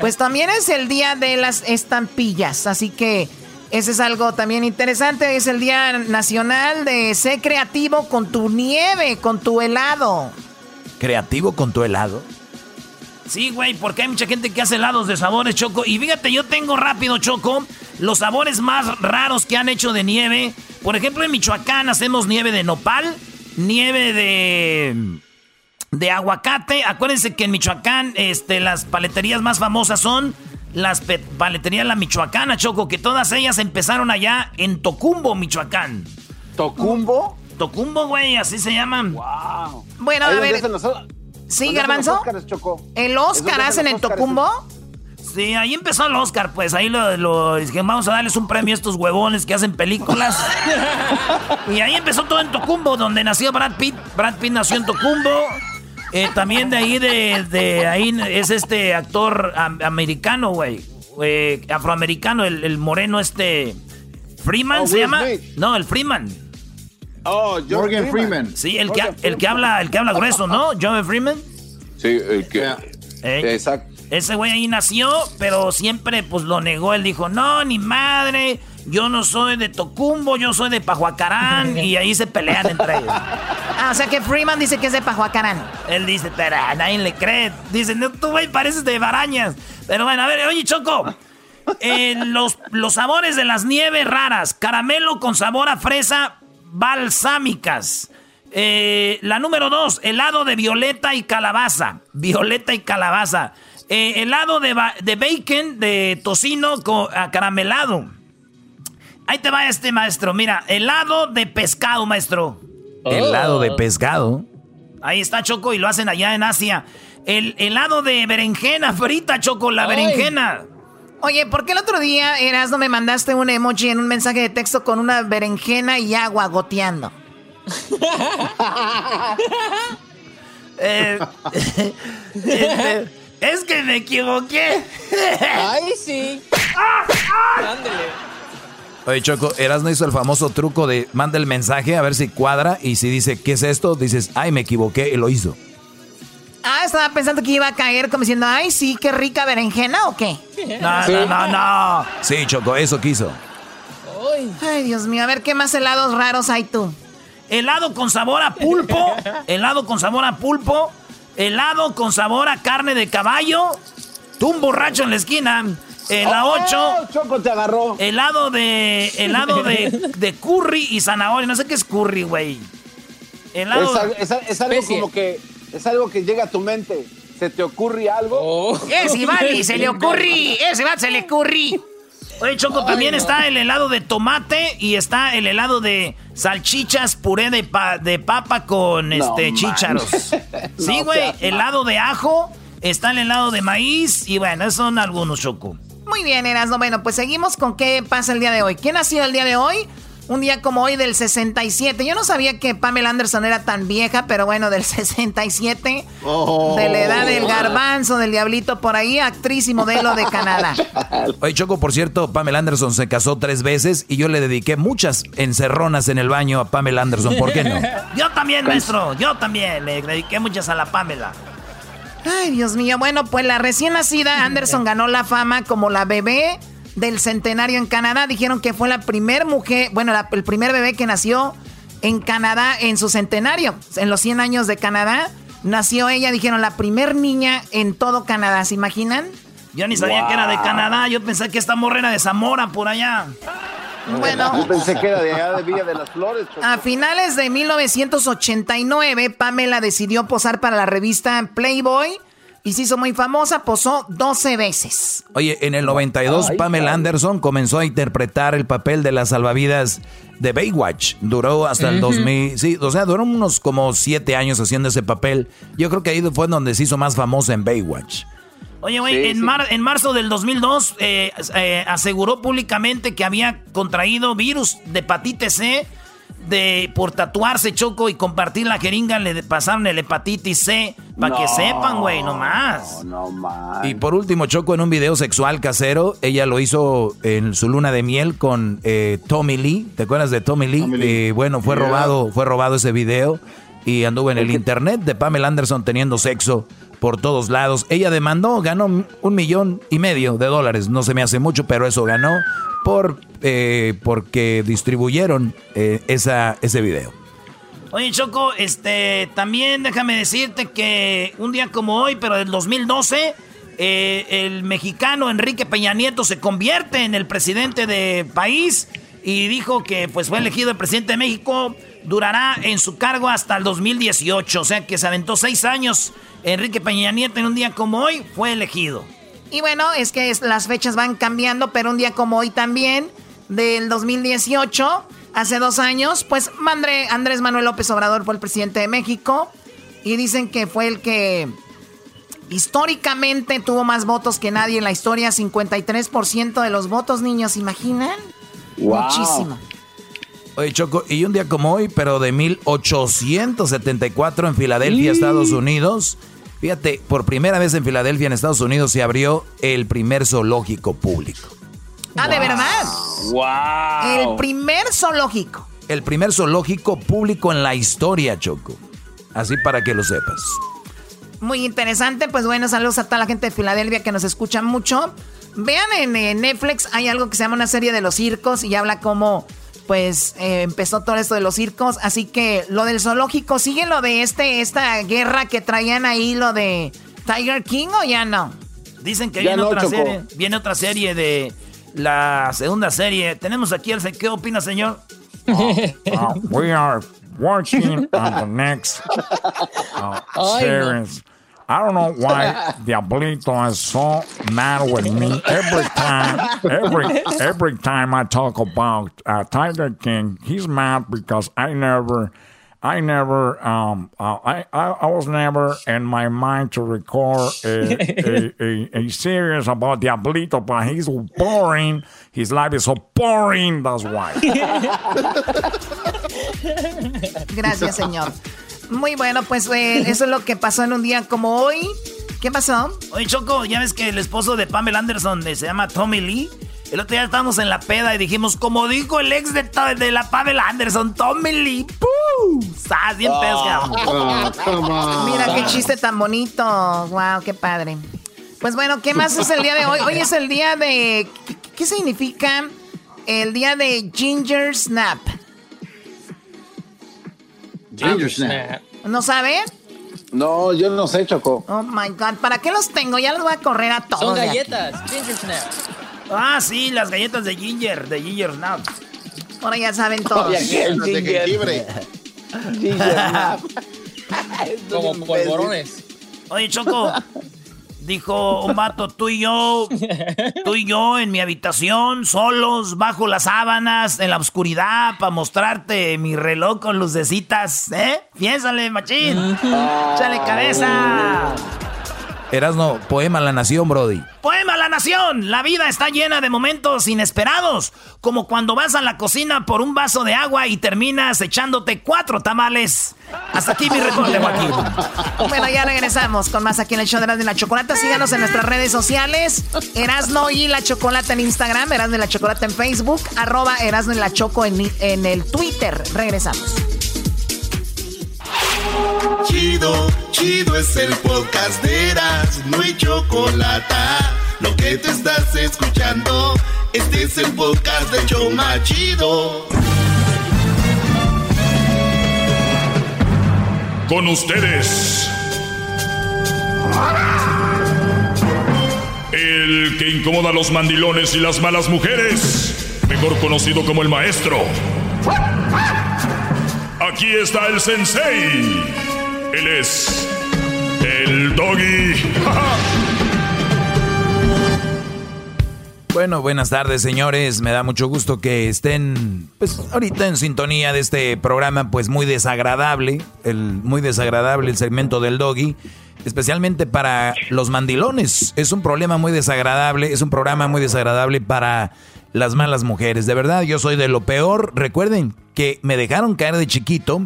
Pues también es el día de las estampillas. Así que ese es algo también interesante. Es el día nacional de ser creativo con tu nieve, con tu helado. ¿Creativo con tu helado? Sí, güey, porque hay mucha gente que hace helados de sabores, Choco. Y fíjate, yo tengo rápido, Choco, los sabores más raros que han hecho de nieve. Por ejemplo, en Michoacán hacemos nieve de nopal, nieve de de aguacate. Acuérdense que en Michoacán este, las paleterías más famosas son las paleterías La Michoacana, Choco, que todas ellas empezaron allá en Tocumbo, Michoacán. ¿Tocumbo? Tocumbo, güey, así se llaman. Wow. Bueno, a ver. Sí, Garbanzo. ¿El Oscar hacen en Tocumbo? Sí, ahí empezó el Oscar, pues ahí lo, lo dije, vamos a darles un premio a estos huevones que hacen películas. [LAUGHS] y ahí empezó todo en Tocumbo, donde nació Brad Pitt. Brad Pitt nació en Tocumbo. Eh, también de ahí, de, de ahí es este actor am- americano, güey. Eh, afroamericano, el, el moreno este... Freeman Oh, se llama. No, el Freeman. Oh, Morgan Freeman. Sí, el que, el que habla, el que habla grueso, ¿no? John Freeman. Sí, el que. Eh, Exacto. Ese güey ahí nació, pero siempre pues lo negó. Él dijo, no, ni madre, yo no soy de Tocumbo, yo soy de Pajuacarán. [LAUGHS] y ahí se pelean entre ellos. Ah, o sea que Freeman dice que es de Pajuacarán. Él dice, pero a nadie le cree. Dice, no, tú güey pareces de Barañas. Pero bueno, a ver, oye Choco. eh, los, los sabores de las nieves raras. Caramelo con sabor a fresa balsámicas. Eh, la número dos, helado de violeta y calabaza. Violeta y calabaza. Eh, helado de, de, bacon, de tocino con, caramelado. Ahí te va este maestro. Mira, helado de pescado, maestro. Helado de pescado. Ahí está Choco y lo hacen allá en Asia. El helado de berenjena frita, Choco, la berenjena. Oye, ¿por qué el otro día, Eras, no me mandaste un emoji en un mensaje de texto con una berenjena y agua goteando? [LAUGHS] Eh, [LAUGHS] este, es que me equivoqué. [LAUGHS] Ay, sí. Ándale. Oye, Choco, Erasmo hizo el famoso truco de manda el mensaje a ver si cuadra y si dice, ¿qué es esto? Dices, ay, me equivoqué y lo hizo. Ah, estaba pensando que iba a caer como diciendo, ay, sí, qué rica berenjena o qué. No, no, no, no. Sí, Choco, eso quiso. Ay, Dios mío, a ver qué más helados raros hay tú. Helado con sabor a pulpo, helado con sabor a pulpo, helado con sabor a carne de caballo, tú un borracho en la esquina. En la 8. Choco te agarró. Helado de. Helado de, de curry y zanahoria. No sé qué es curry, güey. Helado. Es, es algo como que es algo que llega a tu mente. ¿Se te ocurre algo? Oh. Ese Vali, se le [LAUGHS] ocurre. Ese va, se le ocurre. Oye, Choco, también está el helado de tomate y está el helado de salchichas, puré de, de papa con este chícharos. [LAUGHS] sí, güey, helado de ajo, está el helado de maíz y bueno, esos son algunos, Choco. Muy bien, Erasmo. Bueno, pues seguimos con qué pasa el día de hoy. ¿Quién ha sido el día de hoy? Un día como hoy del 67. Yo no sabía que Pamela Anderson era tan vieja, pero bueno, del 67, de la edad del garbanzo, del diablito por ahí, actriz y modelo de Canadá. [LAUGHS] Oye, Choco, por cierto, Pamela Anderson se casó tres veces y yo le dediqué muchas encerronas en el baño a Pamela Anderson. ¿Por qué no? [LAUGHS] yo también, maestro, yo también le dediqué muchas a la Pamela. Ay, Dios mío. Bueno, pues la recién nacida [LAUGHS] Anderson ganó la fama como la bebé del centenario en Canadá. Dijeron que fue la primer mujer, bueno, el primer bebé que nació en Canadá en su centenario, en los 100 años de Canadá. Nació ella, dijeron, la primer niña en todo Canadá, ¿se imaginan? Yo ni sabía que era de Canadá, yo pensé que esta morra era de Zamora, por allá. Bueno, yo pensé que era de allá de Villa de las Flores. A finales de 1989, Pamela decidió posar para la revista Playboy y se hizo muy famosa, posó 12 veces. Oye, en el 92 Pamela Anderson comenzó a interpretar el papel de las salvavidas de Baywatch. Duró hasta el 2000, sí, o sea, duró unos como 7 años haciendo ese papel. Yo creo que ahí fue donde se hizo más famosa en Baywatch. Oye, güey, en, en, marzo del 2002 eh, eh, aseguró públicamente que había contraído virus de hepatitis C de por tatuarse Choco y compartir la jeringa le pasaron el hepatitis C para que sepan, güey, no más. No más. Y por último, Choco en un video sexual casero, ella lo hizo en su luna de miel con eh, Tommy Lee. ¿Te acuerdas de Tommy Lee? Eh, bueno, fue robado, fue robado ese video y anduvo en el internet de Pamela Anderson teniendo sexo por todos lados. Ella demandó, ganó un millón y medio de dólares. No se me hace mucho, pero eso ganó por eh, porque distribuyeron eh, esa, ese video. Oye, Choco, este, también déjame decirte que un día como hoy, pero del 2012, eh, el mexicano Enrique Peña Nieto se convierte en el presidente del país y dijo que pues fue elegido el presidente de México, durará en su cargo hasta el 2018, o sea que se aventó seis años. Enrique Peña Nieto en un día como hoy fue elegido. Y bueno, es que las fechas van cambiando, pero un día como hoy también, del 2018, hace dos años, pues Andrés Manuel López Obrador fue el presidente de México y dicen que fue el que históricamente tuvo más votos que nadie en la historia, 53% de los votos, niños, ¿imaginan? Muchísimo. Oye, Choco, y un día como hoy, pero de 1874 en Filadelfia, Estados Unidos, Fíjate, por primera vez en Filadelfia, en Estados Unidos, se abrió el primer zoológico público. Ah, ¿de verdad? ¡Wow! El primer zoológico. El primer zoológico público en la historia, Choco. Así para que lo sepas. Muy interesante. Pues bueno, saludos a toda la gente de Filadelfia que nos escucha mucho. Vean en Netflix, hay algo que se llama una serie de los circos y habla como pues eh, empezó todo esto de los circos. Así que lo del zoológico, ¿sigue lo de este, esta guerra que traían ahí, lo de Tiger King o ya no? Dicen que viene otra serie. Viene otra serie de la segunda serie. Tenemos aquí el ¿qué opina, señor? Uh, [LAUGHS] we are watching on the next uh, series I don't know why Diablito is so mad with me every time. Every every time I talk about uh, Tiger King, he's mad because I never, I never, um, uh, I, I I was never in my mind to record a a, a, a series about Diablito, but he's boring. His life is so boring. That's why. [LAUGHS] Gracias, señor. Muy bueno, pues eh, [LAUGHS] eso es lo que pasó en un día como hoy. ¿Qué pasó? Oye, Choco, ya ves que el esposo de Pamela Anderson eh, se llama Tommy Lee. El otro día estábamos en la peda y dijimos, como dijo el ex de, de la Pamela Anderson, Tommy Lee. ¡Pum! ¡Sas! Bien pedos [LAUGHS] Mira qué chiste tan bonito. Wow, qué padre. Pues bueno, ¿qué más es el día de hoy? Hoy es el día de... ¿Qué, qué significa el día de Ginger Snap? Ginger Snap. ¿No saben? No, yo no sé, Choco. Oh my God, ¿para qué los tengo? Ya los voy a correr a todos. Son galletas, Ginger Snap. Ah, sí, las galletas de Ginger, de Ginger Snap. Ahora ya saben todos. Oye, ¿qué? Las de Ginger. jengibre. Ginger Snap. Como [LAUGHS] polvorones. Oye, Choco, dijo un vato, tú y yo, tú y yo en mi habitación, solos, bajo las sábanas, en la oscuridad, para mostrarte mi reloj con lucecitas, ¿eh? Piénsale, machín. Échale cabeza. Erasno, poema La Nación, Brody. Poema La Nación. La vida está llena de momentos inesperados, como cuando vas a la cocina por un vaso de agua y terminas echándote cuatro tamales. Hasta aquí mi [LAUGHS] recorte, Joaquín. Bueno, ya regresamos con más aquí en el show de Erasmo y la Chocolata. Síganos en nuestras redes sociales. Erasno y la Chocolata en Instagram, Erasno y la Chocolata en Facebook, arroba Erasno y la Choco en, en el Twitter. Regresamos. Es el podcast de Eras, no hay chocolate. Lo que te estás escuchando, este es el podcast de Choma Chido. Con ustedes. El que incomoda a los mandilones y las malas mujeres. Mejor conocido como el maestro. Aquí está el sensei. Él es el doggy. [LAUGHS] Bueno, buenas tardes, señores. Me da mucho gusto que estén, pues, ahorita en sintonía de este programa, pues, muy desagradable, el muy desagradable el segmento del doggy, especialmente para los mandilones. Es un problema muy desagradable, es un programa muy desagradable para las malas mujeres. De verdad, yo soy de lo peor. Recuerden que me dejaron caer de chiquito,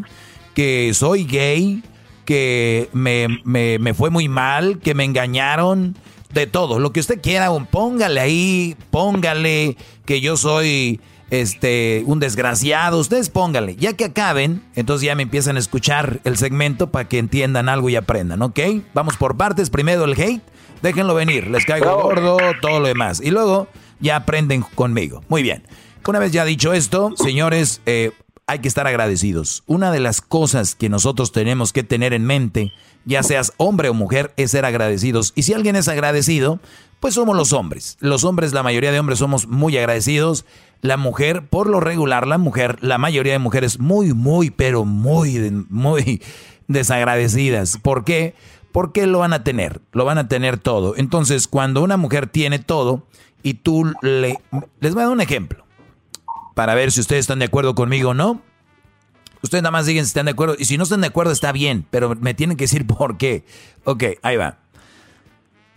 que soy gay, que me, me, me fue muy mal, que me engañaron, de todo. Lo que usted quiera, póngale ahí, póngale que yo soy este un desgraciado. Ustedes póngale. Ya que acaben, entonces ya me empiezan a escuchar el segmento para que entiendan algo y aprendan, ¿ok? Vamos por partes. Primero el hate. Déjenlo venir. Les caigo gordo, todo lo demás. Y luego ya aprenden conmigo. Muy bien. Una vez ya dicho esto, señores, eh, hay que estar agradecidos. Una de las cosas que nosotros tenemos que tener en mente, ya seas hombre o mujer, es ser agradecidos. Y si alguien es agradecido, pues somos los hombres. Los hombres, la mayoría de hombres somos muy agradecidos. La mujer, por lo regular, la mujer, la mayoría de mujeres muy, muy, pero muy, muy desagradecidas. ¿Por qué? Porque lo van a tener, lo van a tener todo. Entonces, cuando una mujer tiene todo y tú le... Les voy a dar un ejemplo para ver si ustedes están de acuerdo conmigo o no. Ustedes nada más digan si están de acuerdo. Y si no están de acuerdo, está bien, pero me tienen que decir [LAUGHS] por qué. Ok, ahí va.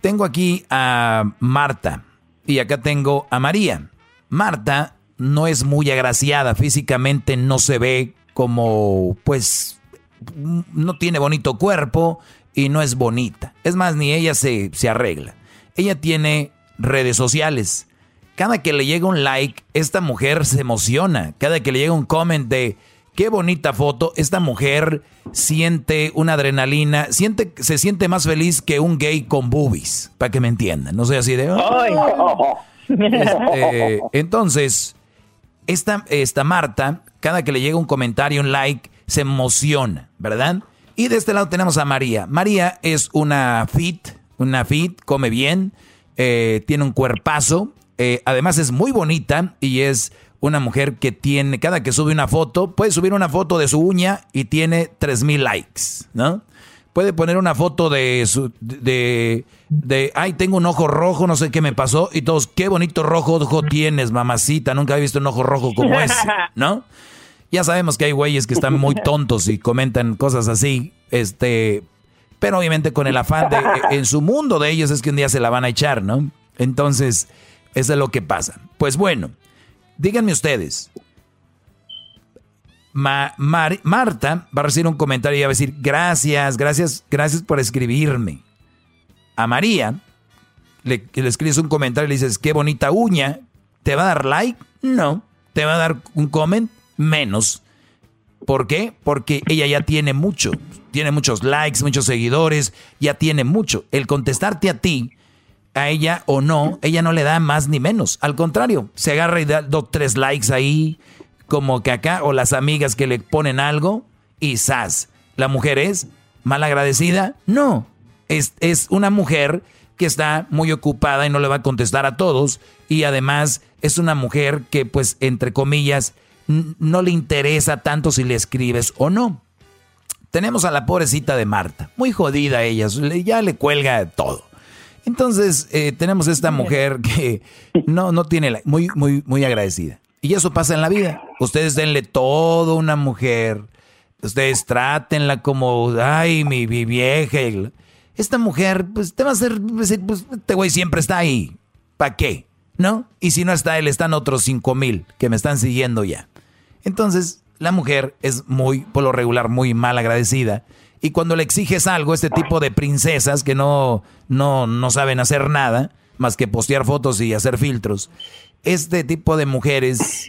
Tengo aquí a Marta y acá tengo a María. Marta no es muy agraciada, físicamente no se ve como, pues, no tiene bonito cuerpo y no es bonita. Es más, ni ella se, se arregla. Ella tiene redes sociales. Cada que le llega un like, esta mujer se emociona. Cada que le llega un comment de qué bonita foto, esta mujer siente una adrenalina, siente, se siente más feliz que un gay con boobies, para que me entiendan. No soy así de... "Oh". Este, [LAUGHS] entonces, esta, esta Marta, cada que le llega un comentario, un like, se emociona, ¿verdad? Y de este lado tenemos a María. María es una fit, una fit, come bien, eh, tiene un cuerpazo, eh, además es muy bonita y es una mujer que tiene, cada que sube una foto, puede subir una foto de su uña y tiene 3000 likes, ¿no? puede poner una foto de su, de, de, ay, tengo un ojo rojo, no sé qué me pasó, y todos, qué bonito rojo ojo tienes, mamacita, nunca he visto un ojo rojo como [LAUGHS] ese, ¿no? Ya sabemos que hay güeyes que están muy tontos y comentan cosas así, este, pero obviamente con el afán de, en su mundo de ellos es que un día se la van a echar, ¿no? Entonces, eso es lo que pasa. Pues bueno, díganme ustedes, Marta va a recibir un comentario y va a decir, gracias, gracias, gracias por escribirme. A María le, le escribes un comentario y le dices, qué bonita uña. ¿Te va a dar like? No. ¿Te va a dar un comment? Menos. ¿Por qué? Porque ella ya tiene mucho. Tiene muchos likes, muchos seguidores, ya tiene mucho. El contestarte a ti, a ella o no, ella no le da más ni menos. Al contrario, se agarra y da dos, tres likes ahí, como que acá, o las amigas que le ponen algo y ¡zas! ¿La mujer es mal agradecida? No, es, es una mujer que está muy ocupada y no le va a contestar a todos y además es una mujer que pues entre comillas no le interesa tanto si le escribes o no. Tenemos a la pobrecita de Marta, muy jodida ella, ya le cuelga todo. Entonces eh, tenemos esta mujer que no, no tiene la, muy, muy, muy agradecida. Y eso pasa en la vida. Ustedes denle todo a una mujer. Ustedes trátenla como, ay, mi, vieja. Esta mujer, pues te va a hacer, pues, este güey siempre está ahí. ¿Para qué? ¿No? Y si no está él, están otros cinco mil que me están siguiendo ya. Entonces, la mujer es muy, por lo regular, muy mal agradecida. Y cuando le exiges algo, este tipo de princesas que no, no, no saben hacer nada, más que postear fotos y hacer filtros, este tipo de mujeres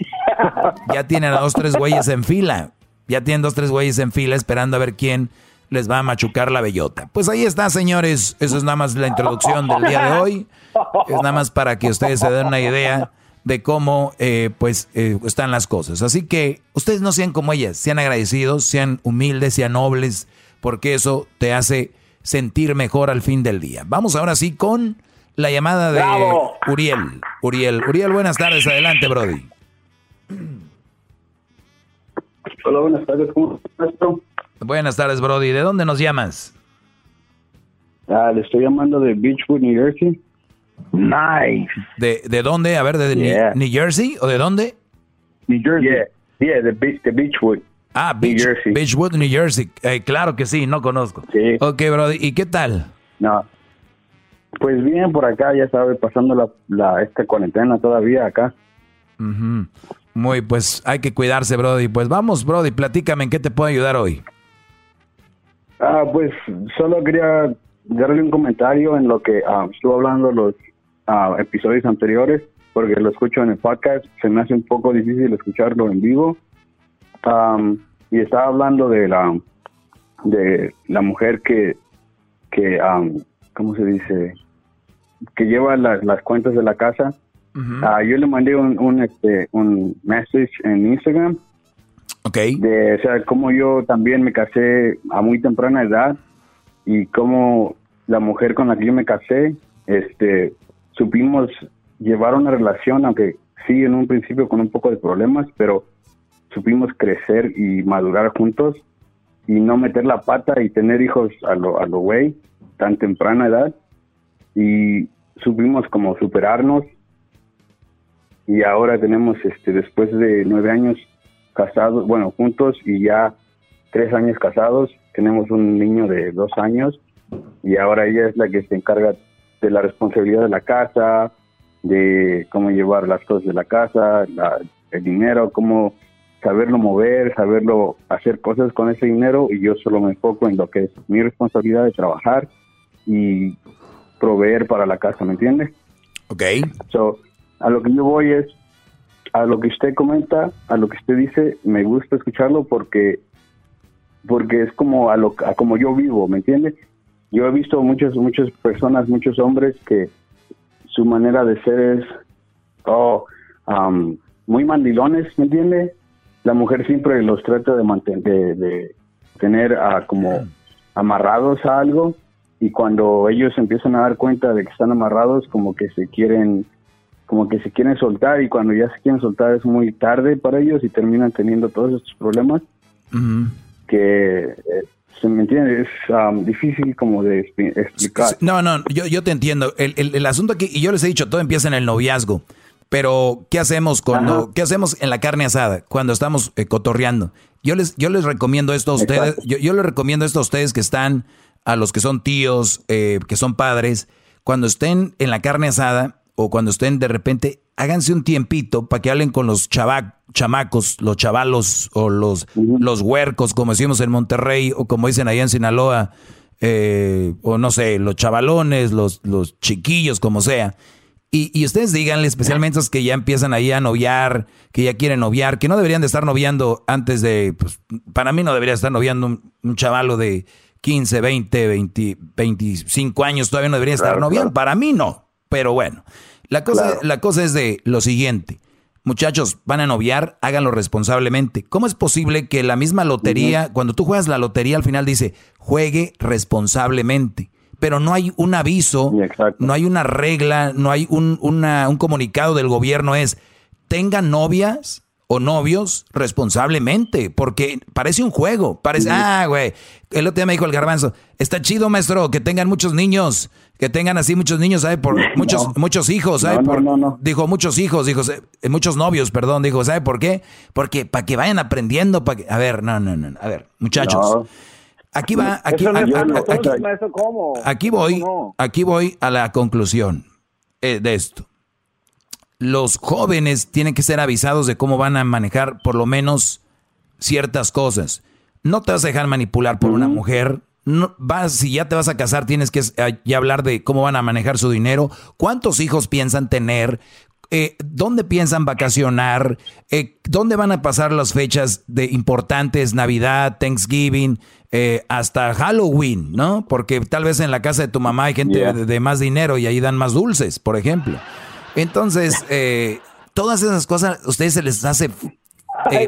ya tienen a dos, tres güeyes en fila. Ya tienen dos, tres güeyes en fila esperando a ver quién les va a machucar la bellota. Pues ahí está, señores. Eso es nada más la introducción del día de hoy. Es nada más para que ustedes se den una idea de cómo eh, pues eh, están las cosas. Así que ustedes no sean como ellas, sean agradecidos, sean humildes, sean nobles, porque eso te hace sentir mejor al fin del día. Vamos ahora sí con la llamada de Uriel. Uriel, Uriel, buenas tardes, adelante, Brody. Hola, buenas tardes, ¿cómo estás? Buenas tardes, Brody. ¿De dónde nos llamas? Ah, le estoy llamando de Beachwood, New Jersey. Nice. ¿De, de dónde? A ver, ¿de New, Jersey o de dónde? New Jersey. Yeah, de, Beachwood. Ah, Beach, New Jersey. Beachwood, New Jersey. Eh, claro que sí, no conozco. Sí. Ok, Brody. ¿Y qué tal? No, pues bien, por acá, ya sabes, pasando la, la esta cuarentena todavía acá. Muy, pues hay que cuidarse, Brody. Pues vamos, Brody, platícame en qué te puedo ayudar hoy. Ah, pues solo quería darle un comentario en lo que ah, estuvo hablando los ah, episodios anteriores, porque lo escucho en el podcast, se me hace un poco difícil escucharlo en vivo. Y estaba hablando de la de la mujer que que ¿cómo se dice? Que lleva las, las cuentas de la casa. Ah, yo le mandé un, un, este, un message en Instagram. Ok. De, o sea, como yo también me casé a muy temprana edad y como la mujer con la que yo me casé, este, supimos llevar una relación, aunque sí en un principio con un poco de problemas, pero supimos crecer y madurar juntos y no meter la pata y tener hijos a lo, a lo güey tan temprana edad. Y supimos como superarnos. Y ahora tenemos este después de nueve años casados bueno juntos y ya tres años casados tenemos un niño de dos años y ahora ella es la que se encarga de la responsabilidad de la casa de cómo llevar las cosas de la casa el dinero cómo saberlo mover saberlo hacer cosas con ese dinero y yo solo me enfoco en lo que es mi responsabilidad de trabajar y proveer para la casa, ¿me entiende? Ok. So, a lo que yo voy es, a lo que usted comenta, a lo que usted dice, me gusta escucharlo porque porque es como a lo a como yo vivo, ¿me entiende? Yo he visto muchas muchas personas, muchos hombres que su manera de ser es oh, um, muy mandilones, ¿me entiende? La mujer siempre los trata de mantener de, tener a, como amarrados a algo y cuando ellos empiezan a dar cuenta de que están amarrados como que se quieren como que se quieren soltar y cuando ya se quieren soltar es muy tarde para ellos y terminan teniendo todos estos problemas que eh, ¿Se me entiende? Es um, difícil como de expli- explicar. No, no, yo, yo te entiendo. El, el- el asunto aquí, y yo les he dicho, todo empieza en el noviazgo. Pero, ¿qué hacemos cuando, qué hacemos en la carne asada? Cuando estamos eh, cotorreando. Yo les, yo les recomiendo esto a ustedes, yo, yo les recomiendo esto a ustedes que están, a los que son tíos, eh, que son padres, cuando estén en la carne asada o cuando estén de repente, háganse un tiempito para que hablen con los chava- chamacos, los chavalos o los, los huercos, como decimos en Monterrey o como dicen allá en Sinaloa, eh, o no sé, los chavalones, los, los chiquillos, como sea. Y, y ustedes díganle, especialmente esos que ya empiezan ahí a noviar, que ya quieren noviar, que no deberían de estar noviando antes de, pues, para mí no debería estar noviando un, un chavalo de 15, 20, 20, 25 años, todavía no debería estar Claro, noviando. claro. Para mí no, pero bueno. La cosa, Claro. la cosa es de lo siguiente. Muchachos, van a noviar, háganlo responsablemente. ¿Cómo es posible que la misma lotería, cuando tú juegas la lotería, al final dice, juegue responsablemente? Pero no hay un aviso, no hay una regla, no hay un, una- un comunicado del gobierno, es, tengan novias o novios responsablemente, porque parece un juego, parece, ah, güey, el otro día me dijo el garbanzo, está chido, maestro, que tengan muchos niños, que tengan así muchos niños, ¿sabe? Por [LAUGHS] muchos, muchos hijos, ¿sabe? No, no, Por- Dijo muchos hijos, dijo, eh, muchos novios, perdón, dijo, ¿sabe por qué? Porque para que vayan aprendiendo, para que, a ver, no, no, no, a ver, muchachos. Aquí va, aquí, aquí- voy, aquí voy a la conclusión eh, de esto. Los jóvenes tienen que ser avisados de cómo van a manejar por lo menos ciertas cosas. No te vas a dejar manipular por una mujer. No, vas, si ya te vas a casar, tienes que eh, ya hablar de cómo van a manejar su dinero, cuántos hijos piensan tener, eh, dónde piensan vacacionar, eh, dónde van a pasar las fechas de importantes, Navidad, Thanksgiving, eh, hasta Halloween, ¿no? Porque tal vez en la casa de tu mamá hay gente Yeah. de, de más dinero y ahí dan más dulces, por ejemplo. Entonces, [LAUGHS] eh, todas esas cosas a ustedes se les hace eh,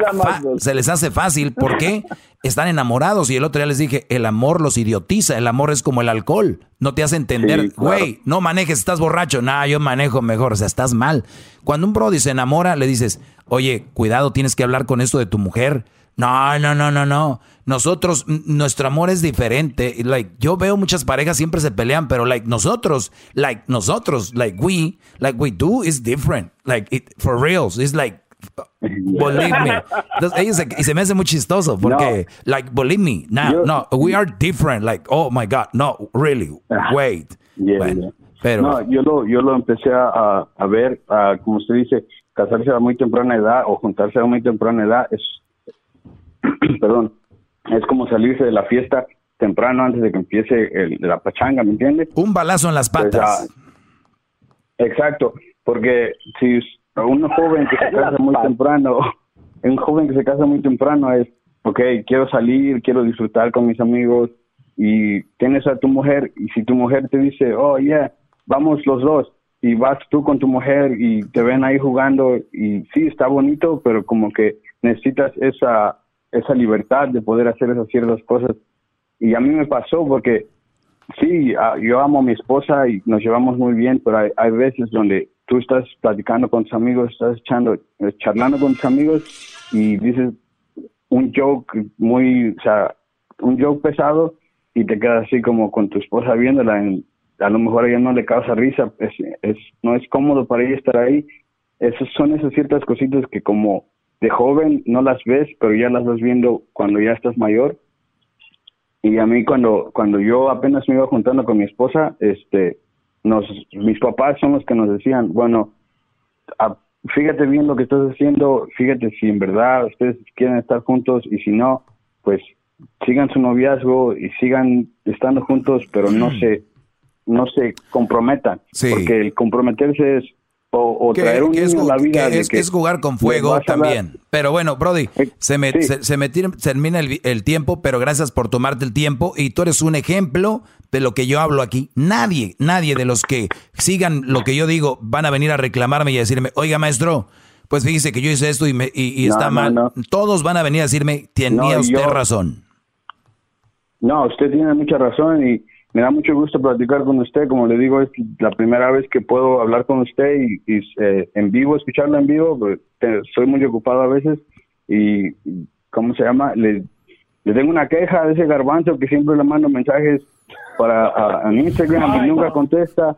se les hace fácil porque [LAUGHS] están enamorados y el otro día les dije, el amor los idiotiza, el amor es como el alcohol, no te hace entender, Sí, claro. güey, no manejes, estás borracho, nah, yo manejo mejor, o sea, estás mal. Cuando un brody se enamora, le dices, oye, cuidado, tienes que hablar con esto de tu mujer. No, no, no, no, no. Nosotros, nuestro amor es diferente. Y, Like, yo veo muchas parejas siempre se pelean, pero like nosotros, like nosotros, like we, like we do is different. Like it, for reals, it's like [LAUGHS] believe me. Entonces, ellos se, y se me hace muy chistoso porque, like, believe me, no, no, we are different. Like, oh my God, no, really, wait. Yeah, Bueno, yeah. pero- no, yo lo, yo lo empecé a, a- a ver, a, como usted dice, casarse a muy temprana edad o juntarse a muy temprana edad es, [CLEARS THROAT] perdón, es como salirse de la fiesta temprano antes de que empiece el- la pachanga, ¿me entiende? Un balazo en las patas. exacto, porque si es- un joven que se [LAUGHS] casa muy temprano, [LAUGHS] un joven que se casa muy temprano es, ok, quiero salir, quiero disfrutar con mis amigos y tienes a tu mujer y si tu mujer te dice, oh, yeah, vamos los dos y vas tú con tu mujer y te ven ahí jugando y sí, está bonito, pero como que necesitas esa, esa libertad de poder hacer esas ciertas cosas. Y a mí me pasó porque sí, ah, yo amo a mi esposa y nos llevamos muy bien, pero hay, hay veces donde tú estás platicando con tus amigos, estás echando, eh, charlando con tus amigos y dices un joke muy, o sea, un joke pesado y te quedas así como con tu esposa viéndola. en- a lo mejor a ella no le causa risa, es, es, no es cómodo para ella estar ahí. Esas son esas ciertas cositas que como de joven no las ves, pero ya las vas viendo cuando ya estás mayor. Y a mí cuando cuando yo apenas me iba juntando con mi esposa, este, nos, mis papás son los que nos decían, bueno, a- fíjate bien lo que estás haciendo, fíjate si en verdad ustedes quieren estar juntos y si no, pues sigan su noviazgo y sigan estando juntos, pero no se no se comprometan, porque el comprometerse es o, o Que- traer un que es, niño a la ju- vida que de es- que es jugar con fuego también. Pero bueno, Brody, se me, se, se me tira- termina el, tiempo, pero gracias por tomarte el tiempo y tú eres un ejemplo de lo que yo hablo aquí. Nadie, nadie de los que sigan lo que yo digo van a venir a reclamarme y a decirme, oiga maestro, pues fíjese que yo hice esto y, me, y, y No, está no, mal. no. Todos van a venir a decirme, tenía usted yo- razón. No, usted tiene mucha razón y me da mucho gusto platicar con usted. Como le digo, es la primera vez que puedo hablar con usted y, y, eh, en vivo, escucharlo en vivo. pues, te- soy muy ocupado a veces y, ¿cómo se llama? Le, le tengo una queja de ese garbanzo que siempre le mando mensajes para a, a Instagram y nunca contesta.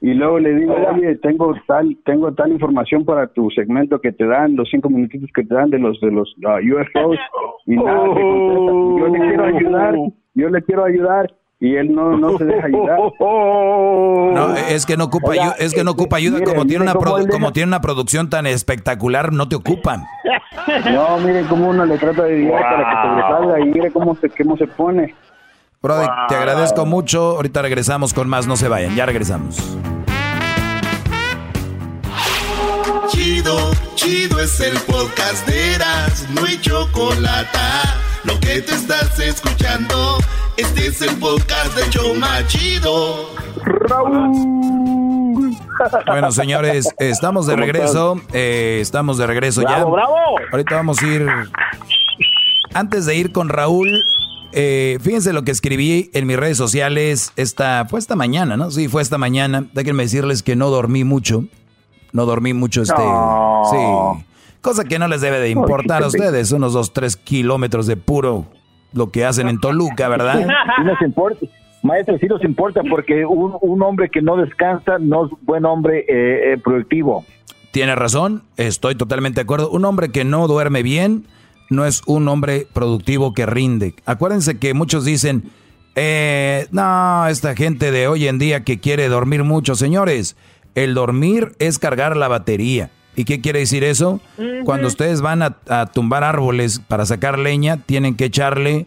Y luego le digo, oye, tengo tal, tengo tal información para tu segmento que te dan, los cinco minutitos que te dan de los de los uh, UFOs y nada, te contesta. Yo le quiero ayudar, yo le quiero ayudar y él no, no se deja ayudar. [LAUGHS] No, es que no ocupa Oiga, es que no ocupa ayuda mire, como tiene una deja- como tiene una producción tan espectacular, no te ocupan. [LAUGHS] No, miren cómo uno le trata de ayudar para que sobresalga y mire cómo se, cómo se pone. Brody, te agradezco mucho. Ahorita regresamos con más, no se vayan, ya regresamos. Chido, chido es el podcast de Eras, no hay chocolate. Lo que te estás escuchando, este es el podcast de Choma Chido. Bueno, señores, estamos de ¿Cómo regreso. eh, estamos de regreso ya. Bravo, bravo. Ahorita vamos a ir. Antes de ir con Raúl, eh, fíjense lo que escribí en mis redes sociales. Esta, fue esta mañana, ¿no? Sí, fue esta mañana. Déjenme decirles que no dormí mucho. No dormí mucho este. No. Sí. Cosa que no les debe de importar a ustedes. Unos dos, tres kilómetros de puro lo que hacen en Toluca, ¿verdad? Sí nos importa. Maestro, sí nos importa porque un, un hombre que no descansa no es buen hombre eh, eh, productivo. Tiene razón, estoy totalmente de acuerdo. Un hombre que no duerme bien no es un hombre productivo que rinde. Acuérdense que muchos dicen, eh, no, esta gente de hoy en día que quiere dormir mucho, señores, el dormir es cargar la batería. ¿Y qué quiere decir eso? Cuando ustedes van a, a tumbar árboles para sacar leña, tienen que echarle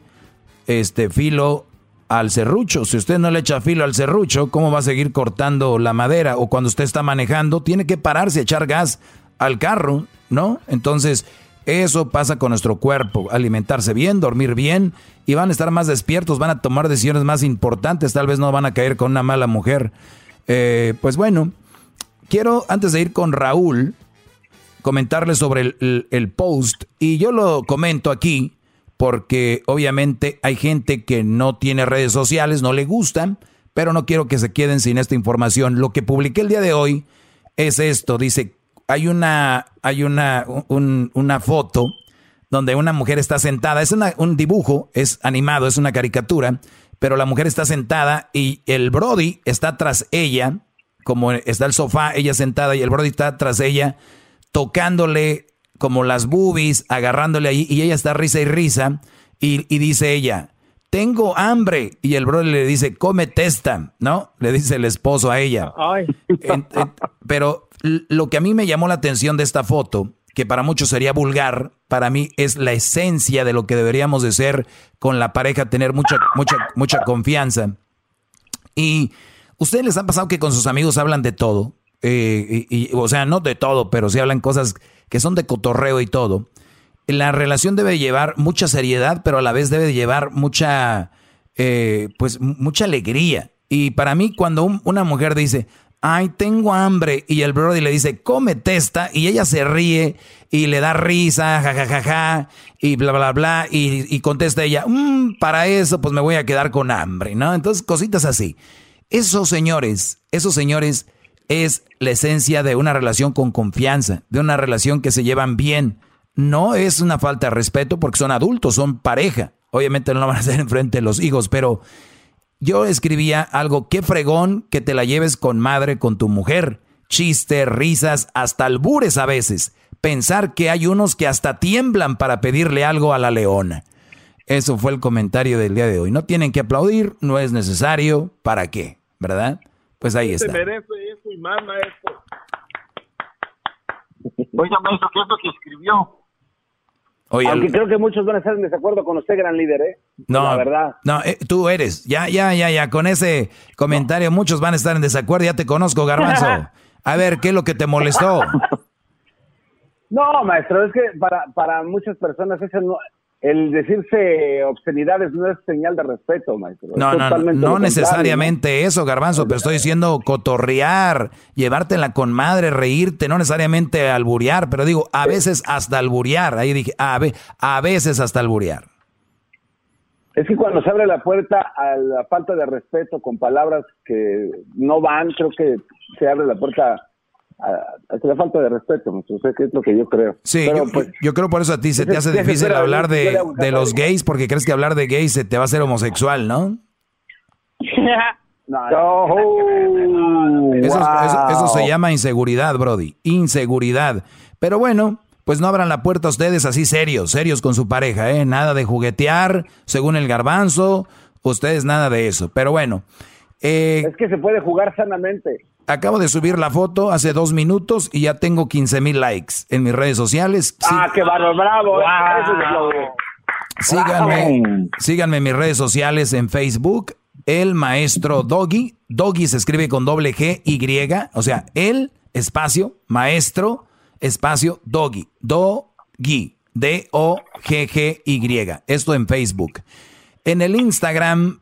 este filo al serrucho. Si usted no le echa filo al serrucho, ¿cómo va a seguir cortando la madera? O cuando usted está manejando, tiene que pararse a echar gas al carro, ¿no? Entonces, eso pasa con nuestro cuerpo. Alimentarse bien, dormir bien y van a estar más despiertos, van a tomar decisiones más importantes, tal vez no van a caer con una mala mujer. Eh, pues bueno, quiero, antes de ir con Raúl, comentarles sobre el, el- el post. Y yo lo comento aquí porque obviamente hay gente que no tiene redes sociales, no le gustan, pero no quiero que se queden sin esta información. Lo que publiqué el día de hoy es esto, dice, hay una, hay una, un- una foto donde una mujer está sentada, es una- un dibujo, es animado, es una caricatura, pero la mujer está sentada y el Brody está tras ella, como está el sofá, ella sentada y el Brody está tras ella, tocándole como las boobies, agarrándole ahí, y ella está risa y risa, y, y dice ella, tengo hambre, y el Brody le dice, come testa, ¿no? Le dice el esposo a ella. En- en- pero lo que a mí me llamó la atención de esta foto, que para muchos sería vulgar, para mí es la esencia de lo que deberíamos de ser con la pareja, tener mucha, mucha, mucha confianza. Y ustedes les ha pasado que con sus amigos hablan de todo, Eh, o sea, no de todo, pero sí hablan cosas que son de cotorreo y todo. La relación debe llevar mucha seriedad, pero a la vez debe llevar mucha, eh, pues, mucha alegría. Y para mí, cuando un- una mujer dice, ay, tengo hambre, y el brody le dice, come testa, y ella se ríe y le da risa, jajajaja, ja, ja, ja, y bla, bla, bla, y, y contesta ella, "Mm, para eso, pues me voy a quedar con hambre, ¿no? Entonces, cositas así. Esos señores, esos señores es la esencia de una relación con confianza, de una relación que se llevan bien. No es una falta de respeto porque son adultos, son pareja. Obviamente no lo van a hacer [LAUGHS] enfrente de los hijos, pero yo escribía algo, qué fregón que te la lleves con madre, con tu mujer. Chistes, risas, hasta albures a veces. Pensar que hay unos que hasta tiemblan para pedirle algo a la leona. Eso fue el comentario del día de hoy. No tienen que aplaudir, no es necesario. ¿Para qué? ¿Verdad? Pues ahí Se está. merece eso y más, maestro. Oiga, maestro, ¿qué es lo que escribió? Oye, Aunque el- creo que muchos van a estar en desacuerdo con usted, gran líder, ¿eh? No, La verdad. No, eh, tú eres. Ya, ya, ya, ya. Con ese comentario muchos van a estar en desacuerdo. Ya te conozco, Garbanzo. A ver, ¿qué es lo que te molestó? [LAUGHS] No, maestro, es que para, para muchas personas ese no, el decirse obscenidades no es señal de respeto, maestro. Es No, no, no, necesariamente eso, Garbanzo, pero estoy diciendo cotorrear, llevártela con madre, reírte, no necesariamente alburear, pero digo, a veces hasta alburear. Ahí dije, a, ve- a veces hasta alburear. Es que cuando se abre la puerta a la falta de respeto con palabras que no van, creo que se abre la puerta hace la falta de respeto, es que es lo que yo creo. Sí, Pero, yo, pues, yo creo por eso a ti se te hace difícil hablar de- de, los gays porque crees que hablar de gays se te va a hacer homosexual, ¿no? [LAUGHS] Eso, eso- eso se llama inseguridad, Brody. Inseguridad. Pero bueno, pues no abran la puerta a ustedes así serios, serios con su pareja, ¿eh? Nada de juguetear, según el garbanzo. Ustedes nada de eso. Pero bueno, eh, Es que se puede jugar sanamente. Acabo de subir la foto hace dos minutos y ya tengo 15 mil likes en mis redes sociales. Sí, Ah, qué bárbaro, bravo. Eso es lo de- síganme, síganme en mis redes sociales en Facebook, el maestro Doggy. Doggy se escribe con doble G Y, o sea, el espacio maestro espacio Doggy. Doggy. D-O-G-G-Y. Esto en Facebook. En el Instagram,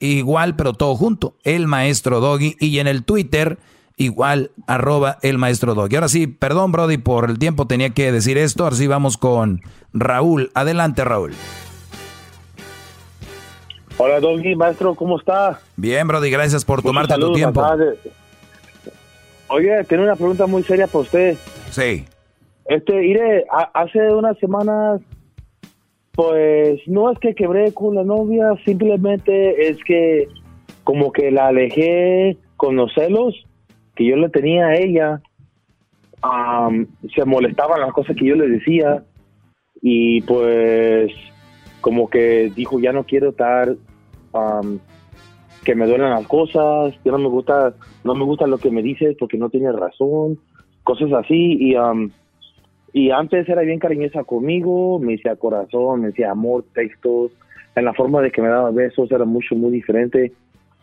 igual, pero todo junto. El maestro Doggy. Y en el Twitter, igual, arroba el maestro Doggy. Ahora sí, perdón, Brody, por el tiempo tenía que decir esto. Ahora sí vamos con Raúl. Adelante, Raúl. Hola, Doggy, maestro, ¿cómo está? Bien, Brody, gracias por tomarte tu tiempo. Oye, tengo una pregunta muy seria para usted. Sí. Este, iré, hace unas semanas, pues no es que quebré con la novia, simplemente es que como que la alejé con los celos que yo le tenía a ella. Am, se molestaban las cosas que yo le decía y pues como que dijo ya no quiero estar am, que me duelen las cosas, ya no me gusta, no me gusta lo que me dices porque no tienes razón, cosas así y am, y antes era bien cariñosa conmigo, me decía corazón, me decía amor, textos, en la forma de que me daba besos era mucho, muy diferente.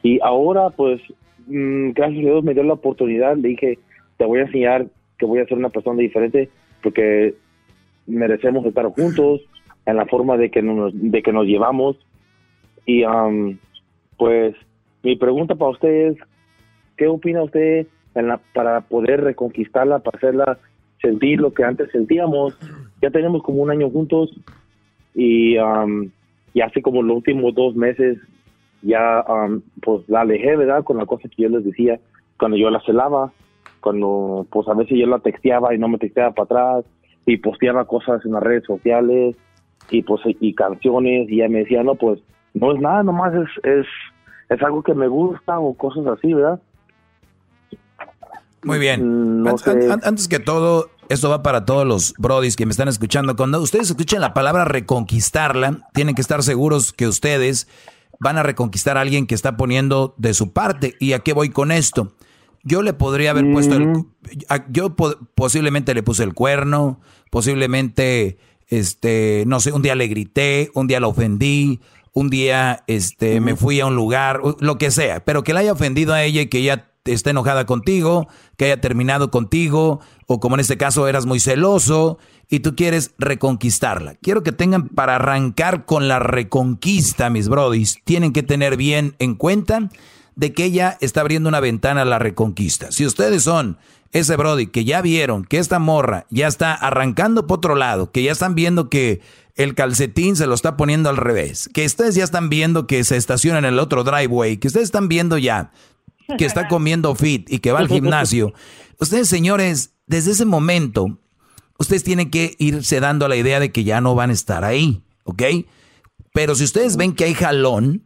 Y ahora, pues, mm, gracias a Dios me dio la oportunidad, le dije, te voy a enseñar que voy a ser una persona diferente porque merecemos estar juntos en la forma de que nos, de que nos llevamos. Y, am, pues, mi pregunta para usted es, ¿qué opina usted para poder reconquistarla, para hacerla sentir lo que antes sentíamos? Ya tenemos como un año juntos y, am, y hace como los últimos dos meses ya am, pues la alejé, ¿verdad? Con la cosa que yo les decía, cuando yo la celaba, cuando pues a veces yo la texteaba y no me texteaba para atrás y posteaba cosas en las redes sociales y pues y canciones y ella me decía, no, pues no es nada, nomás es, es, es algo que me gusta o cosas así, ¿verdad? Muy bien. No An- sé. an- an- antes que todo, esto va para todos los brodis que me están escuchando. Cuando ustedes escuchen la palabra reconquistarla, tienen que estar seguros que ustedes van a reconquistar a alguien que está poniendo de su parte. ¿Y a qué voy con esto? Yo le podría haber puesto el... Yo po- posiblemente le puse el cuerno, posiblemente, este, no sé, un día le grité, un día la ofendí, un día este, me fui a un lugar, lo que sea, pero que la haya ofendido a ella y que ella esté enojada contigo, que haya terminado contigo, o como en este caso eras muy celoso y tú quieres reconquistarla. Quiero que tengan para arrancar con la reconquista, mis brodis, tienen que tener bien en cuenta de que ella está abriendo una ventana a la reconquista. Si ustedes son ese Brody que ya vieron que esta morra ya está arrancando por otro lado, que ya están viendo que el calcetín se lo está poniendo al revés, que ustedes ya están viendo que se estaciona en el otro driveway, que ustedes están viendo ya que está comiendo fit y que va al gimnasio. [LAUGHS] Ustedes, señores, desde ese momento, ustedes tienen que irse dando la idea de que ya no van a estar ahí, ¿ok? Pero si ustedes ven que hay jalón,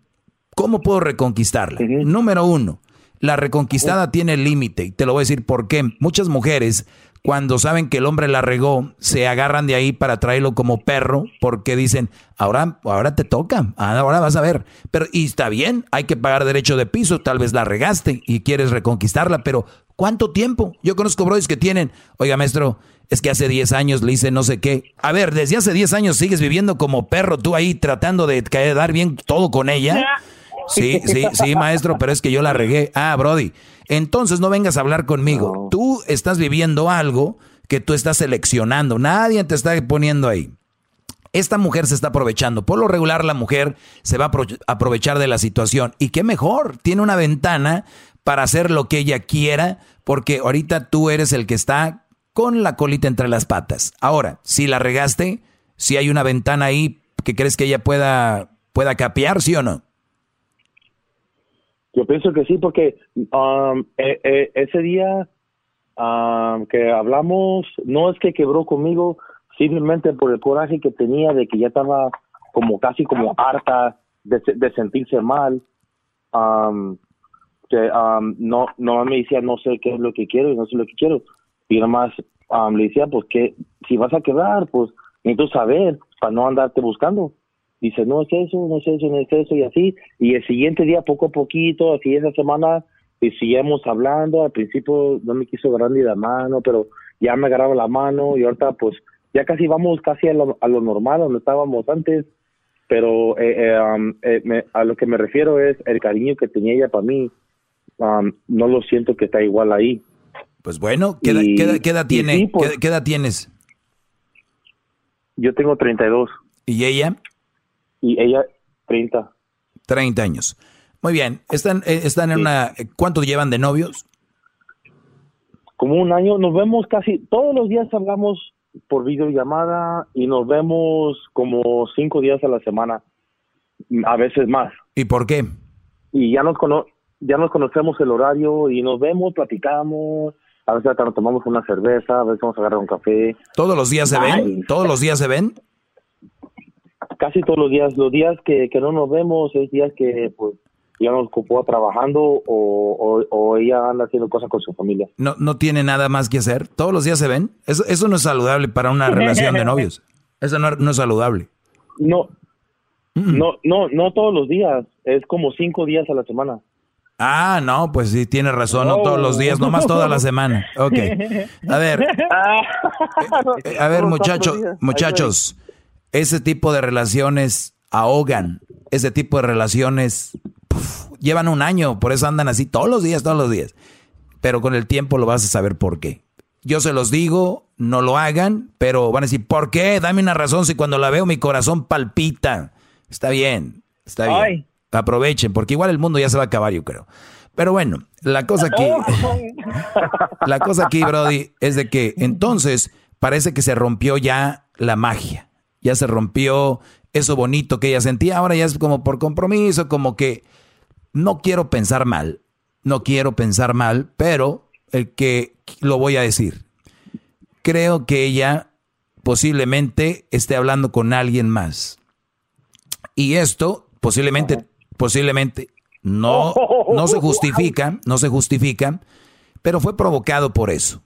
¿cómo puedo reconquistarla? Número uno, la reconquistada tiene límite. Y te lo voy a decir por qué. Muchas mujeres, cuando saben que el hombre la regó, se agarran de ahí para traerlo como perro, porque dicen, ahora, ahora te toca, ahora vas a ver. Pero, y está bien, hay que pagar derecho de piso, tal vez la regaste y quieres reconquistarla, pero ¿cuánto tiempo? Yo conozco brodis que tienen, oiga maestro, es que hace 10 años le hice no sé qué. A ver, desde hace 10 años sigues viviendo como perro, tú ahí tratando de quedar bien todo con ella. Sí, sí, sí, maestro, pero es que yo la regué. Ah, Brody. Entonces no vengas a hablar conmigo. Tú estás viviendo algo que tú estás seleccionando. Nadie te está poniendo ahí. Esta mujer se está aprovechando. Por lo regular, la mujer se va a apro- aprovechar de la situación. Y qué mejor, tiene una ventana para hacer lo que ella quiera, porque ahorita tú eres el que está con la colita entre las patas. Ahora, si la regaste, si hay una ventana ahí que crees que ella pueda, pueda capear, ¿sí o no? Yo pienso que sí, porque um, eh, eh, ese día ah, que hablamos, no es que quebró conmigo, simplemente por el coraje que tenía de que ya estaba como casi como harta de, de sentirse mal. Am, que am, no, no me decía no sé qué es lo que quiero y no sé lo que quiero. Y nada más am, le decía, pues que si vas a quebrar, pues necesito saber para no andarte buscando. Dice, no es eso, no es eso, no es eso y así. Y el siguiente día, poco a poquito, así esa semana, y seguíamos hablando. Al principio no me quiso agarrar ni la mano, pero ya me agarraba la mano y ahorita pues ya casi vamos casi a lo, a lo normal donde estábamos antes. Pero eh, eh, am, eh, me- a lo que me refiero es el cariño que tenía ella para mí. am, no lo siento que está igual ahí. Pues bueno, ¿qué, edad- Y- edad- qué edad tiene? sí, pues- ¿Qué, qué edad tienes? Yo tengo 32 ¿Y ella? Y ella 30. 30 años. Muy bien. Están, eh, están en una... ¿Cuánto llevan de novios? como un año, nos vemos casi todos los días hablamos por videollamada y nos vemos como cinco días a la semana, a veces más. ¿Y por qué? Y ya nos cono ya nos conocemos el horario y nos vemos, platicamos, a veces hasta nos tomamos una cerveza, a veces vamos a agarrar un café. ¿Todos los días se ven? ¿Todos los días se ven? Casi todos los días, los días que, que no nos vemos es días que pues ya nos ocupó trabajando o, o, o ella anda haciendo cosas con su familia. ¿No, ¿No tiene nada más que hacer? ¿Todos los días se ven? Eso, eso no es saludable para una relación de [LAUGHS] novios. Eso no, no es saludable. No, no, no, no todos los días, es como cinco días a la semana. Ah, no, pues sí, tiene razón, no todos los días, nomás toda la semana. Ok. A ver, [LAUGHS] eh, a ver, muchachos, muchachos, ese tipo de relaciones ahogan, ese tipo de relaciones puf, llevan un año, por eso andan así todos los días, todos los días. Pero con el tiempo lo vas a saber por qué. Yo se los digo, no lo hagan, pero van a decir, ¿por qué? Dame una razón si cuando la veo mi corazón palpita. Está bien, está bien. Ay. Aprovechen, porque igual el mundo ya se va a acabar, yo creo. Pero bueno, la cosa aquí, [LAUGHS] la cosa aquí, Brody, es de que entonces parece que se rompió ya la magia. Ya se rompió eso bonito que ella sentía. Ahora ya es como por compromiso, como que no quiero pensar mal. No quiero pensar mal, pero el que lo voy a decir. Creo que ella posiblemente esté hablando con alguien más. Y esto posiblemente, posiblemente no, no se [LAUGHS] justifica, no se justifica, pero fue provocado por eso.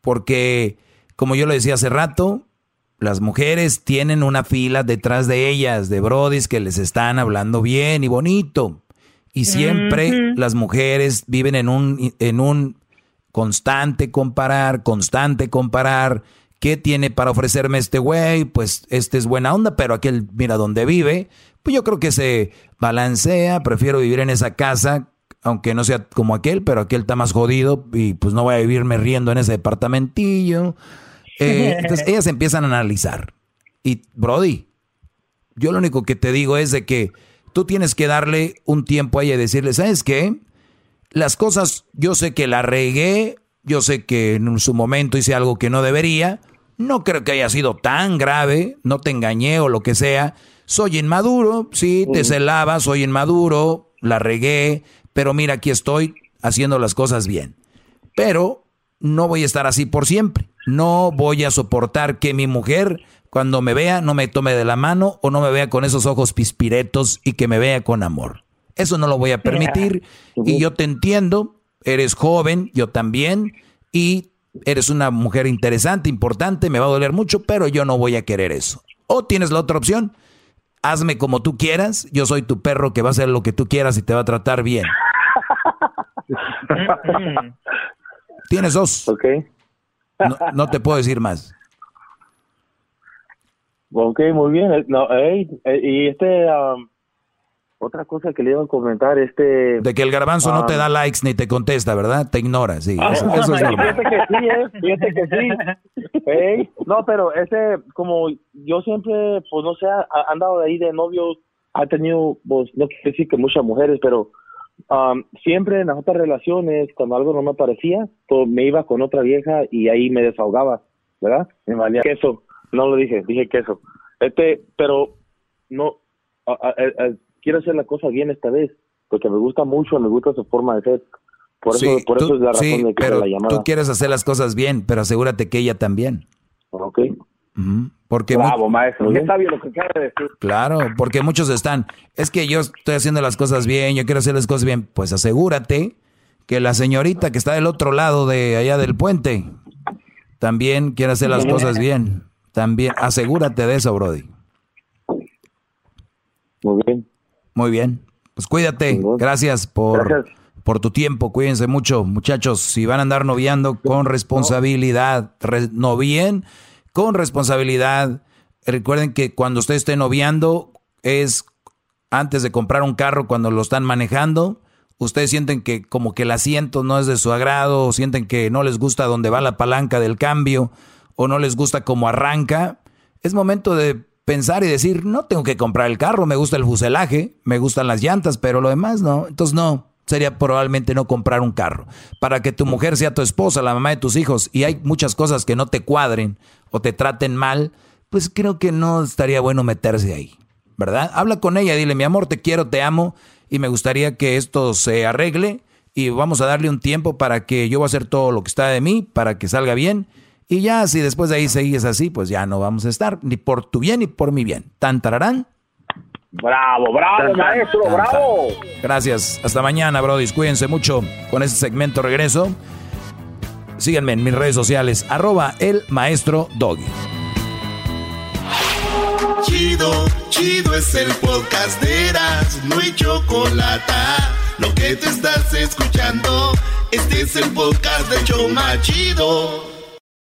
Porque, como yo le decía hace rato, las mujeres tienen una fila detrás de ellas, de brodis que les están hablando bien y bonito. Y siempre las mujeres viven en un, en un constante comparar, constante comparar. ¿Qué tiene para ofrecerme este güey? Pues este es buena onda, pero aquel, mira dónde vive. Pues yo creo que se balancea. Prefiero vivir en esa casa, aunque no sea como aquel, pero aquel está más jodido y pues no voy a vivirme riendo en ese departamentillo. Eh, [LAUGHS] entonces ellas empiezan a analizar. Y Brody, yo lo único que te digo es de que tú tienes que darle un tiempo a ella y decirle, ¿sabes qué? Las cosas, yo sé que la regué, yo sé que en su momento hice algo que no debería, no creo que haya sido tan grave, no te engañé o lo que sea. Soy inmaduro, sí, te celaba, soy inmaduro, la regué, pero mira, aquí estoy haciendo las cosas bien. Pero no voy a estar así por siempre. No voy a soportar que mi mujer cuando me vea no me tome de la mano o no me vea con esos ojos pispiretos y que me vea con amor. Eso no lo voy a permitir y yo te entiendo, eres joven, yo también y eres una mujer interesante, importante, me va a doler mucho, pero yo no voy a querer eso. O tienes la otra opción, hazme como tú quieras, yo soy tu perro que va a hacer lo que tú quieras y te va a tratar bien. [LAUGHS] Tienes dos. Ok. No, no te puedo decir más. Ok, muy bien. Eh, No, ey, eh, y este, um, otra cosa que le iba a comentar, este... De que el garbanzo no te da likes ni te contesta, ¿verdad? Te ignora, sí. Eso, eso es. Fíjate que sí, eh, fíjate que sí. Ey, no, pero ese, como yo siempre, pues no sé, ha andado de ahí de novio, ha tenido, pues no quiero decir que muchas mujeres, pero um, siempre en las otras relaciones, cuando algo no me parecía, me iba con otra vieja y ahí me desahogaba, ¿verdad? Me valía queso, no lo dije, dije queso. Este, pero no, a- a- a- a- quiero hacer la cosa bien esta vez, porque me gusta mucho, me gusta su forma de ser. Por eso, Sí, por eso tú- es la razón sí, de que pero la llamada. tú quieres hacer las cosas bien, pero asegúrate que ella también. Ok. Ujú, Porque Bravo, maestro. Qué sabio lo que acaba de decir. Claro, porque muchos están, es que yo estoy haciendo las cosas bien, yo quiero hacer las cosas bien. Pues asegúrate que la señorita que está del otro lado de allá del puente también quiere hacer las cosas bien. También, asegúrate de eso, Brody. Muy bien. Muy bien. Pues cuídate. Gracias por, por tu tiempo. Cuídense mucho, muchachos. Si van a andar noviando con responsabilidad, re- novien con responsabilidad. Recuerden que cuando usted esté noviando es antes de comprar un carro, cuando lo están manejando. Ustedes sienten que como que el asiento no es de su agrado, o sienten que no les gusta donde va la palanca del cambio, o no les gusta cómo arranca. Es momento de pensar y decir, no tengo que comprar el carro, me gusta el fuselaje, me gustan las llantas, pero lo demás no. Entonces no, sería probablemente no comprar un carro. Para que tu mujer sea tu esposa, la mamá de tus hijos, y hay muchas cosas que no te cuadren o te traten mal, pues creo que no estaría bueno meterse ahí, ¿verdad? Habla con ella, dile, mi amor, te quiero, te amo, y me gustaría que esto se arregle, y vamos a darle un tiempo para que yo voy a hacer todo lo que está de mí, para que salga bien, y ya si después de ahí sigues así, pues ya no vamos a estar, ni por tu bien ni por mi bien. Tan tararán. Bravo, bravo, maestro, Tan, tan. bravo. Gracias. Hasta mañana, Brody. Cuídense mucho con este segmento regreso. Síganme en mis redes sociales, arroba el maestro Doggy. Chido, chido es el podcast de Eras, no hay chocolate. Lo que te estás escuchando, este es el podcast de Choma Chido.